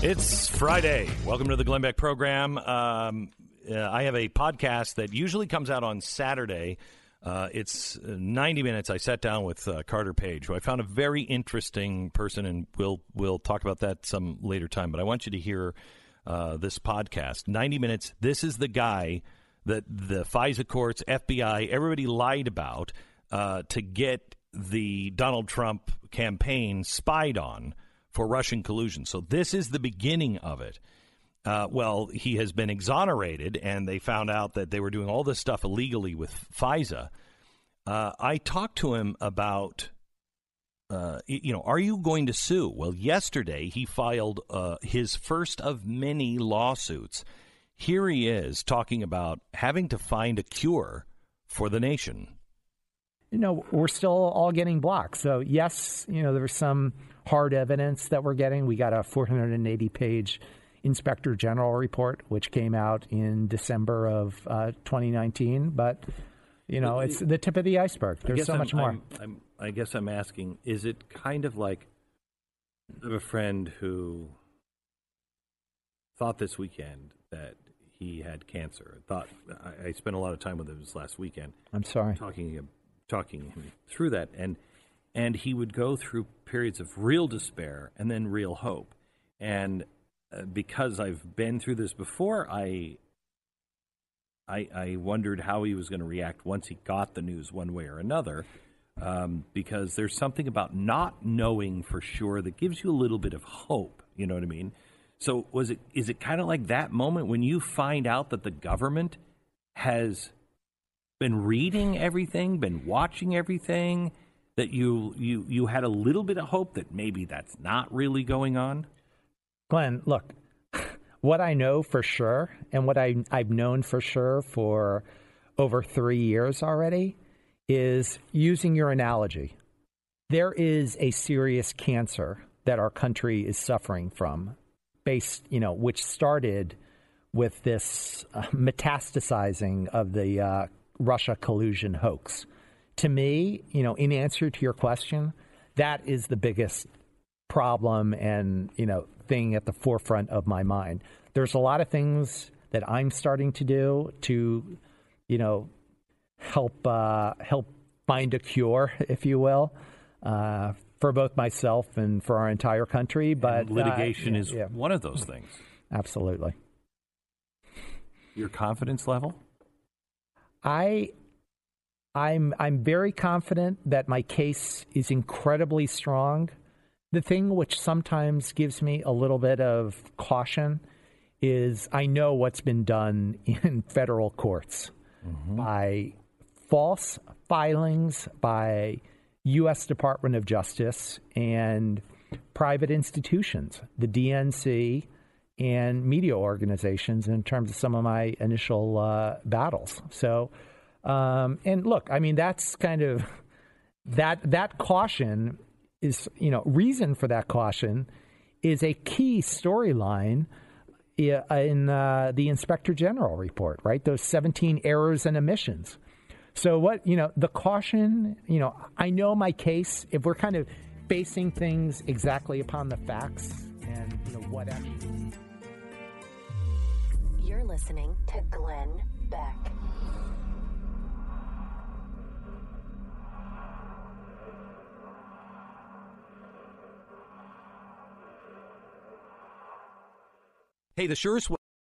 It's Friday. Welcome to the Glenn Beck program. Um, uh, I have a podcast that usually comes out on Saturday. Uh, it's uh, 90 minutes. I sat down with uh, Carter Page, who I found a very interesting person, and we'll we'll talk about that some later time. But I want you to hear uh, this podcast. 90 minutes. This is the guy that the FISA courts, FBI, everybody lied about uh, to get the Donald Trump campaign spied on for Russian collusion. So this is the beginning of it. Uh, well, he has been exonerated, and they found out that they were doing all this stuff illegally with FISA. Uh, I talked to him about uh, you know, are you going to sue? Well, yesterday he filed uh, his first of many lawsuits. Here he is talking about having to find a cure for the nation. you know, we're still all getting blocked. So, yes, you know, there's some hard evidence that we're getting. We got a 480 page inspector general report, which came out in December of uh, 2019. But, you know, it's the tip of the iceberg. There's so I'm- much more. I'm, I'm, I guess I'm asking: Is it kind of like I have a friend who thought this weekend that he had cancer? Thought I, I spent a lot of time with him this last weekend. I'm sorry. talking talking him through that and and he would go through periods of real despair and then real hope. And uh, because I've been through this before I I, I wondered how he was going to react once he got the news one way or another um, because there's something about not knowing for sure that gives you a little bit of hope you know what I mean? So was it is it kind of like that moment when you find out that the government has been reading everything, been watching everything, that you you you had a little bit of hope that maybe that's not really going on? Glenn, look, what I know for sure, and what I, I've known for sure for over three years already, is using your analogy. There is a serious cancer that our country is suffering from, based, you know, which started with this uh, metastasizing of the uh, Russia collusion hoax. To me, you know, in answer to your question, that is the biggest problem and you know thing at the forefront of my mind. There's a lot of things that I'm starting to do to, you know, help uh, help find a cure, if you will, uh, for both myself and for our entire country. But And litigation uh, is yeah, one of those things. absolutely. Your confidence level? I I'm I'm very confident that my case is incredibly strong. The thing which sometimes gives me a little bit of caution is I know what's been done in federal courts by false filings by US Department of Justice and private institutions, the DNC and media organizations in terms of some of my initial uh, battles. So, um, and look, I mean, that's kind of that that caution is, you know, reason for that caution is a key storyline in uh, the Inspector General report, right? Those 17 errors and omissions. So what you know, the caution. You know, I know my case. If we're kind of basing things exactly upon the facts and you know what actually. You're listening to Glenn Beck. Hey, the surest way